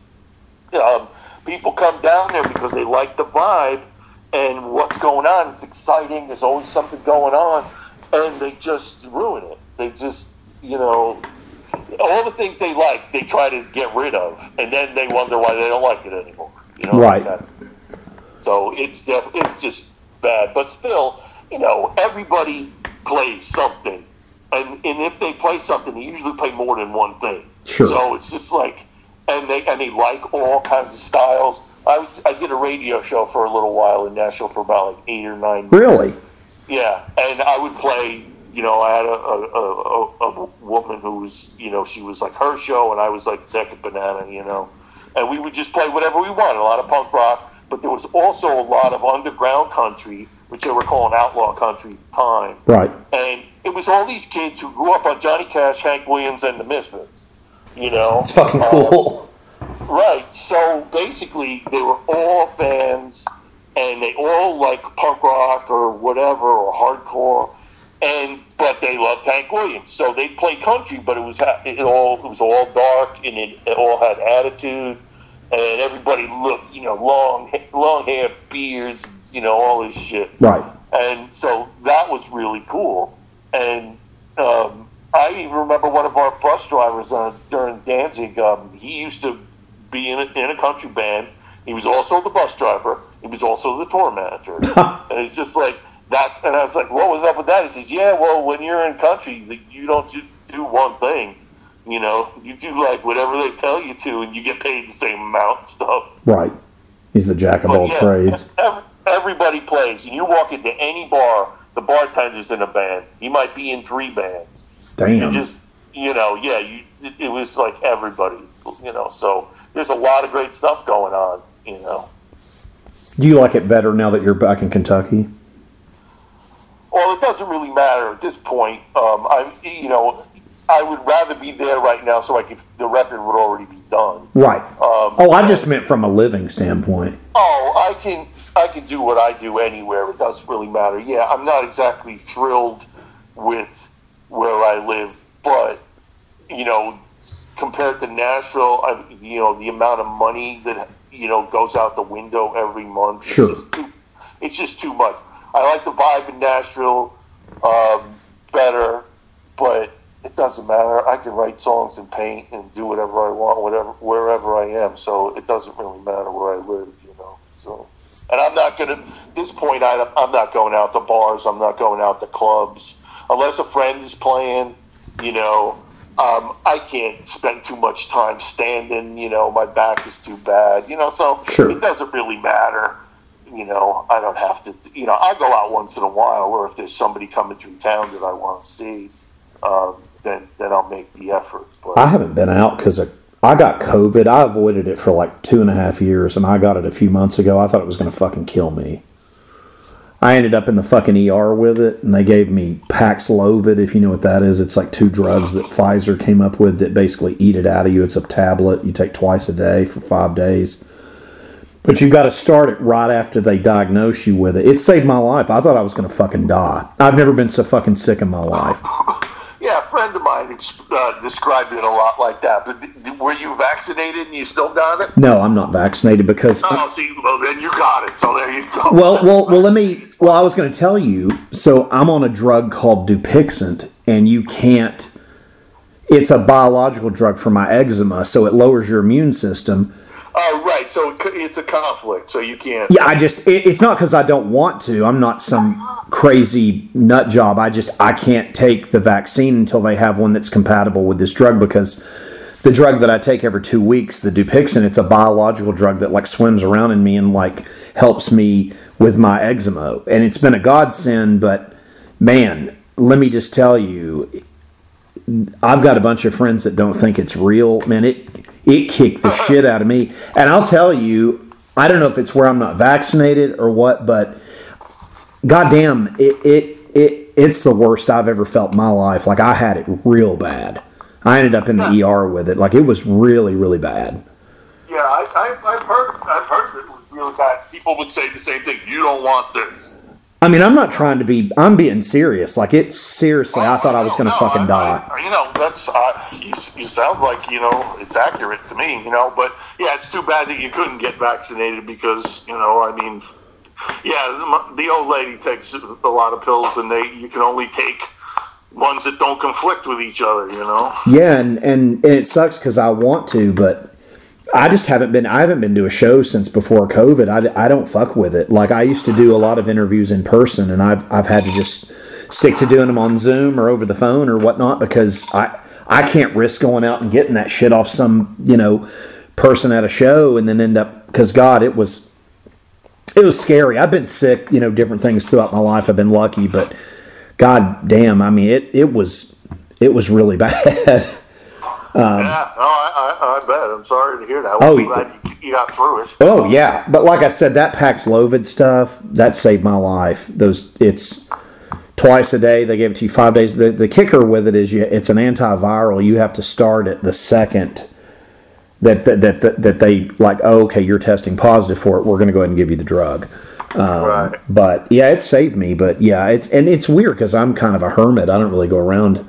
B: Um, people come down there because they like the vibe and what's going on. It's exciting. There's always something going on, and they just ruin it. They just, you know, all the things they like, they try to get rid of, and then they wonder why they don't like it anymore. You know,
A: Right.
B: like. So it's def- it's just bad, but still, you know, everybody plays something, and and if they play something, they usually play more than one thing.
A: Sure.
B: So it's just like, and they and they like all kinds of styles. I was I did a radio show for a little while in Nashville for about like eight or nine.
A: Really?
B: Yeah, and I would play. You know, I had a, a, a, a, woman who was, you know, she was like her show, and I was like second banana. You know, and we would just play whatever we wanted. A lot of punk rock, but there was also a lot of underground country, which they were calling outlaw country time.
A: Right.
B: And it was all these kids who grew up on Johnny Cash, Hank Williams, and the Misfits. You know,
A: It's fucking
B: Uh,
A: cool.
B: Right. So basically, they were all fans, and they all like punk rock or whatever or hardcore, and but they loved Hank Williams. So they played country, but it was ha- it all it was all dark and it, it all had attitude, and everybody looked you know long long hair, beards, you know all this shit
A: right.
B: and so that was really cool. And um, I even remember one of our bus drivers uh, during Danzig. Um, he used to be in a, in a country band. He was also the bus driver. He was also the tour manager. and it's just like that's. And I was like, "What was up with that?" He says, "Yeah, well, when you're in country, you don't just do one thing. You know, you do like whatever they tell you to, and you get paid the same amount and stuff."
A: Right. He's the jack of
B: But
A: all
B: yeah,
A: trades.
B: ev- Everybody plays, and you walk into any bar, the bartender's in a band. He might be in three bands. You
A: Damn.
B: just, you know, yeah, you. It, it was like everybody, you know. So there's a lot of great stuff going on, you know.
A: Do you like it better now that you're back in Kentucky?
B: Well, it doesn't really matter at this point. Um, I'm, you know, I would rather be there right now, so I could. The record would already be done.
A: Right.
B: Um,
A: oh, I just meant from a living standpoint.
B: Oh, I can I can do what I do anywhere. It doesn't really matter. Yeah, I'm not exactly thrilled with where I live, but you know, compared to Nashville, I, you know, the amount of money that you know goes out the window every month. it's
A: Sure.
B: just too- it's just too much. I like the vibe in Nashville um, better, but it doesn't matter. I can write songs and paint and do whatever I want, whatever wherever I am. So it doesn't really matter where I live, you know. So, and I'm not gonna. At this point, I, I'm not going out to bars. I'm not going out to clubs unless a friend is playing. You know, um, I can't spend too much time standing. You know, my back is too bad. You know, so
A: Sure.
B: it doesn't really matter you know, I don't have to. You know, I go out once in a while, or if there's somebody coming through town that I want to see, uh, then then I'll make the effort. But
A: I haven't been out because I got COVID. I avoided it for like two and a half years, and I got it a few months ago. I thought it was going to fucking kill me. I ended up in the fucking ER with it, and they gave me Paxlovid, if you know what that is. It's like two drugs that Pfizer came up with that basically eat it out of you. It's a tablet you take twice a day for five days. But you've got to start it right after they diagnose you with it. It saved my life. I thought I was going to fucking die. I've never been so fucking sick in my life.
B: yeah, a friend of mine uh, described it a lot like that. But th- were you vaccinated and you still got it?
A: No, I'm not vaccinated because.
B: Oh, see, well then you got it. So there you go.
A: Well, well, well. Let me. Well, I was going to tell you. So I'm on a drug called Dupixent, and you can't. It's a biological drug for my eczema, so it lowers your immune system.
B: Oh, right. So it's a conflict. So you can't.
A: Yeah, I just. It, it's not because I don't want to. I'm not some crazy nut job. I just. I can't take the vaccine until they have one that's compatible with this drug because the drug that I take every two weeks, the Dupixent, it's a biological drug that like swims around in me and like helps me with my eczema. And it's been a godsend, but man, let me just tell you, I've got a bunch of friends that don't think it's real. Man, it it kicked the shit out of me. And I'll tell you, I don't know if it's where I'm not vaccinated or what, but goddamn, it it it it's the worst I've ever felt in my life. Like I had it real bad. I ended up in the ER with it. Like it was really really bad.
B: Yeah, I, I, I've heard. I've heard it was really bad. People would say the same thing. You don't want this.
A: I mean, I'm not trying to be. I'm being serious. Like it's seriously. I thought I was going to
B: no,
A: fucking
B: I-
A: die.
B: I- you know, that's uh, you, you sound like you know it's accurate to me. You know, but yeah, it's too bad that you couldn't get vaccinated because you know, I mean, yeah, the, the old lady takes a lot of pills, and they you can only take ones that don't conflict with each other. You know.
A: Yeah, and and, and it sucks because I want to, but I just haven't been. I haven't been to a show since before COVID. I, I don't fuck with it. Like I used to do a lot of interviews in person, and I've I've had to just stick to doing them on Zoom or over the phone or whatnot because I I can't risk going out and getting that shit off some you know person at a show and then end up because God it was it was scary. I've been sick, you know, different things throughout my life. I've been lucky, but God damn, I mean it it was it was really bad.
B: Yeah. No, I, I, I bet. I'm sorry to hear that.
A: Oh,
B: I'm glad you, you got through it.
A: Oh yeah, but like I said, that Paxlovid stuff that saved my life. Those it's twice a day. They gave it to you five days. The the kicker with it is you, it's an antiviral. You have to start it the second that that that, that, that they like. Oh, okay, you're testing positive for it. We're going to go ahead and give you the drug.
B: right.
A: But yeah, it saved me. But yeah, it's and it's weird because I'm kind of a hermit. I don't really go around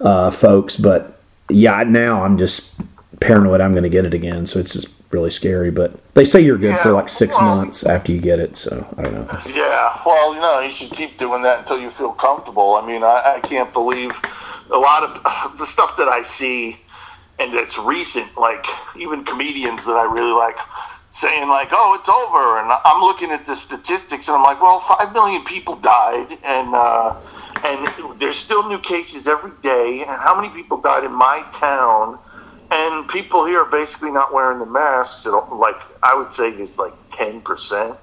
A: uh, folks. But yeah, now I'm just paranoid. I'm going to get it again. So it's just really scary. But they say you're good for like six
B: well-
A: months after you get it. So I don't know.
B: Yeah, well, you know, you should keep doing that until you feel comfortable. I mean, I, I can't believe a lot of the stuff that I see, and that's recent. Like even comedians that I really like saying, like, "Oh, it's over," and I'm looking at the statistics, and I'm like, "Well, five million people died, and uh, and there's still new cases every day, and how many people died in my town?" And people here are basically not wearing the masks. Like I would say, it's like ten percent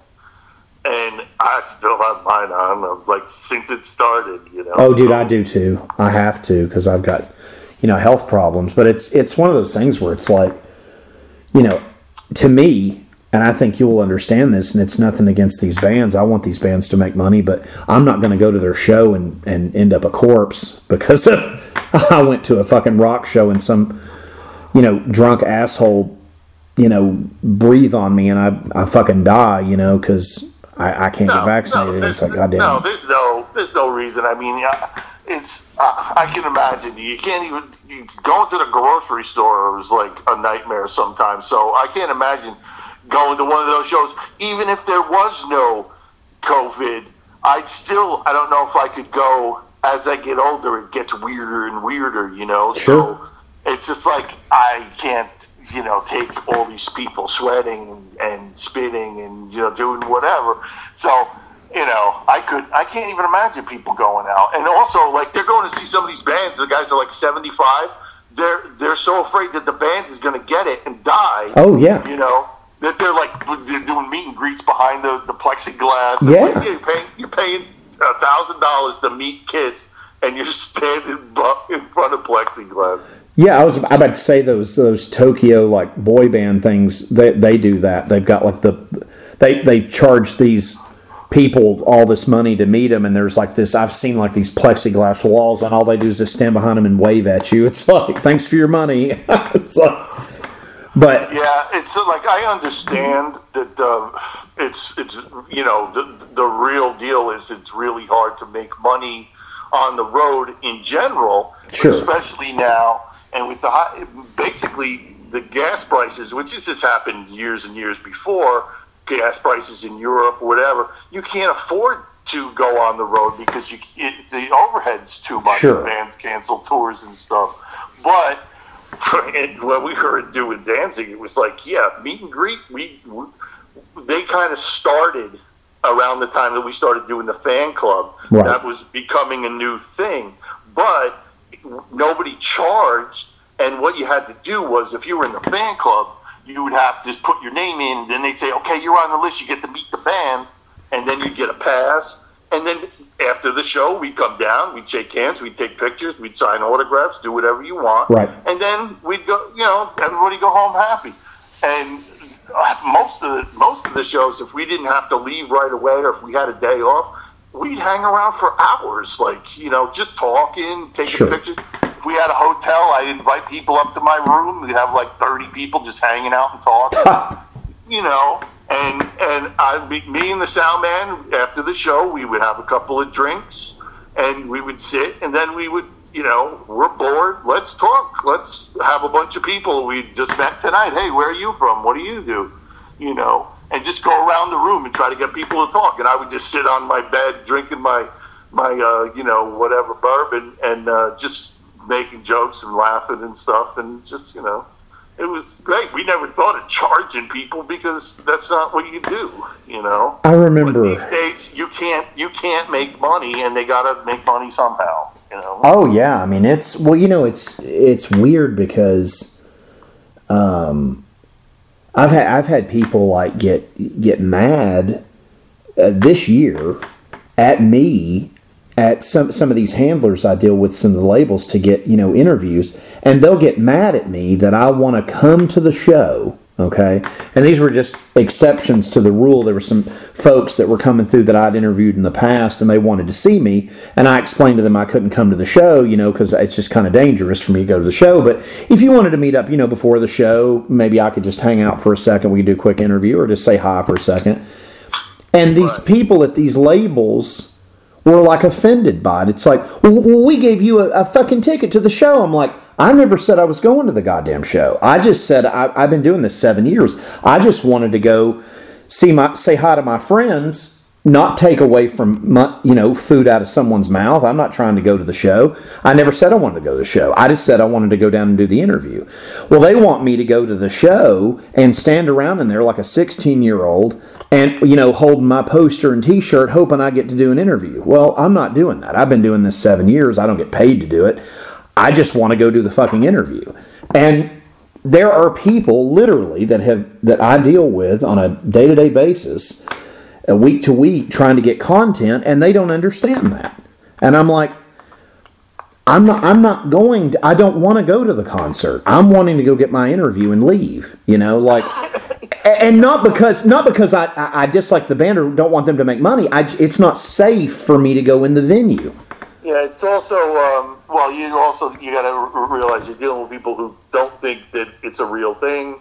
B: and I still have mine on, like since it started. You know.
A: Oh, dude, I do too. I have to because I've got you know health problems. But it's it's one of those things where it's like, you know, to me, and I think you will understand this. And it's nothing against these bands. I want these bands to make money, but I'm not going to go to their show and and end up a corpse because of I went to a fucking rock show and some you know drunk asshole you know breathe on me and I I fucking die. You know because. I, I can't get vaccinated. it's like, goddamn.
B: no, there's no, there's no reason. I mean, it's. I can imagine you can't even going to the grocery store is like a nightmare sometimes. So I can't imagine going to one of those shows, even if there was no COVID. I'd still. I don't know if I could go. As I get older, it gets weirder and weirder. You know.
A: Sure.
B: So it's just like I can't you know, take all these people sweating and, and spitting and you know doing whatever. So you know, I could, I can't even imagine people going out. And also, like they're going to see some of these bands. The guys are like seventy five. They're they're so afraid that the band is going to get it and die.
A: Oh, yeah.
B: You know, that they're like they're doing meet and greets behind the, the plexiglass.
A: Yeah.
B: Like, you're paying you're paying a thousand dollars to meet Kiss, and you're standing in front of plexiglass.
A: Yeah, I was I'm about to say those those Tokyo like boy band things. They they do that. They've got like the they they charge these people all this money to meet them, and there's like this. I've seen like these plexiglass walls, and all they do is just stand behind them and wave at you. It's like thanks for your money. it's like, but
B: Yeah, it's like I understand that uh, it's it's you know the the real deal is it's really hard to make money on the road in general,
A: Sure.
B: especially now and with the high, basically the gas prices, which has just happened years and years before, gas prices in Europe or whatever, you can't afford to go on the road because you it, the overhead's too much.
A: Sure.
B: Bands cancel tours and stuff, but and when we were doing dancing, it was like, yeah, meet and greet. We, we they kind of started around the time that we started doing the fan club.
A: Right.
B: That was becoming a new thing, but nobody charged. And what you had to do was, if you were in the fan club, you would have to put your name in. Then they'd say, okay, you're on the list. You get to meet the band, and then you'd get a pass. And then after the show, we'd come down, we'd shake hands, we'd take pictures, we'd sign autographs, do whatever you want.
A: Right.
B: And then we'd go, you know, everybody go home happy. And uh, most of the most of the shows, if we didn't have to leave right away, or if we had a day off, we'd hang around for hours, like you know, just talking, taking
A: Sure.
B: pictures. If we had a hotel, I'd invite people up to my room. We'd have like thirty people just hanging out and talking you know, and and I, me, and the sound man after the show, we would have a couple of drinks, and we would sit, and then we would, you know, we're bored. Let's talk. Let's have a bunch of people we just met tonight. Hey, where are you from? What do you do? You know, and just go around the room and try to get people to talk. And I would just sit on my bed drinking my my uh, you know whatever bourbon and uh, just making jokes and laughing and stuff, and just you know it was great. We never thought of charging people because that's not what you do, you know.
A: I remember.
B: But these days, you can't you can't make money, and they gotta make money somehow, you know.
A: Oh yeah, I mean it's well, you know, it's it's weird because um I've had I've had people like get get mad uh, this year at me at some some of these handlers I deal with some of the labels to get, you know, interviews and they'll get mad at me that I want to come to the show Okay. And these were just exceptions to the rule. There were some folks that were coming through that I'd interviewed in the past and they wanted to see me. And I explained to them I couldn't come to the show, you know, because it's just kind of dangerous for me to go to the show. But if you wanted to meet up, you know, before the show, maybe I could just hang out for a second. We could do a quick interview or just say hi for a second. And these people at these labels were like offended by it. It's like, well, we gave you a, a fucking ticket to the show. I'm like, I never said I was going to the goddamn show. I just said I, I've been doing this seven years. I just wanted to go see my say hi to my friends, not take away from you know food out of someone's mouth. I'm not trying to go to the show. I never said I wanted to go to the show. I just said I wanted to go down and do the interview. Well, they want me to go to the show and stand around in there like a 16 year old and you know holding my poster and T-shirt, hoping I get to do an interview. Well, I'm not doing that. I've been doing this seven years. I don't get paid to do it. I just want to go do the fucking interview. And there are people literally that have that I deal with on a day-to-day basis, a week to week trying to get content and they don't understand that. And I'm like I'm not I'm not going to I don't want to go to the concert. I'm wanting to go get my interview and leave, you know, like and not because not because I, I, dislike the band or don't want them to make money. I, it's not safe for me to go in the venue.
B: Yeah, it's also um, well, you also you got to realize you're dealing with people who don't think that it's a real thing,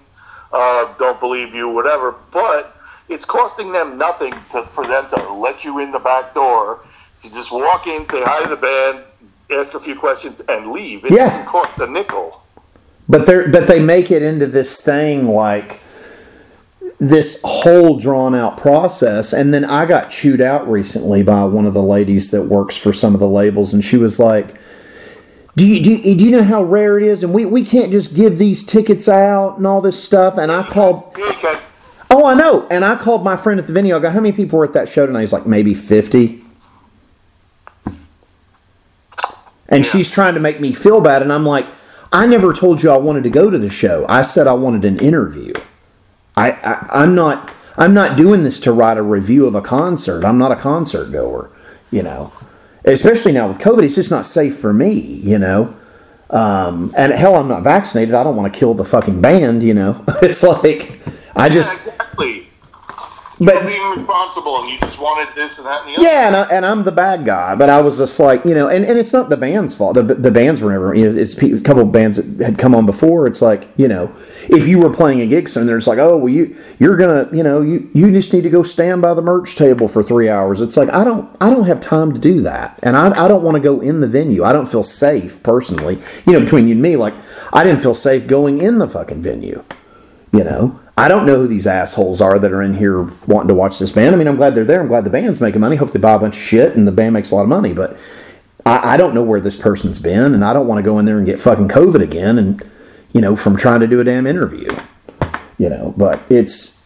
B: uh, don't believe you, whatever. But it's costing them nothing to, for them to let you in the back door to just walk in, say hi to the band, ask a few questions, and leave. It
A: Yeah.
B: doesn't cost a nickel.
A: But they but they make it into this thing like this whole drawn out process and then I got chewed out recently by one of the ladies that works for some of the labels and she was like do you, do you, do you know how rare it is and we, we can't just give these tickets out and all this stuff and I called
B: Yeah, you can.
A: Oh I know and I called my friend at the venue I go how many people were at that show tonight he's like maybe 50 and she's trying to make me feel bad and I'm like I never told you I wanted to go to the show I said I wanted an interview I, I I'm not I'm not doing this to write a review of a concert. I'm not a concert goer, you know. Especially now with COVID, it's just not safe for me, you know. Um, and hell, I'm not vaccinated. I don't want to kill the fucking band, you know. It's like I just
B: Yeah, exactly.
A: but
B: You're being responsible, and you just wanted this and that and the other.
A: Yeah, and, I, and I'm the bad guy, but I was just like, you know, and, and it's not the band's fault. The, the bands were never, you know, it's a couple of bands that had come on before. It's like, you know, if you were playing a gig somewhere, it's like, oh, well, you you're gonna, you know, you you just need to go stand by the merch table for three hours. It's like I don't I don't have time to do that, and I I don't want to go in the venue. I don't feel safe personally. You know, between you and me, like I didn't feel safe going in the fucking venue. You know, I don't know who these assholes are that are in here wanting to watch this band. I mean, I'm glad they're there. I'm glad the band's making money. Hope they buy a bunch of shit and the band makes a lot of money. But I, I don't know where this person's been, and I don't want to go in there and get fucking COVID again. And you know, from trying to do a damn interview. You know, but it's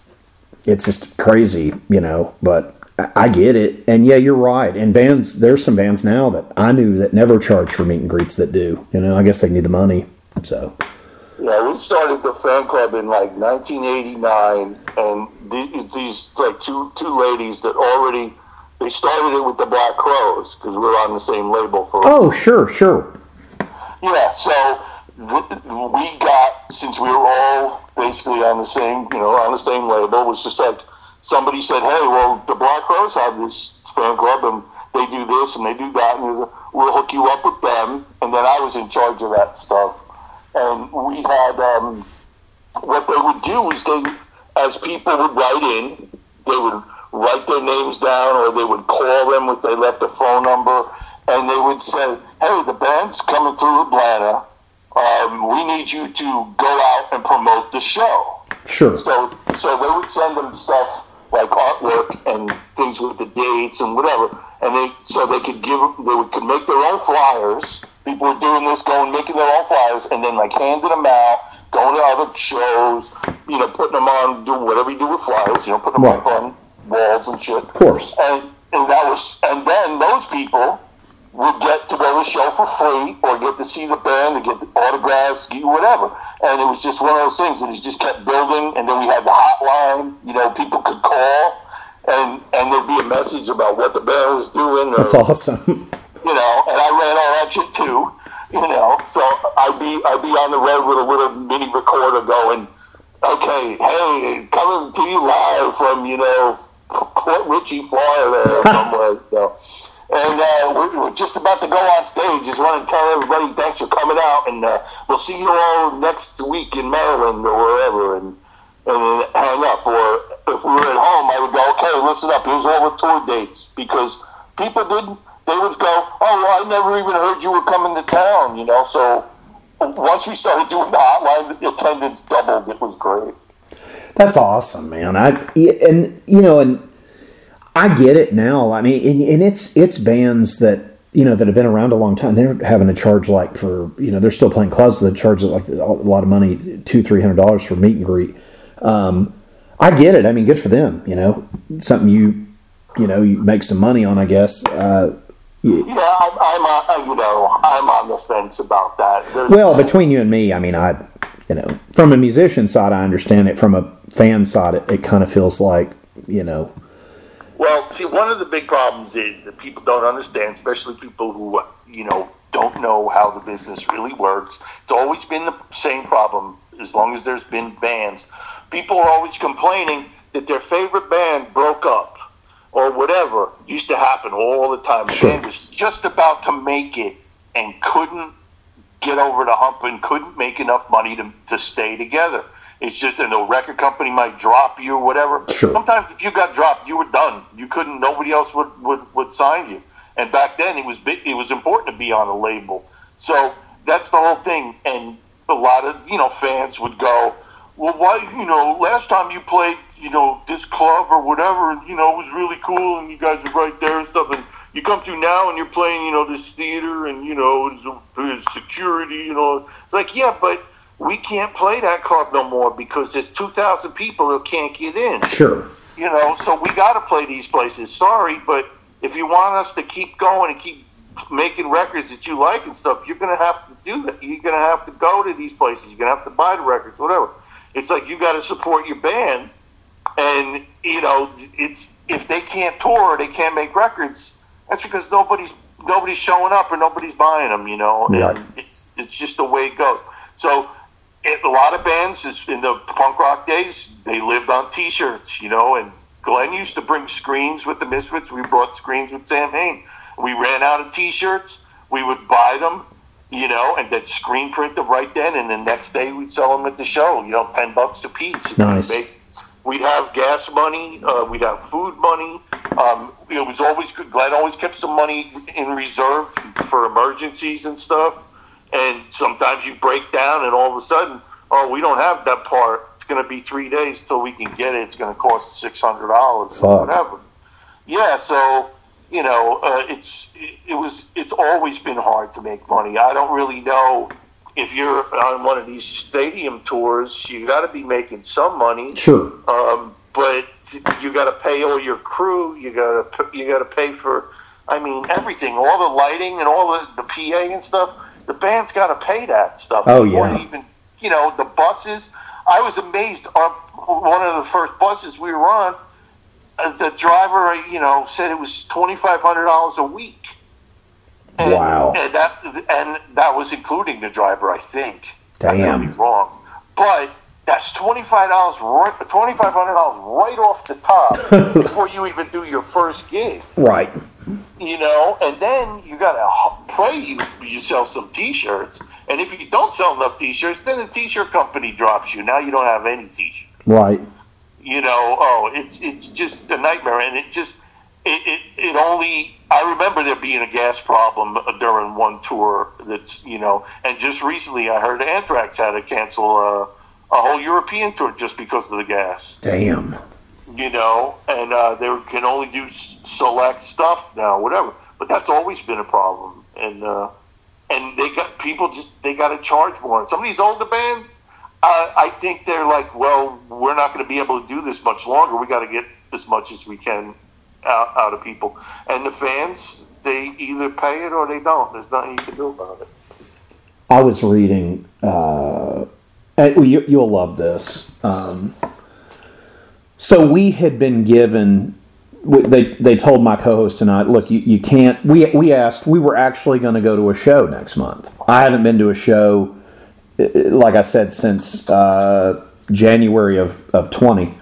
A: it's just crazy. You know, but. I I get it, and yeah, you're right. And bands, there's some bands now that I knew that never charge for meet and greets that do. You know, I guess they need the money. So,
B: Yeah, we started the fan club in like 1989, and these like two two ladies that already they started it with the Black Crowes because we were on the same label for.
A: oh, sure, sure,
B: Yeah, so th- we got since we were all basically on the same you know on the same label it was just like somebody said, hey, well the Black Crowes have this fan club and they do this and they do that and we'll hook you up with them, and then I was in charge of that stuff, and we had. Um, what they would do is they, as people would write in, they would write their names down or they would call them if they left a phone number and they would say, hey, the band's coming through Atlanta. Um, we need you to go out and promote the show.
A: sure.
B: So, so they would send them stuff like artwork and things with the dates and whatever, and they so they could give they would could make their own flyers. People were doing this, going making their own flyers, and then like handing them out, going to other shows, you know, putting them on, doing whatever you do with flyers, you know, putting them
A: Right.
B: up on walls and shit.
A: Of course.
B: And and that was and then those people would get to go to the show for free or get to see the band and get the autographs, get whatever. And it was just one of those things that it just kept building. And then we had the hotline, you know, people could call and and there'd be a message about what the band was doing. Or,
A: That's awesome.
B: you know, and I ran all that shit too, you know. So I'd be I'd be on the road with a little mini recorder going, okay, hey, coming to you live from you know Port Richey, Florida, or somewhere. So, and uh, we're, we're just about to go on stage. Just want to tell everybody thanks for coming out, and uh, we'll see you all next week in Maryland or wherever, and and then hang up. Or if we were at home, I would go, okay, listen up. Here's all the tour dates because people didn't. They would go, oh, well, I never even heard you were coming to town, you know. So once we started doing the hotline, the attendance doubled. It was great.
A: That's awesome, man. I and you know, and I get it now. I mean, and, and it's it's bands that you know that have been around a long time. They're having to charge like for you know they're still playing clubs that charge like a lot of money, two three hundred dollars for meet and greet. Um, I get it. I mean, good for them. You know, something you you know you make some money on. I guess. Uh,
B: Yeah, I'm, I'm on, you know, I'm on the fence about that. There's,
A: well, between you and me, I mean, I you know, from a musician side, I understand it. From a fan side, it, it kind of feels like you know.
B: Well, see, one of the big problems is that people don't understand, especially people who, you know, don't know how the business really works. It's always been the same problem as long as there's been bands. People are always complaining that their favorite band broke up or whatever. Used to happen all the time.
A: Sure.
B: band was just about to make it and couldn't get over the hump and couldn't make enough money to, to stay together. It's just that the record company might drop you or whatever.
A: Sure.
B: Sometimes if you got dropped, you were done. You couldn't. Nobody else would, would, would sign you. And back then, it was big, it was important to be on a label. So that's the whole thing. And a lot of you know fans would go, well, why you know last time you played you know this club or whatever, you know it was really cool, and you guys were right there and stuff, and you come through now and you're playing you know this theater and you know it's, it's security, you know it's like yeah, but we can't play that club no more because there's 2,000 people that can't get in
A: Sure.
B: you know, so we got to play these places. Sorry, but if you want us to keep going and keep making records that you like and stuff, you're going to have to do that. You're going to have to go to these places. You're going to have to buy the records, whatever. It's like you got to support your band, and you know, it's if they can't tour, they can't make records. That's because nobody's nobody's showing up or nobody's buying them. You know, and it's it's just the way it goes. So. It, a lot of bands is in the punk rock days, they lived on T-shirts, you know. And Glenn used to bring screens with the Misfits. We brought screens with Samhain. We ran out of T-shirts. We would buy them, you know, and then screen print them right then. And the next day we'd sell them at the show, you know, ten bucks a piece.
A: Nice.
B: We'd, make, we'd have gas money. Uh, we'd have food money. Um, it was always good. Glenn always kept some money in reserve for emergencies and stuff. And sometimes you break down, and all of a sudden, oh, we don't have that part. It's going to be three days till we can get it. It's going to cost six hundred dollars,
A: Fuck.
B: whatever. Yeah, so you know, uh, it's it, it was it's always been hard to make money. I don't really know if you're on one of these stadium tours, you got to be making some money.
A: Sure.
B: Um, but you got to pay all your crew. You got to you got to pay for, I mean, everything, all the lighting and all the, the PA and stuff. The band's got to pay that stuff.
A: Oh, yeah.
B: Even you know the buses. I was amazed. On one of the first buses we were on, uh, Uh, the driver, you know, said it was twenty five hundred dollars a week. And,
A: Wow.
B: And that and that was including the driver, I think. I could be wrong, but that's twenty five dollars, right, twenty five hundred dollars right off the top before you even do your first gig.
A: Right.
B: You know, and then you gotta pray you you sell some T-shirts, and if you don't sell enough T-shirts, then the T-shirt company drops you. Now you don't have any T-shirts
A: Right.
B: You know, oh, it's it's just a nightmare, and it just it, it, it only. I remember there being a gas problem during one tour. That's you know, and just recently I heard Anthrax had to cancel a, a whole European tour just because of the gas.
A: Damn.
B: You know, and uh, they can only do select stuff now, whatever. But that's always been a problem, and uh, and they got people just they got to charge more. Some of these older bands, uh, I think they're like, well, we're not going to be able to do this much longer. We got to get as much as we can out, out of people. And the fans, they either pay it or they don't. There's nothing you can do about it.
A: I was reading. Uh, you, you'll love this. Um, so we had been given. They they told my co-host tonight, look, you, you can't. We we asked. We were actually going to go to a show next month. I haven't been to a show, like I said, since uh, January of of twenty.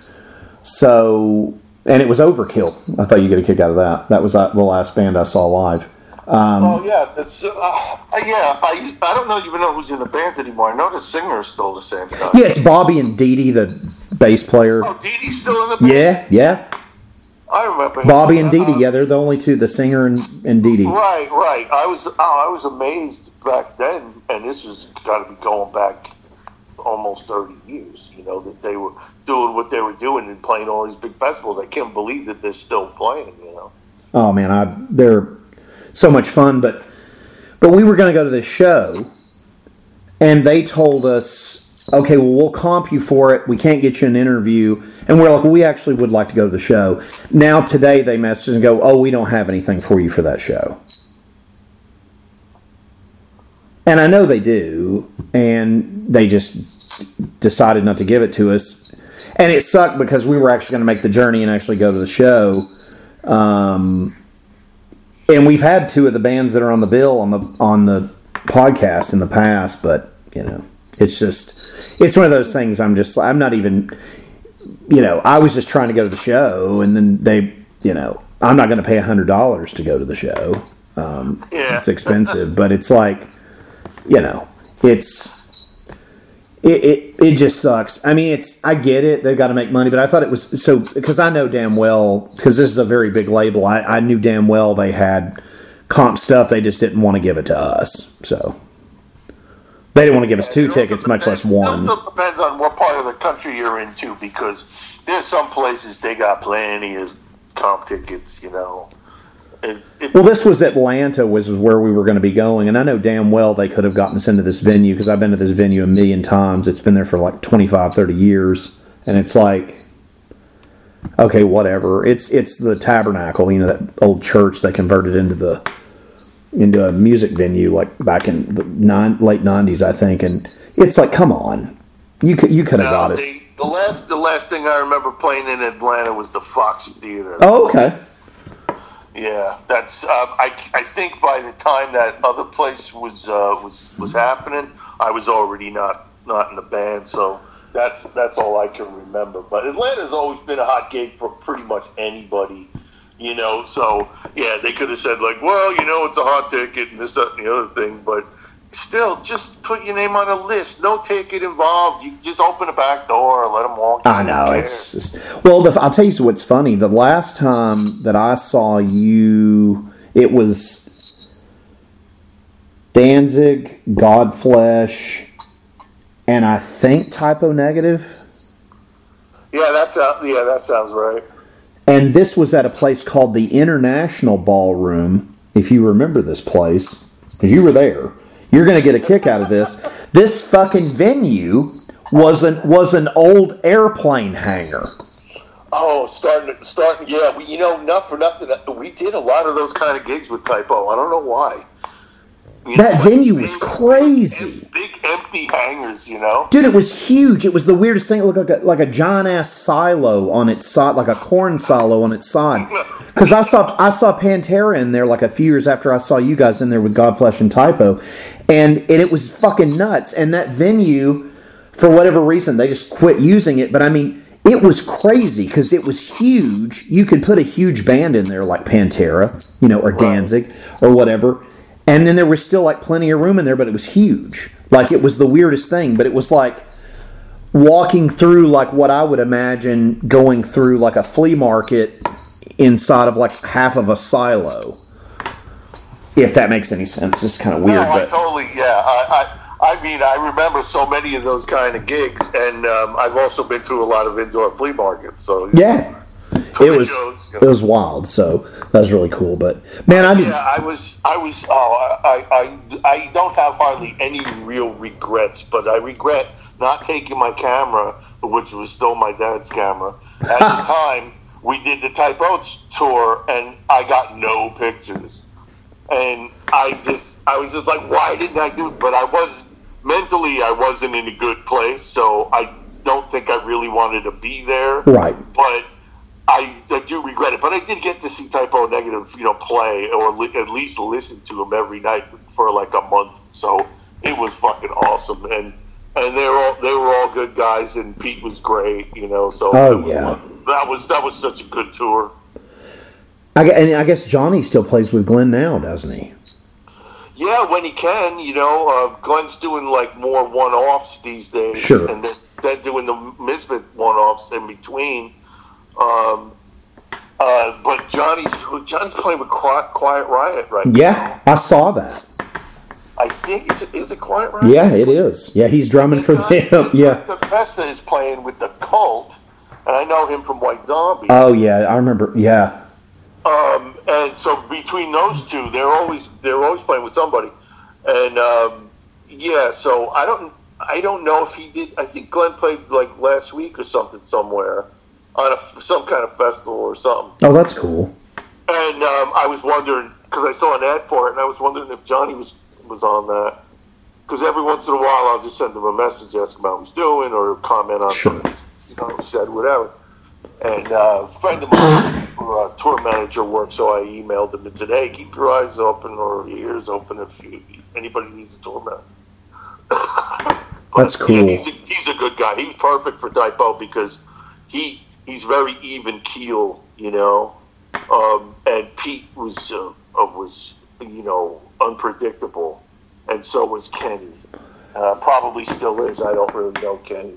A: So and it was Overkill. I thought you get a kick out of that. That was uh, the last band I saw live.
B: oh yeah, that's uh, uh, yeah. I I don't know even know who's in the band anymore. I know the singer is still the same guy.
A: Yeah, it's Bobby and Dee Dee, the bass player.
B: Oh, Dee Dee's still in the band.
A: Yeah, yeah.
B: I remember him.
A: Bobby and Dee Dee,
B: Uh,
A: yeah, they're the only two, the singer and, and Dee Dee.
B: Right, right. I was oh, I was amazed back then, and this has got to be going back almost thirty years. You know that they were doing what they were doing and playing all these big festivals. I can't believe that they're still playing. You know.
A: Oh man, I they're so much fun, but but we were going to go to this show, and they told us, okay, well we'll comp you for it. We can't get you an interview, and we're like, well, we actually would like to go to the show. Now today they message and go, oh, we don't have anything for you for that show. And I know they do, and they just decided not to give it to us. And it sucked because we were actually going to make the journey and actually go to the show. Um, and we've had two of the bands that are on the bill on the on the podcast in the past, but you know, it's just it's one of those things. I'm just I'm not even you know I was just trying to go to the show, and then they you know I'm not going to pay a hundred dollars to go to the show. Um,
B: Yeah.
A: It's expensive, but it's like you know it's. It, it, it just sucks. I mean, it's I get it. They've got to make money, but I thought it was so because I know damn well because this is a very big label. I, I knew damn well they had comp stuff. They just didn't want to give it to us. So they didn't want to give us two tickets, much less
B: depends- It
A: one.
B: depends on what part of the country you're into because there's some places they got plenty of comp tickets. You know. It's, it's,
A: Well, this was Atlanta, was where we were going to be going, and I know damn well they could have gotten us into this venue because I've been to this venue a million times. It's been there for like 25, 30 years, and it's like, okay, whatever. It's it's the Tabernacle, you know, that old church they converted into the into a music venue like back in the nine, late nineties, I think, and it's like, come on, You could you could have
B: Now,
A: got us.
B: the, the last the last thing I remember playing in Atlanta was the Fox Theater.
A: Oh, okay.
B: Yeah, that's. Um, I, I think by the time that other place was uh, was was happening, I was already not not in the band. So that's that's all I can remember. But Atlanta's always been a hot gig for pretty much anybody, you know. So yeah, they could have said like, well, you know, it's a hot ticket and this that and the other thing, but. Still, just put your name on a list. No ticket involved. You just open the back door, let them walk. in.
A: I know it's just well. The, I'll tell you what's funny. The last time that I saw you, it was Danzig, Godflesh, and I think Type O Negative.
B: yeah, that's uh, yeah, that sounds right.
A: And this was at a place called the International Ballroom. If you remember this place, because you were there, you're going to get a kick out of this. This fucking venue was an was an old airplane hangar.
B: Oh, starting, starting, yeah. We, you know, not for nothing. We did a lot of those kind of gigs with Type O. I don't know why. You
A: That
B: know,
A: venue
B: big-
A: was crazy.
B: Big empty hangars, you know.
A: Dude, it was huge. It was the weirdest thing. It looked like a, like a giant ass silo on its side, like a corn silo on its side. Because I saw I saw Pantera in there like a few years after I saw you guys in there with Godflesh and Type O, and and it was fucking nuts. And that venue, for whatever reason, they just quit using it. But I mean, it was crazy because it was huge. You could put a huge band in there like Pantera, you know, or Danzig or whatever. And then there was still like plenty of room in there, but it was huge. Like it was the weirdest thing, but it was like walking through like what I would imagine going through like a flea market inside of like half of a silo. If that makes any sense, it's kind of weird,
B: no, I totally, yeah. I, I, I mean, I remember so many of those kind of gigs, and um, I've also been through a lot of indoor flea markets. So
A: yeah, it was
B: shows, you
A: it was wild. So that was really cool. But man, I didn't.
B: Yeah, I was, I was, oh, I, I, I don't have hardly any real regrets, but I regret not taking my camera, which was still my dad's camera. At the time, we did the Type tour, and I got no pictures. And I just, I was just like, why didn't I do it? But I was, mentally, I wasn't in a good place, so I don't think I really wanted to be there
A: Right.
B: but I, I do regret it. But I did get to see Type O Negative, you know, play or li- at least listen to him every night for like a month. So it was fucking awesome, and and they were all they were all good guys, and Pete was great, you know. So
A: Oh,
B: was-
A: yeah.
B: that was that was such a good tour.
A: I, and I guess Johnny still plays with Glenn now, doesn't he?
B: Yeah, when he can, you know, uh, Glenn's doing like more one-offs these days,
A: Sure.
B: and then, then doing the Misfit one-offs in between. Um, uh, but Johnny's John's playing with Quiet, Quiet Riot right now.
A: Yeah, I saw that.
B: I think is it, is it Quiet Riot?
A: Yeah, it is. Yeah, he's drumming for them. Yeah.
B: Professor is playing with the Cult, and I know him from White Zombie.
A: Oh yeah, I remember. Yeah.
B: Um, and so between those two, they're always they're always playing with somebody, and um, yeah. So I don't I don't know if he did. I think Glenn played like last week or something somewhere on a, some kind of festival or something.
A: Oh, that's cool.
B: And um, I was wondering because I saw an ad for it, and I was wondering if Johnny was was on that. Because every once in a while, I'll just send him a message, ask him how he's doing, or comment on
A: Sure.
B: something you know, said, whatever. And uh, a friend of mine, who, uh, tour manager, works, so I emailed him and said, "Hey, keep your eyes open or your ears open if you, anybody needs a tour manager."
A: That's cool.
B: he's, a, he's a good guy. He's perfect for Type O because he he's very even keel, you know. Um, and Pete was uh, uh, was you know unpredictable, and so was Kenny. Uh, probably still is. I don't really know Kenny,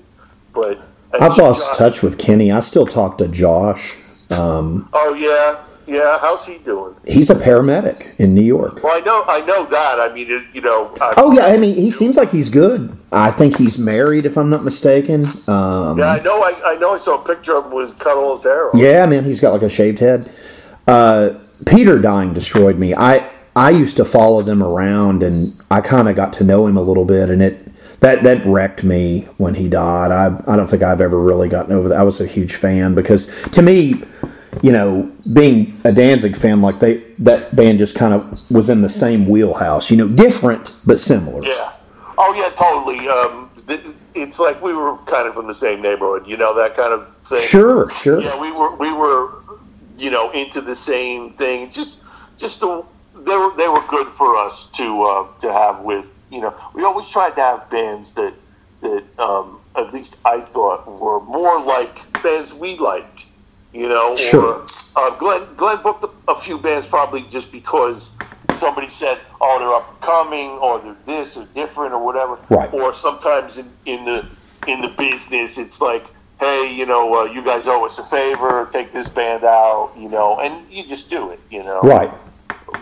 B: but
A: I've lost
B: Josh-
A: touch with Kenny. I still talk to Josh. Um,
B: Oh yeah, yeah. How's he doing?
A: he's a paramedic in New York.
B: Well, I know I know that. I mean, you know. I,
A: Oh yeah, I mean he seems like he's good. I think he's married, if I'm not mistaken. Um,
B: Yeah, I know. I, I know. I saw a picture of him with cut all his hair. off.
A: Yeah, man, he's got like a shaved head. Uh, Peter dying destroyed me. I I used to follow them around, and I kind of got to know him a little bit, and it that that wrecked me when he died. I I don't think I've ever really gotten over that. I was a huge fan because to me, you know, being a Danzig fan, like they that band just kind of was in the same wheelhouse. You know, different but similar.
B: Yeah. Oh yeah, totally. Um, th- it's like we were kind of from the same neighborhood, you know, that kind of thing.
A: Sure, sure.
B: Yeah, we were we were, you know, into the same thing. Just just the they were they were good for us to uh, to have with. You know, we always tried to have bands that that um, at least I thought were more like bands we like. You know,
A: Sure.
B: or uh, Glenn Glenn booked a, few bands probably just because somebody said, "Oh, they're up and coming," or they're this or different or whatever.
A: Right.
B: Or sometimes in, in the in the business, it's like, "Hey, you know, uh, you guys owe us a favor. Take this band out," you know, and you just do it, you know.
A: Right.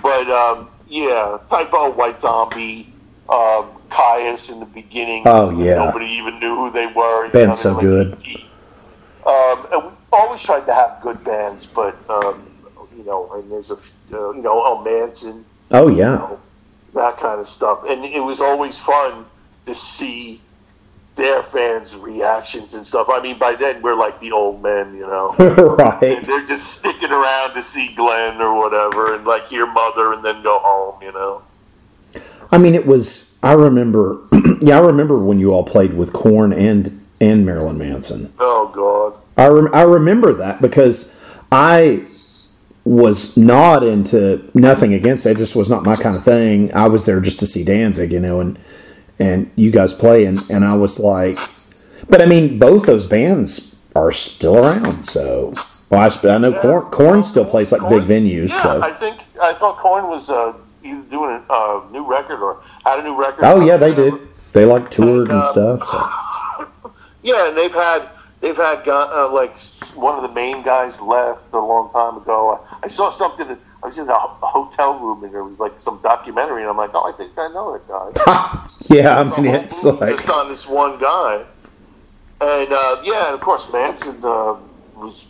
B: But um, yeah, Type O White Zombie, um, Kyuss in the beginning.
A: Oh, yeah.
B: Nobody even knew who they were. know,
A: so
B: they're
A: good.
B: Um, always tried to have good bands, but um, you know, and there's a uh, you know, El Manson,
A: Oh yeah.
B: that kind of stuff, and it was always fun to see their fans' reactions and stuff. I mean, by then we're like the old men, you know. And
A: right.
B: they're just sticking around to see Glenn or whatever, and like hear Mother, and then go home. You know.
A: I mean, it was. I remember. yeah, I remember when you all played with Korn and and Marilyn Manson.
B: Oh God.
A: I rem- I remember that because I was not into nothing against it. It just was not my kind of thing. I was there just to see Danzig, you know, and and you guys play, and and I was like, but I mean, both those bands are still around. So, well, I, sp- I know Korn, Korn still plays like big venues.
B: Yeah,
A: so,
B: I think I thought Korn was uh, either doing a uh, new record or had a new record.
A: oh yeah, they did. They like toured and
B: And,
A: stuff. So.
B: Yeah, and they've had they've had uh, like one of the main guys left a long time ago. I saw something. that- I was in a, hotel room and there was like some documentary, and I'm like, oh, I think I know that guy.
A: Yeah, I mean, it's like just
B: on this one guy. And uh, yeah, and of course Manson uh, was,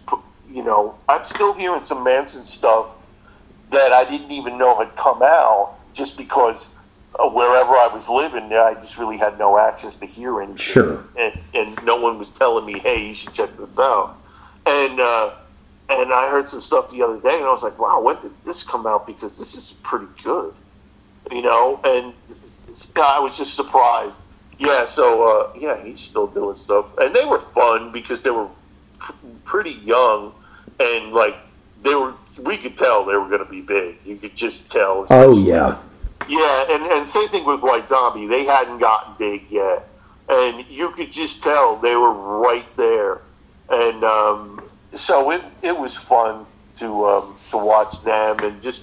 B: you know, I'm still hearing some Manson stuff that I didn't even know had come out just because wherever I was living, I just really had no access to hear anything.
A: Sure.
B: And, and no one was telling me, hey, you should check this out. And uh, and I heard some stuff the other day, and I was like, wow, when did this come out? Because this is pretty good, you know. And I was just surprised. Yeah, so uh, yeah, he's still doing stuff, and they were fun because they were pr- pretty young, and like they were. We could tell they were going to be big. You could just tell.
A: oh yeah,
B: Yeah, and, and same thing with White Zombie. They hadn't gotten big yet, and you could just tell they were right there. And um, so it it was fun to um, to watch them and just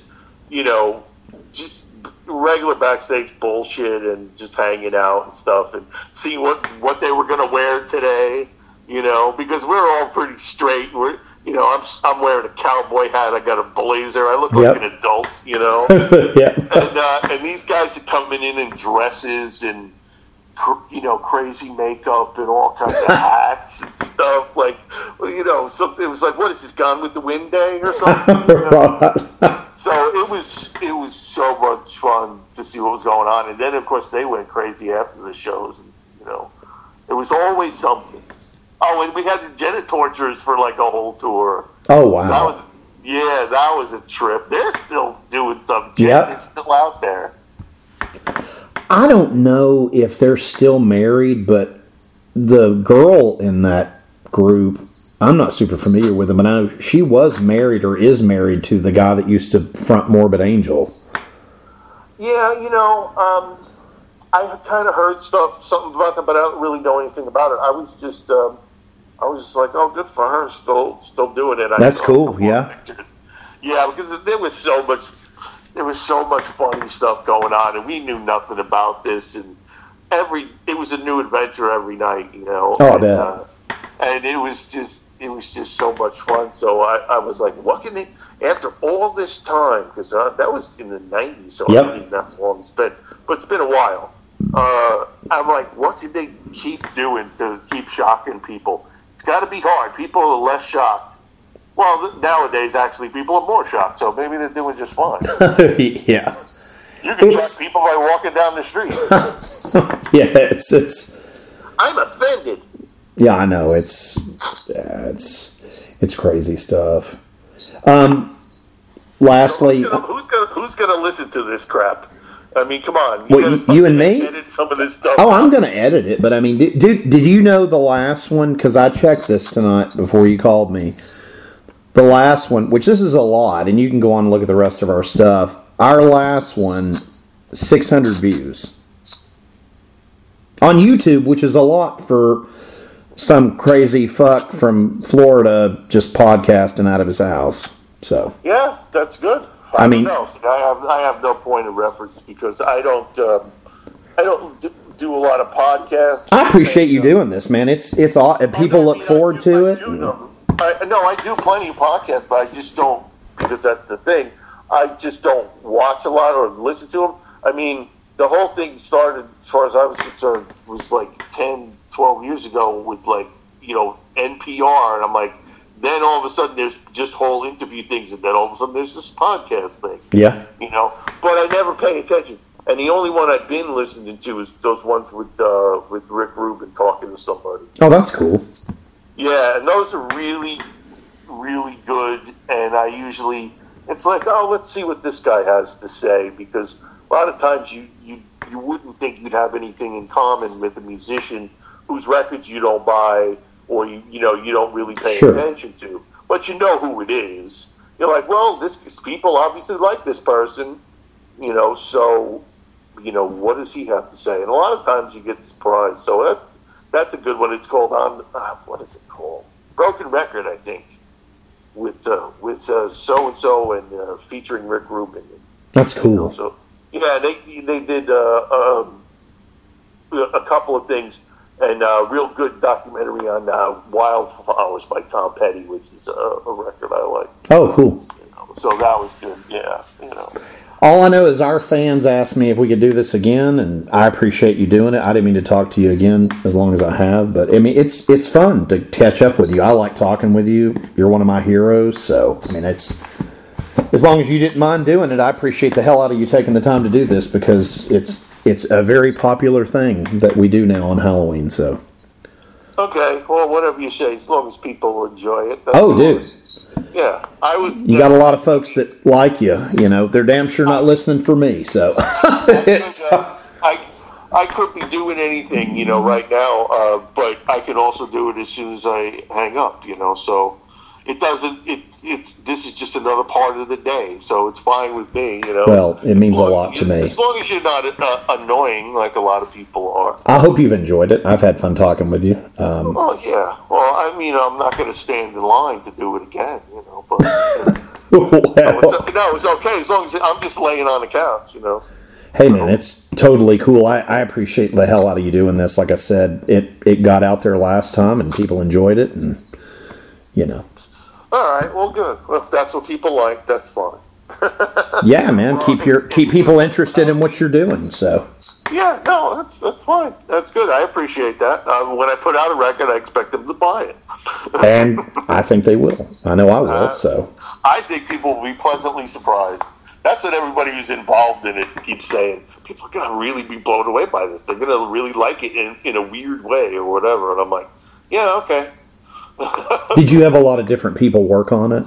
B: you know just regular backstage bullshit and just hanging out and stuff and see what what they were gonna wear today. You know, because we're all pretty straight. We're you know I'm I'm wearing a cowboy hat. I got a blazer. I look
A: Yep.
B: like an adult. You know
A: yeah.
B: and uh, and these guys are coming in in dresses and cr- you know crazy makeup and all kinds of hats and stuff. Like well, you know, something. It was like, what is this? Gone with the Wind Day or something? you know? So it was it was so much fun to see what was going on, and then of course they went crazy after the shows, and you know, it was always something. Oh, and we had the Genitorturers for like a whole tour.
A: Oh
B: That
A: wow.
B: was yeah, that was a trip. They're still doing stuff.
A: Yep.
B: Janet is still out there.
A: I don't know if they're still married, but the girl in that group, I'm not super familiar with them, but I know she was married or is married to the guy that used to front Morbid Angel.
B: Yeah, you know, um, I kind of heard stuff, something about them, but I don't really know anything about it. I was just, um, I was just like, oh, good for her, still, still doing it. I
A: That's cool, yeah.
B: pictures. Yeah, because there was so much, there was so much funny stuff going on, and we knew nothing about this, and every, it was a new adventure every night, you know.
A: Oh,
B: and. Uh, and it was just, it was just so much fun. So I, I was like, what can they? After all this time, because uh, that was in the '90s, so
A: Yep.
B: I even that's long it's been, but it's been a while. Uh, I'm like, what can they keep doing to keep shocking people? It's got to be hard. People are less shocked. Well, th- nowadays, actually, people are more shocked, so maybe they're doing just fine.
A: yeah.
B: You can
A: It's-
B: shock people by walking down the street.
A: Yeah, it's it's
B: I'm offended.
A: yeah, I know. It's yeah, it's it's crazy stuff. Um lastly,
B: Who's gonna, who's gonna who's gonna listen to this crap? I mean, come on. Gotta
A: you- you and me?
B: Edit some of this stuff.
A: Oh, I'm gonna edit it, but I mean, did did, did you know the last one? Because I checked this tonight before you called me. The last one, which this is a lot, and you can go on and look at the rest of our stuff. Our last one, 600 views on YouTube, which is a lot for some crazy fuck from Florida just podcasting out of his house. So
B: Yeah, that's good.
A: I
B: I,
A: mean-.
B: I have I have no point of reference because I don't um, I don't do a lot of podcasts.
A: I appreciate you doing this, man. It's it's all people
B: I
A: look
B: mean,
A: forward
B: do-
A: to it.
B: do. I, no, I do plenty of podcasts, but I just don't because that's the thing. I just don't watch a lot or listen to them. I mean, the whole thing started, as far as I was concerned, was like 10, 12 years ago with like you know NPR, and I'm like, then all of a sudden there's just whole interview things, and then all of a sudden there's this podcast thing
A: Yeah.
B: you know. But I never pay attention. And the only one I've been listening to is those ones with uh, with Rick Rubin talking to somebody.
A: Oh, that's cool.
B: Yeah, and those are really, really good. And I usually, it's like, oh, let's see what this guy has to say because a lot of times you you you wouldn't think you'd have anything in common with a musician whose records you don't buy or you you know you don't really pay
A: Sure.
B: attention to, but you know who it is. You're like, well, this people obviously like this person, you know, so you know what does he have to say? And a lot of times you get surprised. So that's that's a good one. It's called on uh, what is it called? Broken Record, I think, with uh, with so and so and uh, featuring Rick Rubin.
A: That's cool.
B: So yeah, they they did uh, um, a couple of things and a real good documentary on uh, Wildflowers by Tom Petty, which is a, a record I like.
A: Oh, cool.
B: You know. So that was good. Yeah, you know.
A: All I know is our fans asked me if we could do this again, and I appreciate you doing it. I didn't mean to talk to you again as long as I have, but I mean it's it's fun to catch up with you. I like talking with you. You're one of my heroes, so I mean it's as long as you didn't mind doing it. I appreciate the hell out of you taking the time to do this because it's it's a very popular thing that we do now on Halloween. So
B: Okay, well, whatever you say, as long as people enjoy it.
A: oh, dude,
B: Yeah, I was.
A: you got a lot of folks that like you. You know they're damn sure not listening for me. So it's.
B: uh, I I could be doing anything, you know, right now, uh, but I can also do it as soon as I hang up, you know. So it doesn't. It it's this is just another part of the day, so it's fine with me, you know.
A: Well, it means a lot to me.
B: As long as you're not uh, annoying like a lot of people are.
A: I hope you've enjoyed it. I've had fun talking with you. Um,
B: Oh yeah. Well, I mean, I'm not going to stand in line to do it again, you know. But
A: well,
B: it's, no, it's okay as long as I'm just laying on the couch, you know.
A: hey man, it's totally cool. I, I appreciate the hell out of you doing this. Like I said, it it got out there last time and people enjoyed it, and you know,
B: All right. Well, good. Well, if that's what people like, that's fine.
A: yeah, man, keep your keep people interested in what you're doing. So
B: Yeah, no, that's that's fine. That's good. I appreciate that. Um, when I put out a record, I expect them to buy it.
A: and I think they will. I know I will. So
B: I think people will be pleasantly surprised. That's what everybody who's involved in it keeps saying. People are gonna really be blown away by this. They're gonna really like it in, in a weird way or whatever. And I'm like, yeah, okay.
A: Did you have a lot of different people work on it?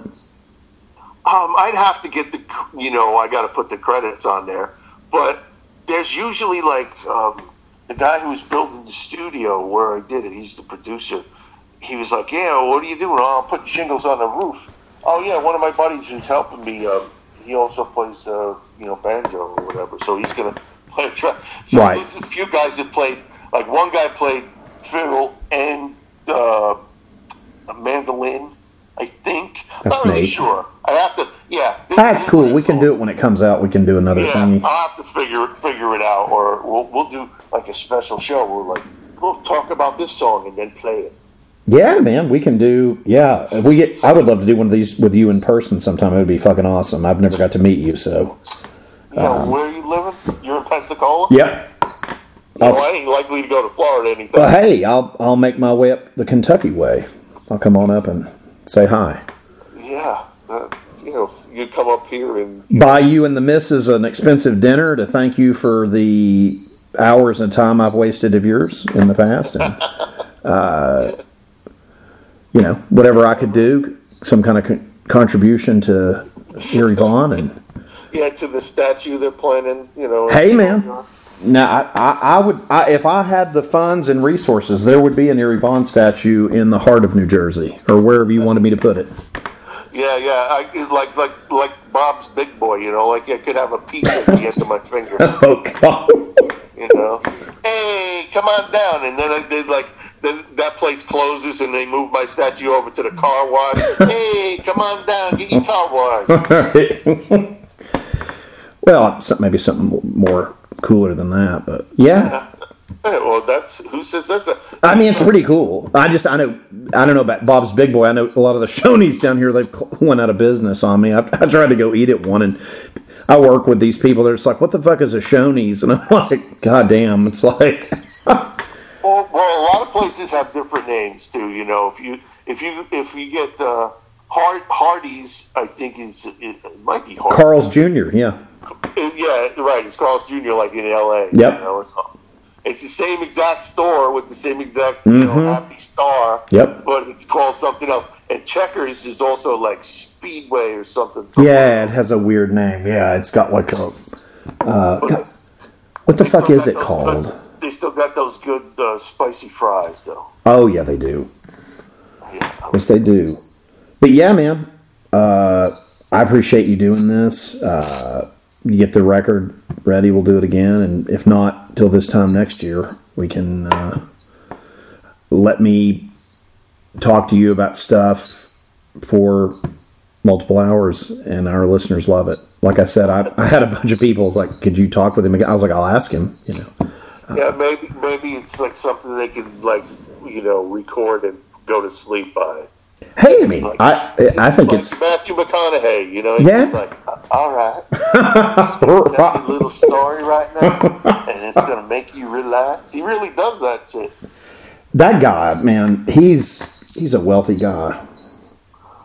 B: Um, I'd have to get the, you know, I got to put the credits on there. But there's usually like um, the guy who was building the studio where I did it. He's the producer. He was like, "Yeah, what are you doing? Oh, I'm putting shingles on the roof." Oh yeah, one of my buddies who's helping me. Uh, he also plays, uh, you know, banjo or whatever. So he's gonna play a track. So
A: Right.
B: there's a few guys that played. Like one guy played fiddle and uh, a mandolin. I think.
A: That's
B: Not really
A: neat.
B: sure. I have to. Yeah.
A: That's cool. We can do it when it comes out. We can do another
B: Yeah,
A: thingy.
B: I'll have to figure figure it out, or we'll we'll do like a special show where like we'll talk about this song and then play it.
A: Yeah, man, we can do. Yeah, if we get. I would love to do one of these with you in person sometime. It would be fucking awesome. I've never got to meet you, so.
B: You know, um, where are you living? You're in Pensacola.
A: Yep.
B: So I ain't likely to go to Florida anytime.
A: Well, hey, I'll I'll make my way up the Kentucky way. I'll come on up and say hi.
B: Yeah. Uh, you know, you come up here and
A: Buy you and the missus an expensive dinner to thank you for the hours and time I've wasted of yours in the past, and uh, you know whatever I could do, some kind of con- contribution to Eerie Von, and
B: Yeah, to the statue they're planning. You know.
A: Hey, man. Now, I, I, I would, I, if I had the funds and resources, there would be an Eerie Von statue in the heart of New Jersey, or wherever you wanted me to put it.
B: Yeah, yeah. I like like like Bob's Big Boy. You know, like I could have a peak at the end of my finger.
A: Oh God!
B: You know, hey, come on down, and then I did like. That place closes, and they move my statue over to the car wash. hey, come on down, get your car washed.
A: well, maybe something more cooler than that, but yeah.
B: Hey, well, that's who says that's the.
A: I mean, it's pretty cool. I just, I know, I don't know about Bob's Big Boy. I know a lot of the Shoney's down here, they've went out of business on me. I, I tried to go eat at one, and I work with these people. They're just like, what the fuck is a Shoney's? And I'm like, God damn. It's like,
B: Well, well, a lot of places have different names too. You know, if you if you if you get uh, Hard Hardee's, I think is it, might be Hard.
A: Carl's Jr., yeah.
B: yeah, right. It's Carl's Jr. Like in L.A.
A: Yep.
B: You know, it's, it's the same exact store with the same exact you know, happy star.
A: Mm-hmm. Yep.
B: But it's called something else. And Checkers is also like Speedway or something. something
A: Yeah, it has a weird name. Yeah, it's got like a, uh, God, what the fuck is it
B: those
A: called?
B: they still got those good uh, spicy fries though.
A: Oh, yeah, they do.
B: Yeah.
A: Yes, they do. But yeah, man, uh, I appreciate you doing this. Uh, you get the record ready, we'll do it again. And if not, till this time next year, we can uh, let me talk to you about stuff for multiple hours, and our listeners love it. Like I said, I, I had a bunch of people was like, "Could you talk with him?" again?" I was like, "I'll ask him." You know,
B: Yeah, maybe maybe it's like something they can like you know record and go to sleep by.
A: Hey, I mean, I I think
B: like
A: it's
B: Matthew McConaughey, you know. He's
A: Yeah.
B: like, all right, got a little story right now, and it's gonna make you relax. He really does that shit.
A: that guy, man. He's he's a wealthy guy.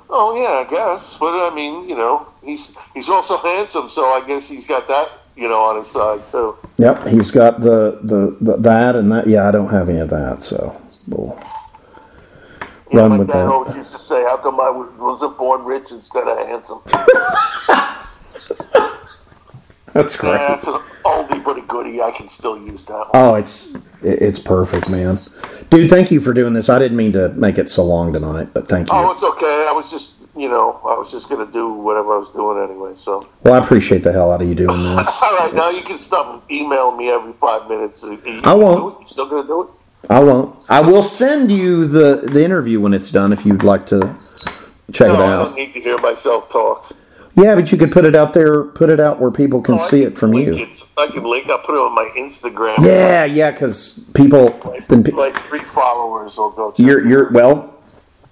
B: Oh yeah, I guess. But I mean, you know, he's he's also handsome, so I guess he's got that you know on his side too.
A: Yep, he's got the, the, the that and that. Yeah, I don't have any of that, so we'll
B: You know,
A: run
B: my
A: with
B: dad
A: that.
B: always used to say, "How come I was- wasn't born rich instead of handsome?"
A: That's great.
B: Yeah, an oldie but a goodie. I can still use that one.
A: Oh, it's it's perfect, man. Dude, thank you for doing this. I didn't mean to make it so long tonight, but thank you.
B: Oh, it's okay. I was just, you know, I was just gonna do whatever I was doing anyway. So,
A: Well, I appreciate the hell out of you doing this.
B: all right, now you can stop emailing me every five minutes.
A: I won't.
B: You still gonna do it?
A: I won't. I will send you the the interview when it's done if you'd like to check
B: No,
A: it out.
B: I don't need to hear myself talk.
A: Yeah, but you could put it out there, put it out where people can
B: Oh,
A: see it from you.
B: It. I can link. I'll put it on my Instagram.
A: Yeah, yeah, because people, then pe-
B: Like three followers will go.
A: you're you're well,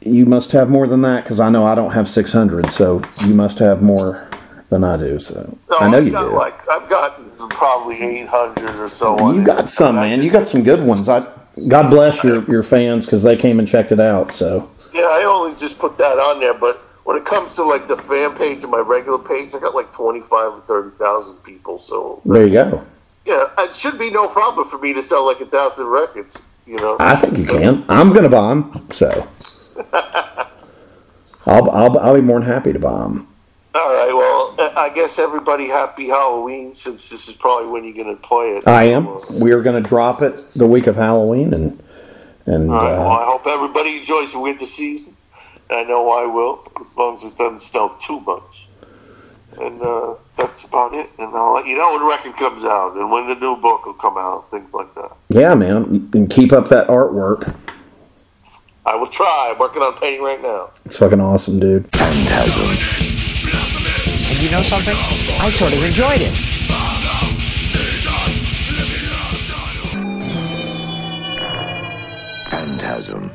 A: you must have more than that because I know I don't have six hundred, so you must have more than I do. So
B: No,
A: I know
B: I've
A: you
B: got
A: do.
B: Like I've got probably eight hundred or so. on
A: You
B: it.
A: got some, man. You got some good ones. I God bless your your fans because they came and checked it out. So
B: Yeah, I only just put that on there, but when it comes to like the fan page and my regular page, I got like twenty five or thirty thousand people. So
A: there you go.
B: yeah, it should be no problem for me to sell like a thousand records. You know,
A: I think you can. I'm gonna buy them. So I'll I'll I'll be more than happy to buy them.
B: All right. Well, I guess everybody happy Halloween since this is probably when you're going to play it.
A: I am. We are gonna drop it the week of Halloween and and
B: All right. Well,
A: uh,
B: I hope everybody enjoys the winter season. I know I will, as long as it doesn't snow too much. And uh, that's about it. And I'll let you know when the record comes out and when the new book will come out, things like that.
A: yeah, man, and keep up that artwork.
B: I will try. I'm working on painting right now.
A: It's fucking awesome, dude.
F: And you know something? I sort of enjoyed it.
C: Phantasm.